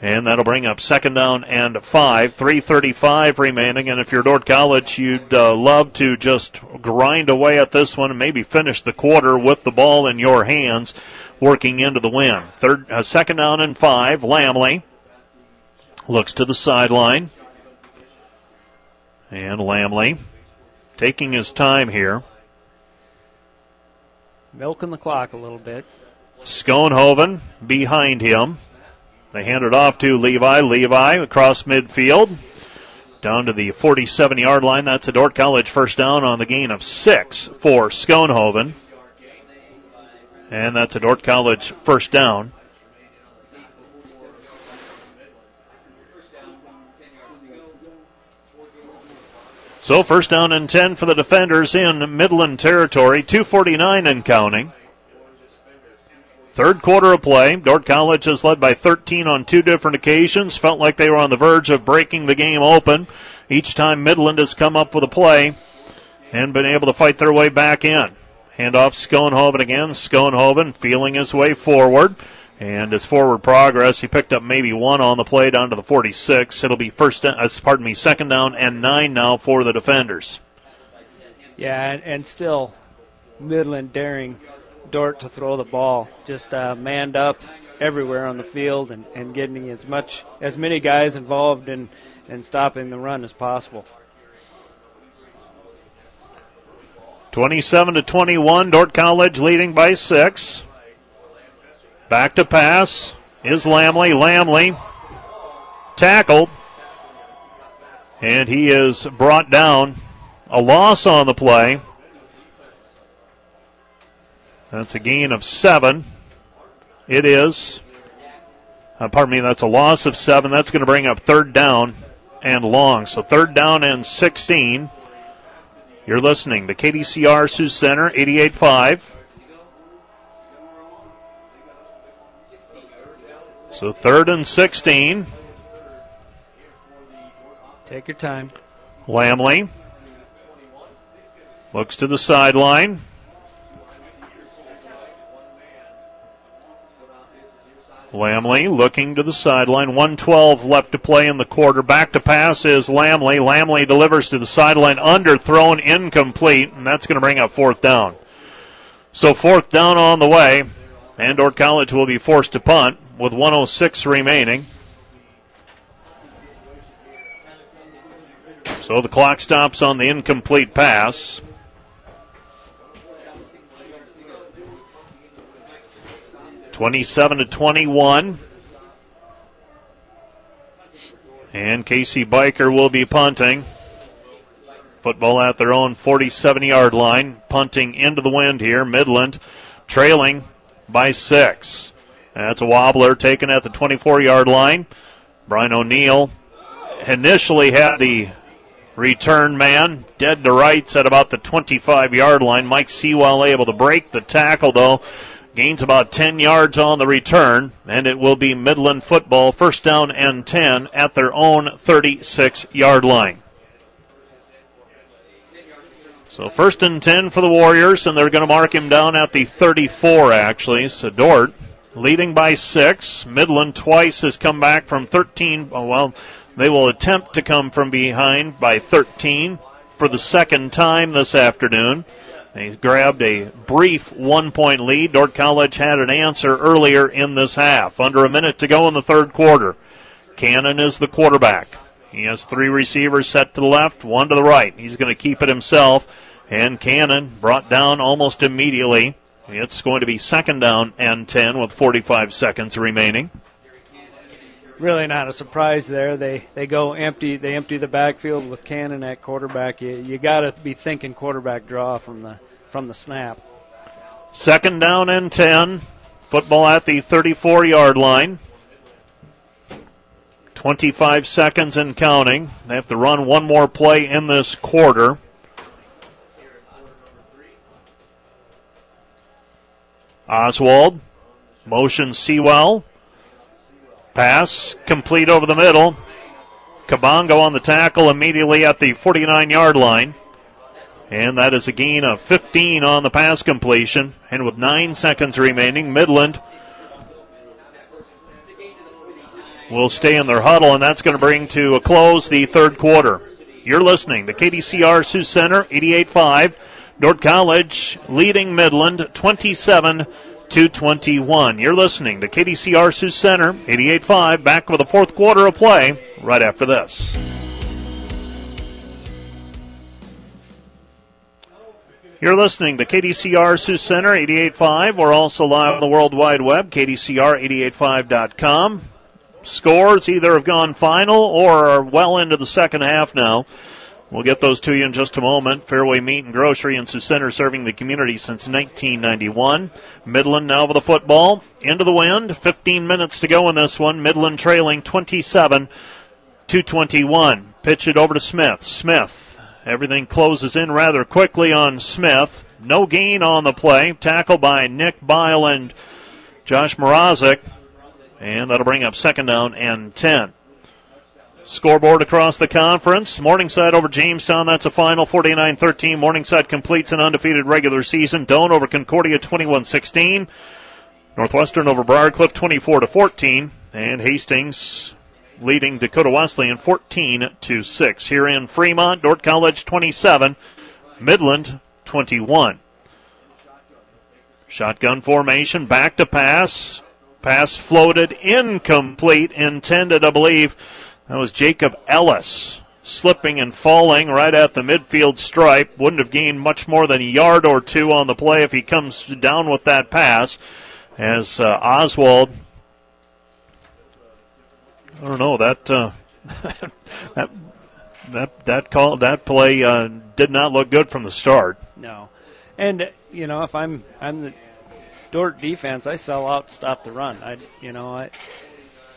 And that'll bring up second down and five. 3.35 remaining. And if you're Dordt College, you'd uh, love to just grind away at this one and maybe finish the quarter with the ball in your hands, working into the win. Third, uh, second down and five. Lamley looks to the sideline. And Lamley taking his time here. Milking the clock a little bit. Schoenhoven behind him. They hand it off to Levi. Levi across midfield down to the 47 yard line. That's a Dordt College first down on the gain of six for Schoenhoven. And that's a Dordt College first down. So first down and 10 for the defenders in Midland territory, 249 and counting. Third quarter of play. Dordt College has led by 13 on two different occasions. Felt like they were on the verge of breaking the game open. Each time Midland has come up with a play and been able to fight their way back in. Handoff Schoenhoven again. Schoenhoven feeling his way forward. And his forward progress, he picked up maybe one on the play down to the 46. It'll be first, uh, pardon me, second down and nine now for the defenders. Yeah, and, and still Midland daring Dordt to throw the ball, just uh, manned up everywhere on the field and, and getting as much as many guys involved in, in stopping the run as possible. 27 to 21, Dordt College leading by six. Back to pass is Lamley. Lamley tackled. And he is brought down. A loss on the play. That's a gain of seven. It is. Uh, pardon me, that's a loss of seven. That's going to bring up third down and long. So third down and 16. You're listening to KDCR Sioux Center, 88.5. So third and 16. Take your time. Lamley looks to the sideline. Lamley looking to the sideline. 112 left to play in the quarter. Back to pass is Lamley. Lamley delivers to the sideline. Underthrown, incomplete, and that's going to bring up fourth down. So fourth down on the way. Andor College will be forced to punt with 106 remaining. So the clock stops on the incomplete pass. Twenty-seven to twenty-one. And Casey Biker will be punting. Football at their own 47 yard line. Punting into the wind here. Midland trailing by six. That's a wobbler taken at the 24 yard line. Brian O'Neill initially had the return man dead to rights at about the 25 yard line. Mike Sewell able to break the tackle though. Gains about 10 yards on the return, and it will be Midland football, first down and 10 at their own 36 yard line. So first and 10 for the Warriors, and they're going to mark him down at the 34, actually. So Dordt leading by six. Midland twice has come back from 13. Well, they will attempt to come from behind by 13 for the second time this afternoon. They grabbed a brief one point lead. Dordt College had an answer earlier in this half. Under a minute to go in the third quarter. Cannon is the quarterback. He has three receivers set to the left, one to the right. He's going to keep it himself. And Cannon brought down almost immediately. It's going to be second down and 10 with 45 seconds remaining. Really not a surprise there. They they go empty. They empty the backfield with Cannon at quarterback. You you got to be thinking quarterback draw from the from the snap. Second down and 10. Football at the 34 yard line. 25 seconds and counting. They have to run one more play in this quarter. Oswald, motion Sewell. Pass complete over the middle. Kabongo on the tackle immediately at the 49 yard line. And that is a gain of 15 on the pass completion. And with nine seconds remaining, Midland will stay in their huddle, and that's going to bring to a close the third quarter. You're listening to KDCR Sioux Center, 88.5. Dordt College leading Midland 27 to 21. You're listening to KDCR Sioux Center, 88.5. Back with the fourth quarter of play right after this. You're listening to KDCR Sioux Center 88.5. We're also live on the World Wide Web, KDCR885.com. scores either have gone final or are well into the second half now. We'll get those to you in just a moment. Fairway Meat and Grocery in Sioux Center serving the community since 1991. Midland now with the football. Into the wind. 15 minutes to go in this one. Midland trailing 27 to 21. Pitch it over to Smith. Smith. Everything closes in rather quickly on Smith. No gain on the play. Tackle by Nick Bile and Josh Mrazek. And that'll bring up second down and 10. Scoreboard across the conference. Morningside over Jamestown. That's a final 49 13. Morningside completes an undefeated regular season. Doane over Concordia 21 16. Northwestern over Briarcliff 24 14. And Hastings leading Dakota Wesleyan 14 to 6. Here in Fremont, Dordt College 27, Midland 21. Shotgun formation, back to pass. Pass floated, incomplete, intended, I believe that was Jacob Ellis slipping and falling right at the midfield stripe. Wouldn't have gained much more than a yard or two on the play if he comes down with that pass. As uh, Oswald, I don't know that uh, [LAUGHS] that that that call that play uh, did not look good from the start. No, and you know if I'm I'm the Dordt defense, I sell out, stop the run. I you know I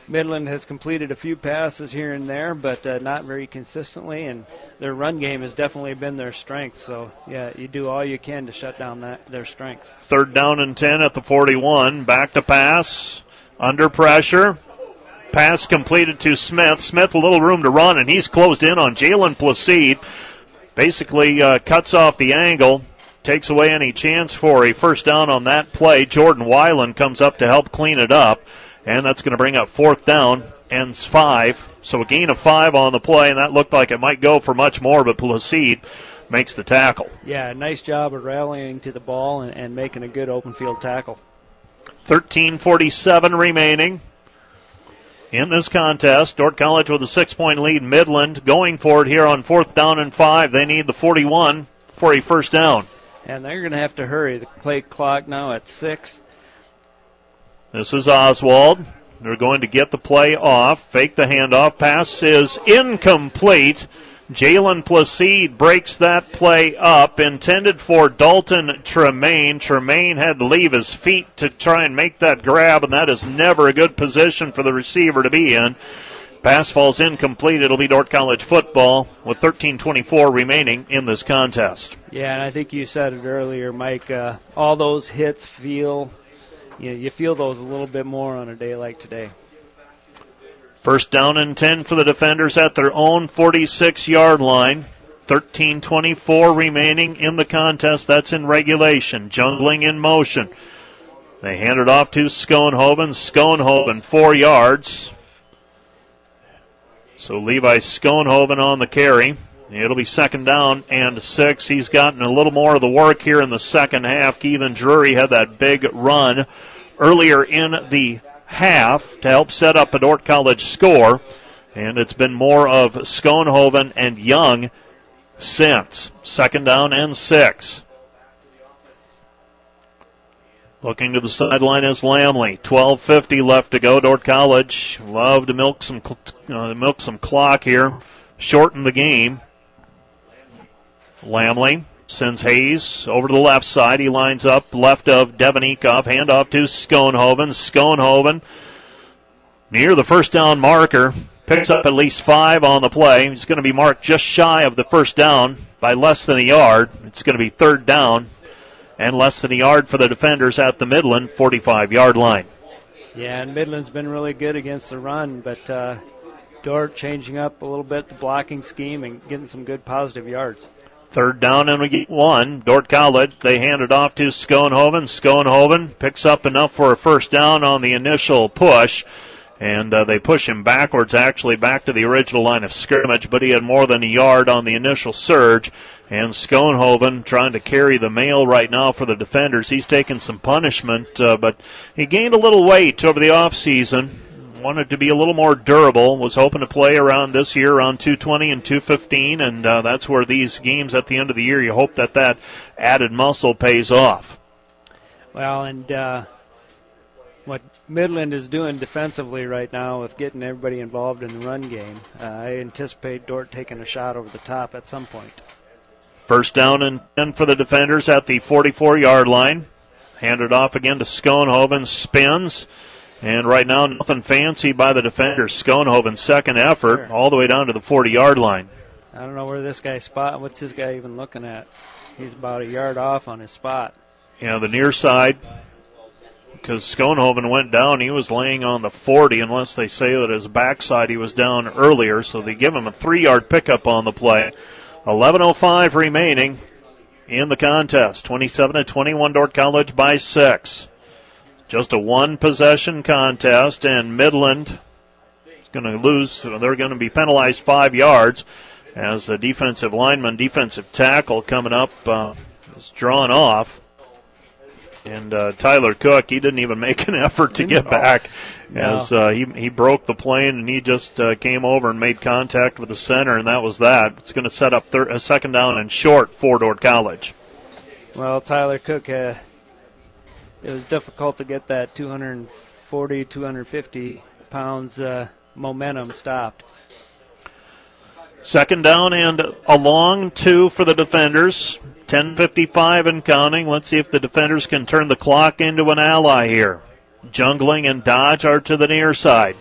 Midland has completed a few passes here and there, but uh, not very consistently, and their run game has definitely been their strength. So, yeah, you do all you can to shut down that their strength. Third down and 10 at the 41. Back to pass. Under pressure. Pass completed to Smith. Smith, a little room to run, and he's closed in on Jalen Placide. Basically, uh, cuts off the angle takes away any chance for a first down on that play. Jordan Weiland comes up to help clean it up. And that's going to bring up fourth down, ends five. So a gain of five on the play, and that looked like it might go for much more, but Placide makes the tackle. Yeah, nice job of rallying to the ball and, and making a good open field tackle. 13:47 remaining in this contest. Dordt College with a six-point lead. Midland going for it here on fourth down and five. They need the 41 for a first down. And they're going to have to hurry. The play clock now at six. This is Oswald. They're going to get the play off. Fake the handoff. Pass is incomplete. Jalen Placide breaks that play up, intended for Dalton Tremaine. Tremaine had to leave his feet to try and make that grab, and that is never a good position for the receiver to be in. Pass falls incomplete. It'll be Dordt College football with 13:24 remaining in this contest. Yeah, and I think you said it earlier, Mike. Uh, all those hits feel you, know, you feel those a little bit more on a day like today. First down and 10 for the defenders at their own 46 yard line. 13:24 remaining in the contest. That's in regulation. Jungling in motion. They hand it off to Schoenhoven. Schoenhoven four yards. So Levi Schoenhoven on the carry. It'll be second down and six. He's gotten a little more of the work here in the second half. Keithan Drury had that big run earlier in the half to help set up a Dordt College score. And it's been more of Schoenhoven and Young since. Second down and six. Looking to the sideline is Lamley. 12:50 left to go. Dordt College love to milk some uh, milk some clock here, shorten the game. Lamley sends Hayes over to the left side. He lines up left of Devin Eekhoff. Hand off to Schoenhoven. Schoenhoven near the first down marker. Picks up at least five on the play. He's going to be marked just shy of the first down by less than a yard. It's going to be third down and less than a yard for the defenders at the Midland 45 yard line. Yeah, and Midland's been really good against the run, but uh, Dordt changing up a little bit the blocking scheme and getting some good positive yards. Third down and we get one. Dordt College, they hand it off to Schoenhoven. Schoenhoven picks up enough for a first down on the initial push. And uh, they push him backwards, actually back to the original line of scrimmage, but he had more than a yard on the initial surge. And Schoenhoven trying to carry the mail right now for the defenders. He's taken some punishment, uh, but he gained a little weight over the offseason wanted to be a little more durable. Was hoping to play around this year around 220 and 215, and uh, that's where these games at the end of the year, you hope that that added muscle pays off. Well, and uh, Midland is doing defensively right now with getting everybody involved in the run game. Uh, I anticipate Dordt taking a shot over the top at some point. First down and 10 for the defenders at the 44 yard line. Handed off again to Schoenhoven. Spins. And right now, nothing fancy by the defenders. Schoenhoven's second effort, all the way down to the 40 yard line. I don't know where this guy spot. What's this guy even looking at? He's about a yard off on his spot. Yeah, the near side. Because Schoenhoven went down, he was laying on the 40, unless they say that his backside he was down earlier. So they give him a three yard pickup on the play. 11.05 remaining in the contest. 27 to 21, Dordt College by six. Just a one possession contest, and Midland is going to lose. They're going to be penalized five yards as the defensive lineman, defensive tackle coming up uh, is drawn off. And uh, Tyler Cook, he didn't even make an [LAUGHS] effort to get back as uh, he, he broke the plane and he just uh, came over and made contact with the center, and that was that. It's going to set up thir- a second down and short for Dordt College. Well, Tyler Cook, uh, it was difficult to get that 240, 250 pounds uh, momentum stopped. Second down and a long two for the defenders. 10:55 and counting. Let's see if the defenders can turn the clock into an ally here. Jungling and Dodge are to the near side.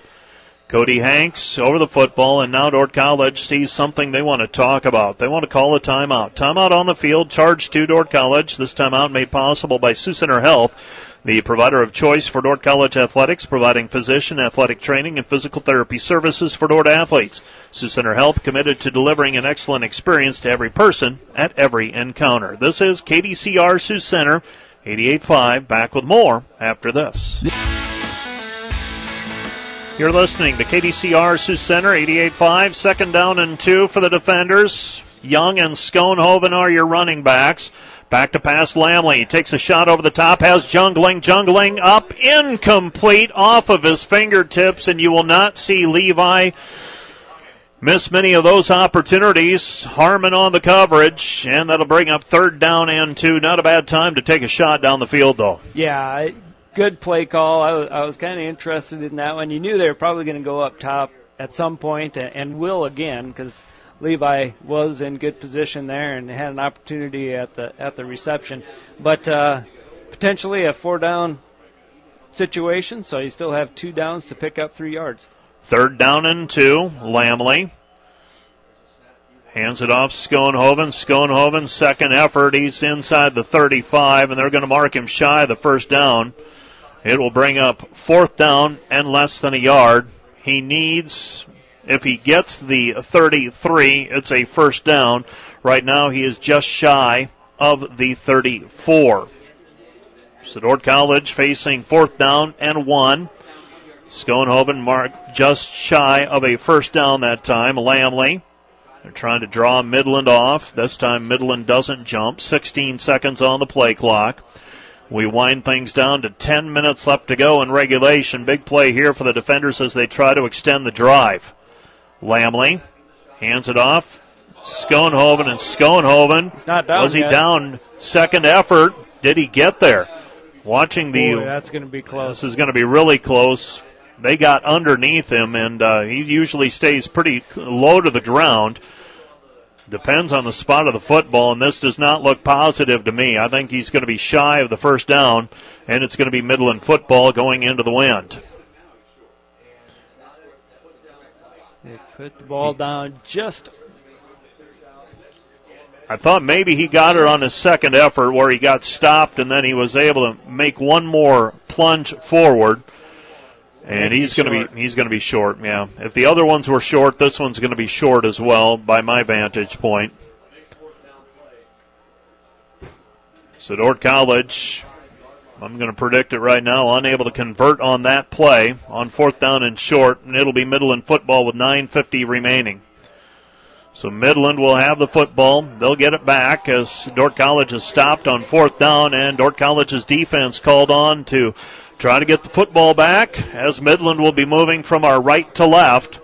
Cody Hanks over the football, and now Dordt College sees something they want to talk about. They want to call a timeout. Timeout on the field, charge to Dordt College. This timeout made possible by Center Health the provider of choice for Dordt College athletics, providing physician, athletic training, and physical therapy services for Dordt athletes. Sioux Center Health committed to delivering an excellent experience to every person at every encounter. This is KDCR Sioux Center, 88.5. Back with more after this. You're listening to KDCR Sioux Center, 88.5. Second down and two for the defenders. Young and Schoenhoven are your running backs. Back to pass Lamley. Takes a shot over the top. Has jungling. Jungling up. Incomplete off of his fingertips. And you will not see Levi miss many of those opportunities. Harmon on the coverage. And that'll bring up third down and two. Not a bad time to take a shot down the field, though. Yeah, good play call. I was, was kind of interested in that one. You knew they were probably going to go up top at some point and will again because – Levi was in good position there and had an opportunity at the at the reception, but uh, potentially a four down situation. So you still have two downs to pick up three yards. Third down and two. Lamley hands it off Schoenhoven. Schoenhoven second effort. He's inside the 35, and they're going to mark him shy the first down. It will bring up fourth down and less than a yard. He needs if he gets the 33, it's a first down. Right now, he is just shy of the 34. Sedort College facing fourth down and one. Schoenhoven marked just shy of a first down that time. Lamley. They're trying to draw Midland off. This time Midland doesn't jump. 16 seconds on the play clock. We wind things down to 10 minutes left to go in regulation. Big play here for the defenders as they try to extend the drive. Lamley hands it off. Schoenhoven and Schoenhoven. Was he yet. down second effort? Did he get there? Watching the. Boy, that's going to be close. This is going to be really close. They got underneath him, and uh, he usually stays pretty low to the ground. Depends on the spot of the football, and this does not look positive to me. I think he's going to be shy of the first down, and it's going to be Midland football going into the wind. Put the ball down just. I thought maybe he got it on his second effort where he got stopped and then he was able to make one more plunge forward. And he's going to be he's going to be short. Yeah, if the other ones were short, this one's going to be short as well, by my vantage point. So Dordt College I'm going to predict it right now. Unable to convert on that play on fourth down and short, and it'll be Midland football with 9:50 remaining. So Midland will have the football. They'll get it back as Dordt College is stopped on fourth down, and Dordt College's defense called on to try to get the football back as Midland will be moving from our right to left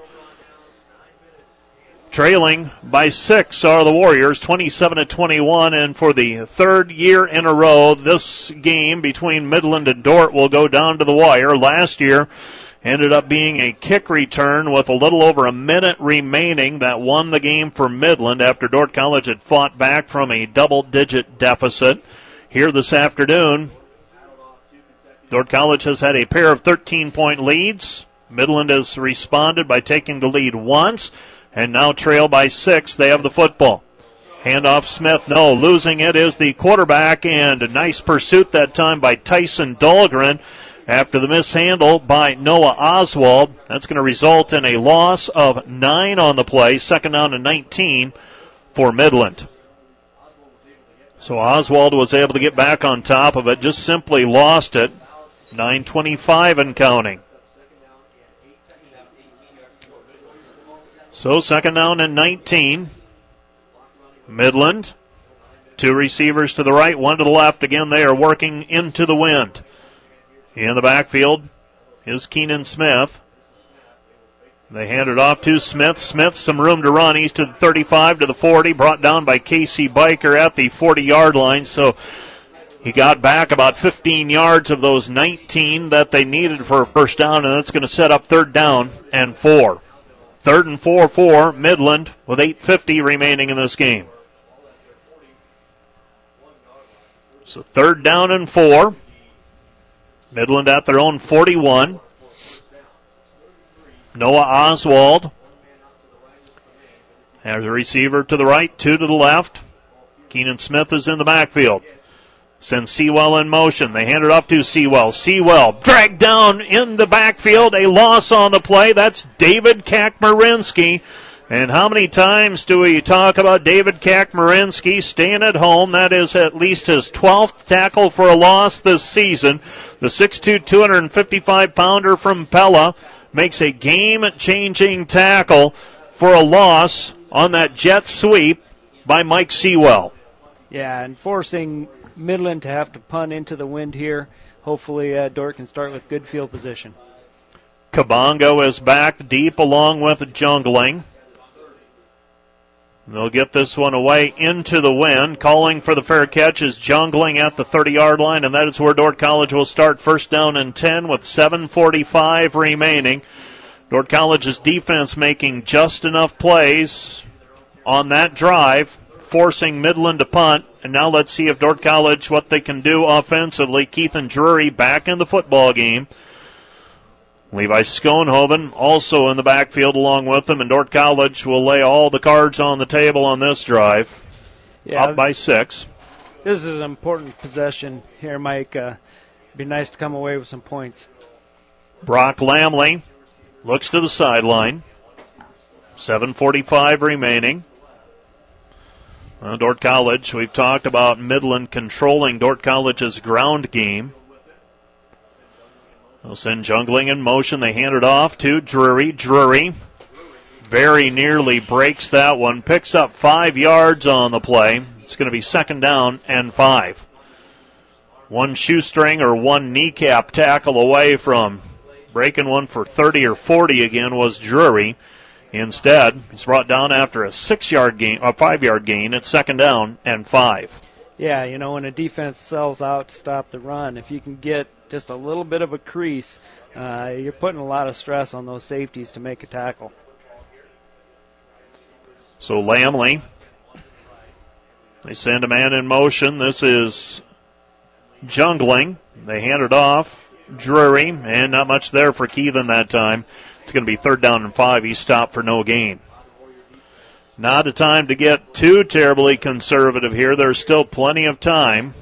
Trailing by six are the Warriors, 27 to 21, and for the third year in a row, this game between Midland and Dordt will go down to the wire. Last year ended up being a kick return with a little over a minute remaining that won the game for Midland after Dordt College had fought back from a double-digit deficit. Here this afternoon, Dordt College has had a pair of 13-point leads. Midland has responded by taking the lead once and now trail by six. They have the football. Handoff Smith, no, losing it is the quarterback, and a nice pursuit that time by Tyson Dahlgren after the mishandle by Noah Oswald. That's going to result in a loss of nine on the play, second down to 19 for Midland. So Oswald was able to get back on top of it, just simply lost it. 925 and counting. So second down and 19. Midland. Two receivers to the right, one to the left. Again, they are working into the wind. In the backfield is Keenan Smith. They hand it off to Smith. Smith, some room to run. He's to the 35 to the 40, brought down by Casey Biker at the 40 yard line. So he got back about 15 yards of those 19 that they needed for a first down, and that's going to set up third down and four. Third and four for Midland with 8.50 remaining in this game. So third down and four. Midland at their own 41. Noah Oswald has a receiver to the right, two to the left. Keenan Smith is in the backfield. Sends Sewell in motion. They hand it off to Sewell. Sewell dragged down in the backfield. A loss on the play. That's David Kakmarinsky. And how many times do we talk about David Kakmarinsky staying at home? That is at least his 12th tackle for a loss this season. The 6'2", 255 pounder from Pella makes a game changing tackle for a loss on that jet sweep by Mike Sewell. Yeah, and forcing Midland to have to punt into the wind here. Hopefully, uh, Dordt can start with good field position. Kabongo is back deep along with Jungling. They'll get this one away into the wind. Calling for the fair catch is Jungling at the 30 yard line, and that is where Dordt College will start first down and 10 with 7.45 remaining. Dordt College's defense making just enough plays on that drive, forcing Midland to punt. And now let's see if Dordt College, what they can do offensively. Keithan Drury back in the football game. Levi Schoenhoven also in the backfield along with them, and Dordt College will lay all the cards on the table on this drive. Yeah, up by six. This is an important possession here, Mike. Uh, be nice to come away with some points. Brock Lamley looks to the sideline. 7:45 remaining. Uh, Dordt College, we've talked about Midland controlling Dordt College's ground game. They'll send Jungling in motion. They hand it off to Drury. Drury very nearly breaks that one. Picks up five yards on the play. It's going to be second down and five. One shoestring or one kneecap tackle away from breaking one for 30 or 40 again was Drury. Instead, he's brought down after a six yard gain, a five yard gain. at second down and five. Yeah, you know, when a defense sells out to stop the run, if you can get just a little bit of a crease, uh, you're putting a lot of stress on those safeties to make a tackle. So Lamley, they send a man in motion. This is Jungling. They hand it off. Drury, and not much there for Keithan that time. It's going to be third down and five. He stopped for no gain. Not a time to get too terribly conservative here. There's still plenty of time.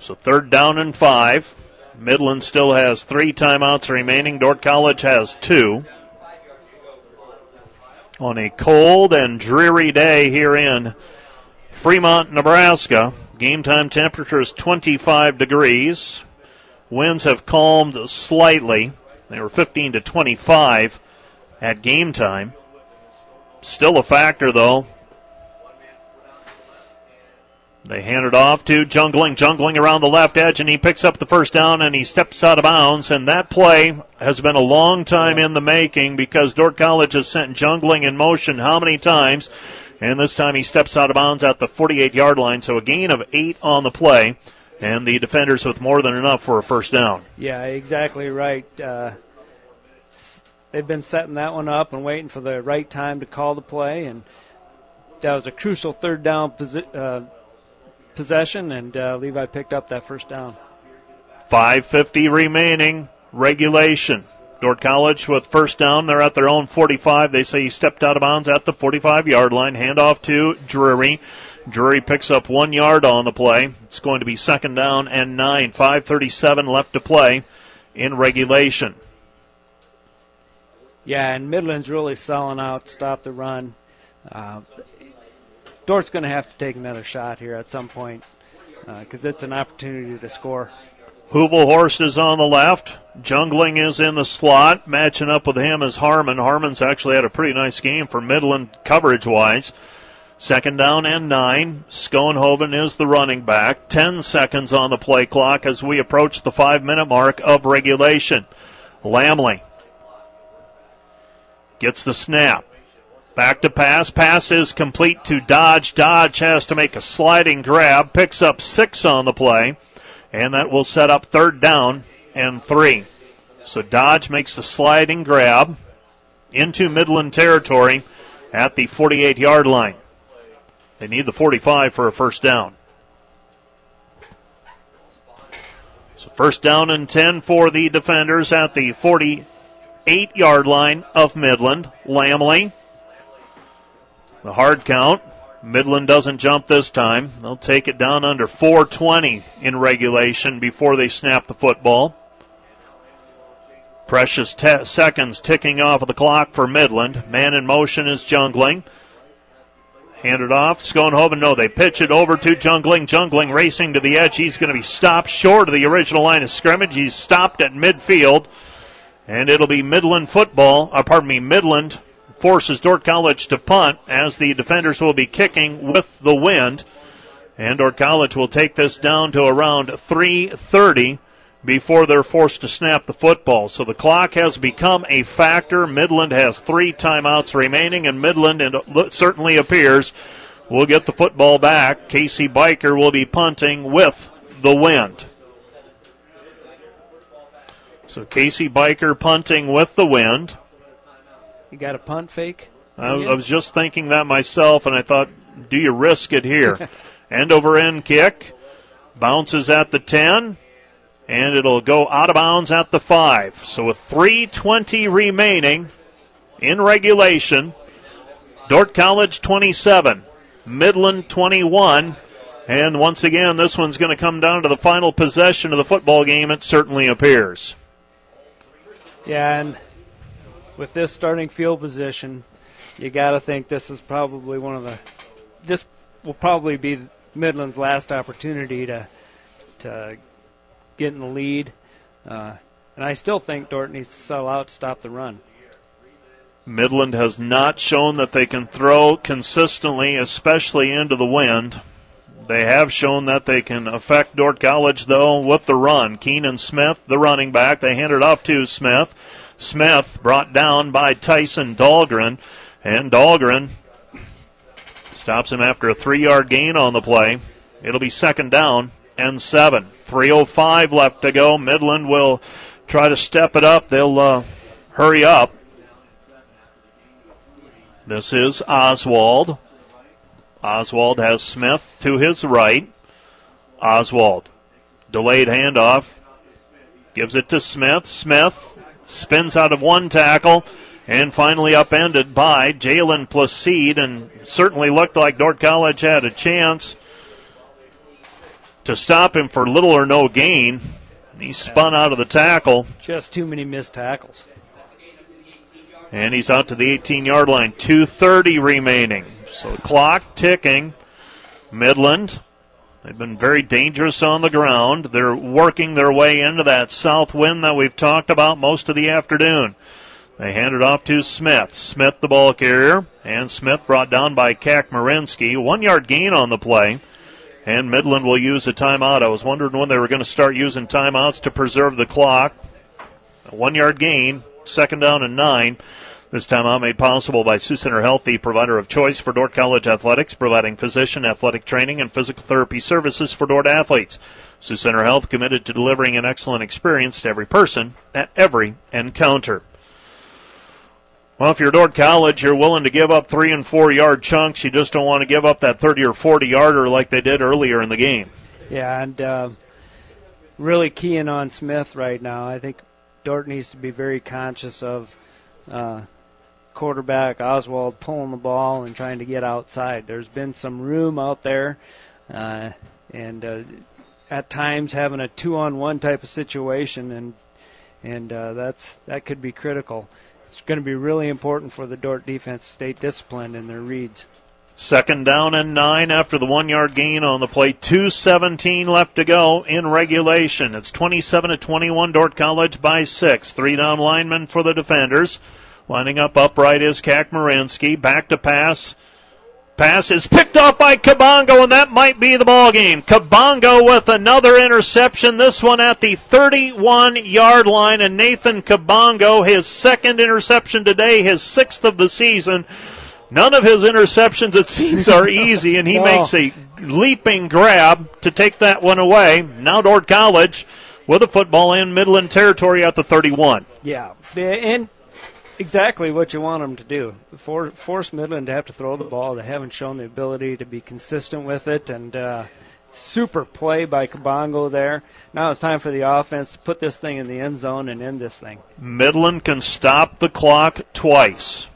So third down and five. Midland still has three timeouts remaining. Dordt College has two. On a cold and dreary day here in Fremont, Nebraska, game time temperature is 25 degrees. Winds have calmed slightly. They were 15 to 25 at game time. Still a factor, though. They hand it off to Jungling, Jungling around the left edge, and he picks up the first down and he steps out of bounds. And that play has been a long time in the making because Dordt College has sent Jungling in motion how many times? And this time he steps out of bounds at the 48 yard line. So a gain of eight on the play. And the defenders with more than enough for a first down. Yeah, exactly right. Uh, they've been setting that one up and waiting for the right time to call the play. And that was a crucial third down posi- uh, possession, and uh, Levi picked up that first down. 5.50 remaining, regulation. Dordt College with first down. They're at their own 45. They say he stepped out of bounds at the 45 yard line. Handoff to Drury. Drury picks up one yard on the play. It's going to be second down and nine. 5.37 left to play in regulation. Yeah, and Midland's really selling out, stop the run. Uh, Dordt's going to have to take another shot here at some point because uh, it's an opportunity to score. Hubelhorst is on the left. Jungling is in the slot. Matching up with him is Harmon. Harmon's actually had a pretty nice game for Midland coverage wise. Second down and nine. Schoenhoven is the running back. Ten seconds on the play clock as we approach the five minute mark of regulation. Lamley gets the snap. Back to pass. Pass is complete to Dodge. Dodge has to make a sliding grab. Picks up six on the play. And that will set up third down and three. So Dodge makes the sliding grab into Midland territory at the 48 yard line. They need the 45 for a first down. So first down and 10 for the defenders at the 48 yard line of Midland. Lamley the hard count. Midland doesn't jump this time. They'll take it down under 420 in regulation before they snap the football. Precious te- seconds ticking off of the clock for Midland. Man in motion is Jungling. Handed off. Schoenhoven, no, they pitch it over to Jungling. Jungling racing to the edge. He's going to be stopped short of the original line of scrimmage. He's stopped at midfield. And it'll be Midland football, uh, pardon me, Midland forces Dordt College to punt as the defenders will be kicking with the wind. And Dordt College will take this down to around 3:30 before they're forced to snap the football. So the clock has become a factor. Midland has three timeouts remaining, and Midland, it certainly appears, will get the football back. Casey Biker will be punting with the wind. So Casey Biker punting with the wind. You got a punt fake? I, I, was just thinking that myself, and I thought, do you risk it here? [LAUGHS] end over end kick, bounces at the 10, and it'll go out of bounds at the 5. So with 3.20 remaining in regulation, Dordt College 27, Midland 21. And once again, this one's going to come down to the final possession of the football game, it certainly appears. Yeah, and with this starting field position, you got to think this is probably one of the. This will probably be Midland's last opportunity to to get in the lead, uh, and I still think Dordt needs to sell out, stop the run. Midland has not shown that they can throw consistently, especially into the wind. They have shown that they can affect Dordt College, though, with the run. Keenan Smith, the running back, they hand it off to Smith. Smith brought down by Tyson Dahlgren, and Dahlgren stops him after a three yard gain on the play. It'll be second down and seven. 3.05 left to go. Midland will try to step it up. They'll uh, hurry up. This is Oswald. Oswald has Smith to his right. Oswald. Delayed handoff. Gives it to Smith. Smith spins out of one tackle and finally upended by Jalen Placide, and certainly looked like Dordt College had a chance to stop him for little or no gain. He spun out of the tackle. Just too many missed tackles. And he's out to the 18 yard line. 2.30 remaining. So the clock ticking. Midland They've been very dangerous on the ground. They're working their way into that south wind that we've talked about most of the afternoon. They hand it off to Smith. Smith, the ball carrier, and Smith brought down by Kakmarinsky. One yard gain on the play. And Midland will use a timeout. I was wondering when they were going to start using timeouts to preserve the clock. A one yard gain, second down and nine. This timeout made possible by Sioux Center Health, the provider of choice for Dordt College athletics, providing physician, athletic training, and physical therapy services for Dordt athletes. Sioux Center Health committed to delivering an excellent experience to every person at every encounter. Well, if you're Dordt College, you're willing to give up three and four yard chunks. You just don't want to give up that 30 or 40 yarder like they did earlier in the game. Yeah, and uh, really keying on Smith right now. I think Dordt needs to be very conscious of uh, quarterback Oswald pulling the ball and trying to get outside. There's been some room out there, uh, and uh, at times having a two-on-one type of situation, and and uh, that's that could be critical. It's going to be really important for the Dordt defense to stay disciplined in their reads. Second down and nine after the one yard gain on the play. 2.17 left to go in regulation. It's 27 to 21, Dordt College by six. Three down linemen for the defenders. Lining up upright is Kakmarinsky. Back to pass. Pass is picked off by Kabongo, and that might be the ball game. Kabongo with another interception. This one at the 31 yard line, and Nathan Kabongo, his second interception today, his sixth of the season. None of his interceptions, it seems, are [LAUGHS] easy, and he makes a leaping grab to take that one away. Now Dordt College with a football in Midland territory at the 31. Yeah, and exactly what you want them to do. For, force Midland to have to throw the ball. They haven't shown the ability to be consistent with it, and uh, super play by Kabongo there. Now it's time for the offense to put this thing in the end zone and end this thing. Midland can stop the clock twice.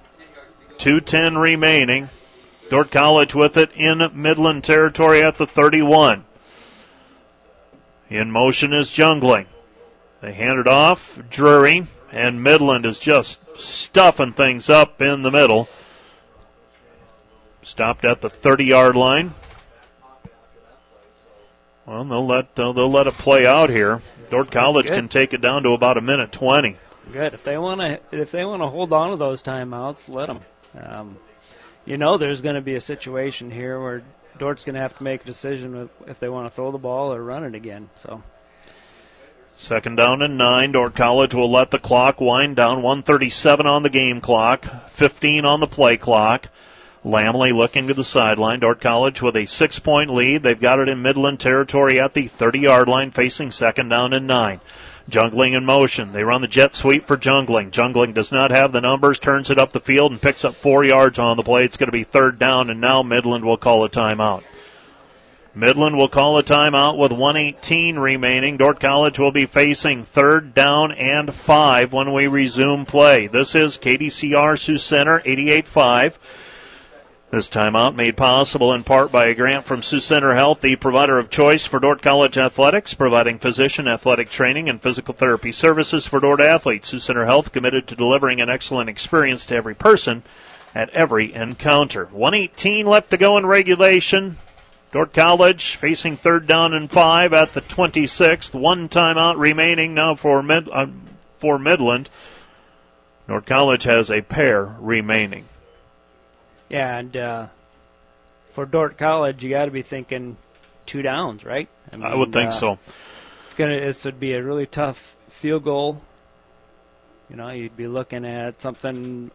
210 remaining. Dordt College with it in Midland territory at the 31. In motion is Jungling. They hand it off. Drury and Midland is just stuffing things up in the middle. Stopped at the 30 yard line. Well, they'll let they'll, they'll let it play out here. Dordt College can take it down to about a minute 20. Good. If they want to if they want to hold on to those timeouts, let them. Um, you know, there's going to be a situation here where Dordt's going to have to make a decision if they want to throw the ball or run it again. So. Second down and nine. Dordt College will let the clock wind down. 137 on the game clock, 15 on the play clock. Lamley looking to the sideline. Dordt College with a six point lead. They've got it in Midland territory at the 30 yard line, facing second down and nine. Jungling in motion. They run the jet sweep for Jungling. Jungling does not have the numbers, turns it up the field, and picks up four yards on the play. It's going to be third down, and now Midland will call a timeout. Midland will call a timeout with 118 remaining. Dordt College will be facing third down and five when we resume play. This is KDCR Sioux Center 88-5. This timeout made possible in part by a grant from Sioux Center Health, the provider of choice for Dordt College athletics, providing physician, athletic training, and physical therapy services for Dordt athletes. Sioux Center Health committed to delivering an excellent experience to every person at every encounter. 118 left to go in regulation. Dordt College facing third down and five at the 26th. One timeout remaining now for Mid, uh, for Midland. Dordt College has a pair remaining. Yeah, and uh, for Dordt College, you got to be thinking two downs, right? I, mean, I would think uh, so. It's gonna it would be a really tough field goal. You know, you'd be looking at something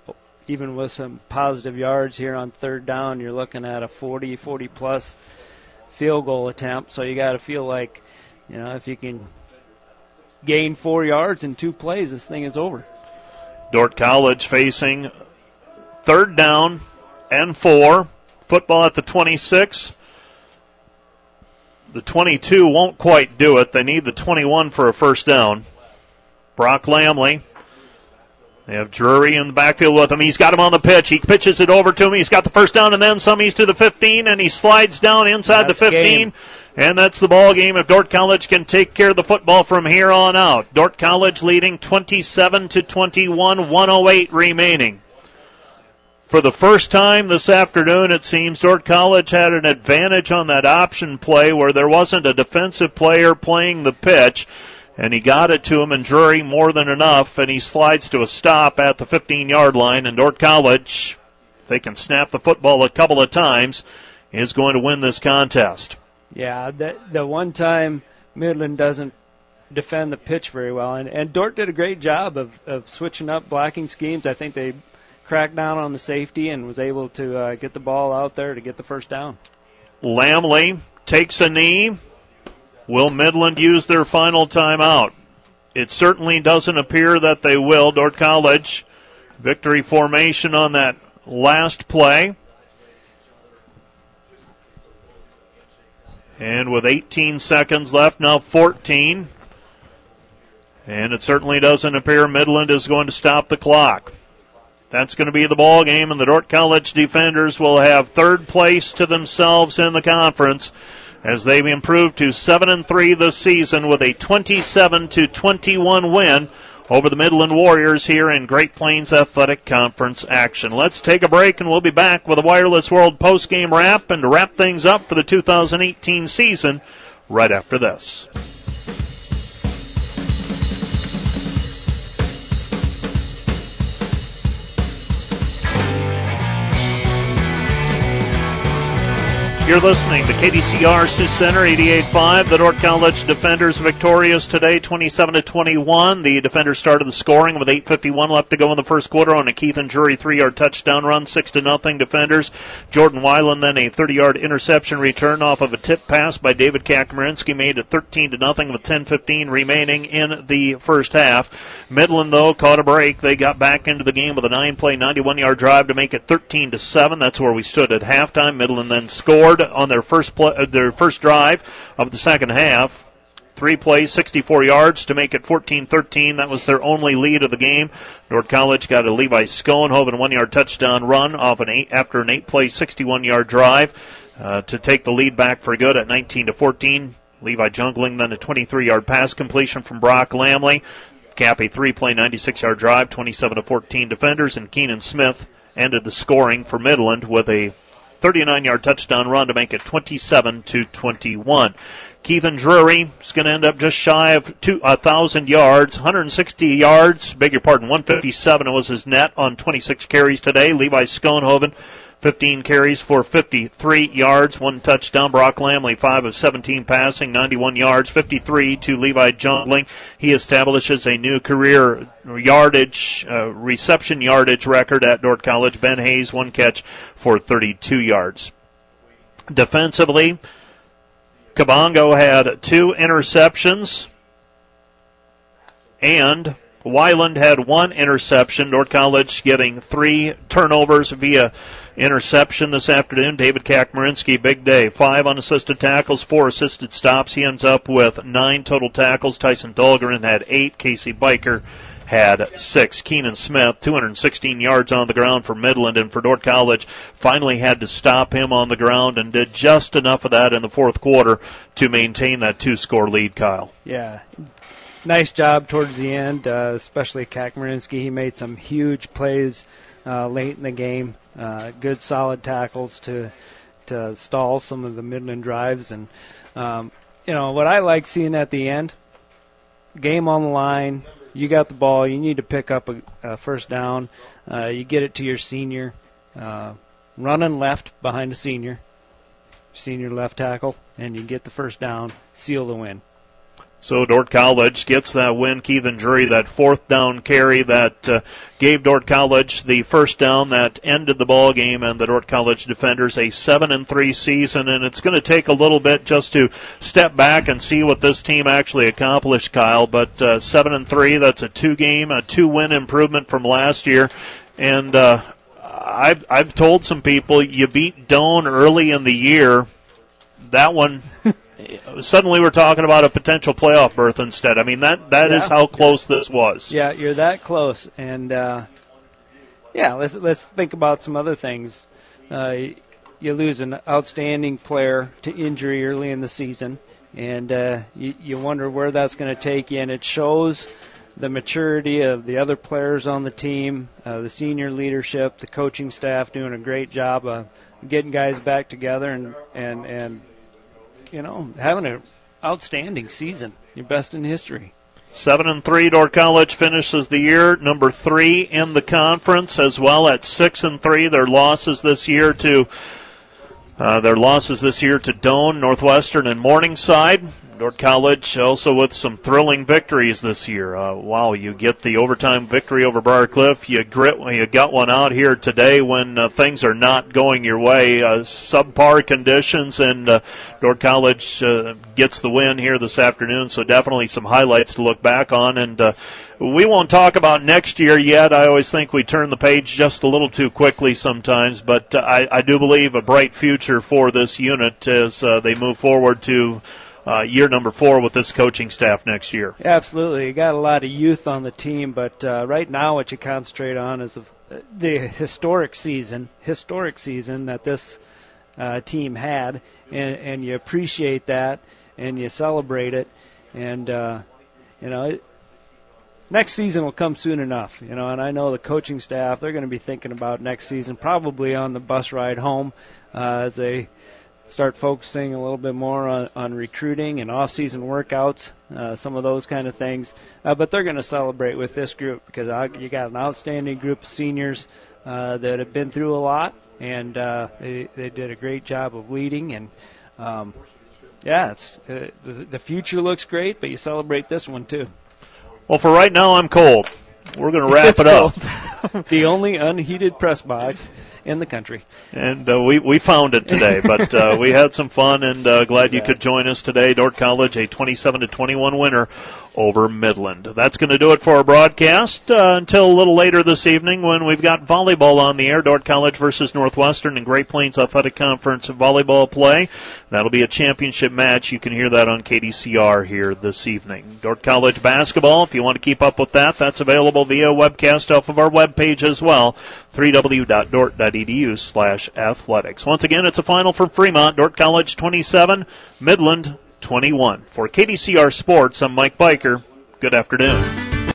even with some positive yards here on third down. You're looking at a 40, 40 plus field goal attempt. So you got to feel like, you know, if you can gain four yards in two plays, this thing is over. Dordt College facing third down and four. Football at the 26. The 22 won't quite do it. They need the 21 for a first down. Brock Lamley. They have Drury in the backfield with him. He's got him on the pitch. He pitches it over to him. He's got the first down and then some. He's to the 15 and he slides down inside that's the 15. Game. And that's the ball game. If Dordt College can take care of the football from here on out, Dordt College leading 27 to 21, 108 remaining. For the first time this afternoon, it seems Dordt College had an advantage on that option play where there wasn't a defensive player playing the pitch. And he got it to him, and Drury more than enough, and he slides to a stop at the 15 yard line. And Dordt College, if they can snap the football a couple of times, is going to win this contest. Yeah, the the one time Midland doesn't defend the pitch very well, and and Dordt did a great job of of switching up blocking schemes. I think they cracked down on the safety and was able to uh, get the ball out there to get the first down. Lamley takes a knee. Will Midland use their final timeout? It certainly doesn't appear that they will. Dordt College victory formation on that last play. And with 18 seconds left, now 14. And it certainly doesn't appear Midland is going to stop the clock. That's going to be the ball game, and the Dordt College defenders will have third place to themselves in the conference as they've improved to seven and three this season with a 27 to 21 win over the Midland Warriors here in Great Plains Athletic Conference action. Let's take a break and we'll be back with a Wireless World post-game wrap and to wrap things up for the 2018 season right after this. You're listening to KDCR Sioux Center 88.5. The Dordt College defenders victorious today, 27 to 21. The defenders started the scoring with 8:51 left to go in the first quarter on a Keithan Drury three-yard touchdown run, six to nothing. Defenders. Jordan Weiland then a 30-yard interception return off of a tip pass by David Kakmarinsky made it 13 to nothing with 10:15 remaining in the first half. Midland though caught a break. They got back into the game with a nine-play, 91-yard drive to make it 13 to seven. That's where we stood at halftime. Midland then scored on their first play, uh, their first drive of the second half. Three plays, 64 yards to make it 14-13. That was their only lead of the game. Dordt College got a Levi Schoenhoven one-yard touchdown run off an eight after an eight-play, 61-yard drive uh, to take the lead back for good at 19 to 14. Levi Jungling then a 23-yard pass completion from Brock Lamley. Cap a three-play, 96-yard drive, 27 to 14 defenders, and Keenan Smith ended the scoring for Midland with a 39 yard touchdown run to make it 27 to 21. Keithan Drury is going to end up just shy of two, 1,000 yards, 160 yards, beg your pardon, 157 was his net on 26 carries today. Levi Schoenhoven 15 carries for 53 yards, one touchdown. Brock Lamley, 5 of 17 passing, 91 yards, 53 to Levi Jungling. He establishes a new career yardage, uh, reception yardage record at Dordt College. Ben Hayes, one catch for 32 yards. Defensively, Kabongo had two interceptions and Weiland had one interception. North College getting three turnovers via interception this afternoon. David Kakmarinsky, big day. Five unassisted tackles, four assisted stops. He ends up with nine total tackles. Tyson Dahlgren had eight. Casey Biker had six. Keenan Smith, 216 yards on the ground for Midland and for North College, finally had to stop him on the ground and did just enough of that in the fourth quarter to maintain that two score lead, Kyle. Yeah, nice job towards the end, uh, especially Kakmarinsky. He made some huge plays uh, late in the game. Uh, good solid tackles to to stall some of the Midland drives, and um, you know what I like seeing at the end. Game on the line. You got the ball. You need to pick up a, a first down. Uh, you get it to your senior, uh, running left behind a senior, senior left tackle, and you get the first down, seal the win. So Dordt College gets that win. Keithan Drury, that fourth down carry that uh, gave Dordt College the first down that ended the ball game, and the Dordt College defenders a seven and three season. And it's going to take a little bit just to step back and see what this team actually accomplished, Kyle. But uh, seven and three, that's a two game, a two win improvement from last year, and. Uh, I've I've told some people you beat Doane early in the year. That one [LAUGHS] suddenly we're talking about a potential playoff berth instead. I mean that that yeah. is how close this was. Yeah, you're that close, and uh, yeah, let's let's think about some other things. Uh, you lose an outstanding player to injury early in the season, and uh, you, you wonder where that's going to take you, and it shows the maturity of the other players on the team, uh, the senior leadership, the coaching staff doing a great job of getting guys back together and and and you know, having an outstanding season, your best in history. Seven and three, Dordt College finishes the year number three in the conference, as well at six and three. Their losses this year to Uh, their losses this year to Doane, Northwestern, and Morningside. Dordt College also with some thrilling victories this year. Uh, wow, you get the overtime victory over Briarcliff. You grit, you got one out here today when uh, things are not going your way. Uh, subpar conditions, and uh, Dordt College uh, gets the win here this afternoon. So definitely some highlights to look back on. And uh, we won't talk about next year yet. I always think we turn the page just a little too quickly sometimes, but uh, I, I do believe a bright future for this unit as uh, they move forward to uh, year number four with this coaching staff next year. Absolutely, you got a lot of youth on the team, but uh, right now what you concentrate on is the, the historic season, historic season that this uh, team had, and, and you appreciate that and you celebrate it, and uh, you know. It, next season will come soon enough, you know, and I know the coaching staff they're going to be thinking about next season probably on the bus ride home uh, as they start focusing a little bit more on, on recruiting and off-season workouts, uh, some of those kind of things. Uh, but they're going to celebrate with this group because you got an outstanding group of seniors uh, that have been through a lot, and uh, they, they did a great job of leading. And um, yeah, it's uh, the, the future looks great, but you celebrate this one too. Well, for right now, I'm cold. We're going to wrap It's it up. [LAUGHS] the only unheated press box in the country. And uh, we, we found it today, but uh, we had some fun and uh, glad you could join us today. Dordt College, a 27 to 21 winner over Midland. That's going to do it for our broadcast uh, until a little later this evening when we've got volleyball on the air. Dordt College versus Northwestern and Great Plains Athletic Conference volleyball play. That'll be a championship match. You can hear that on KDCR here this evening. Dordt College basketball, if you want to keep up with that, that's available via webcast off of our webpage as well, 3w.dordt.edu slash athletics. Once again, it's a final from Fremont. Dordt College 27, Midland 21. For KDCR Sports, I'm Mike Biker. Good afternoon.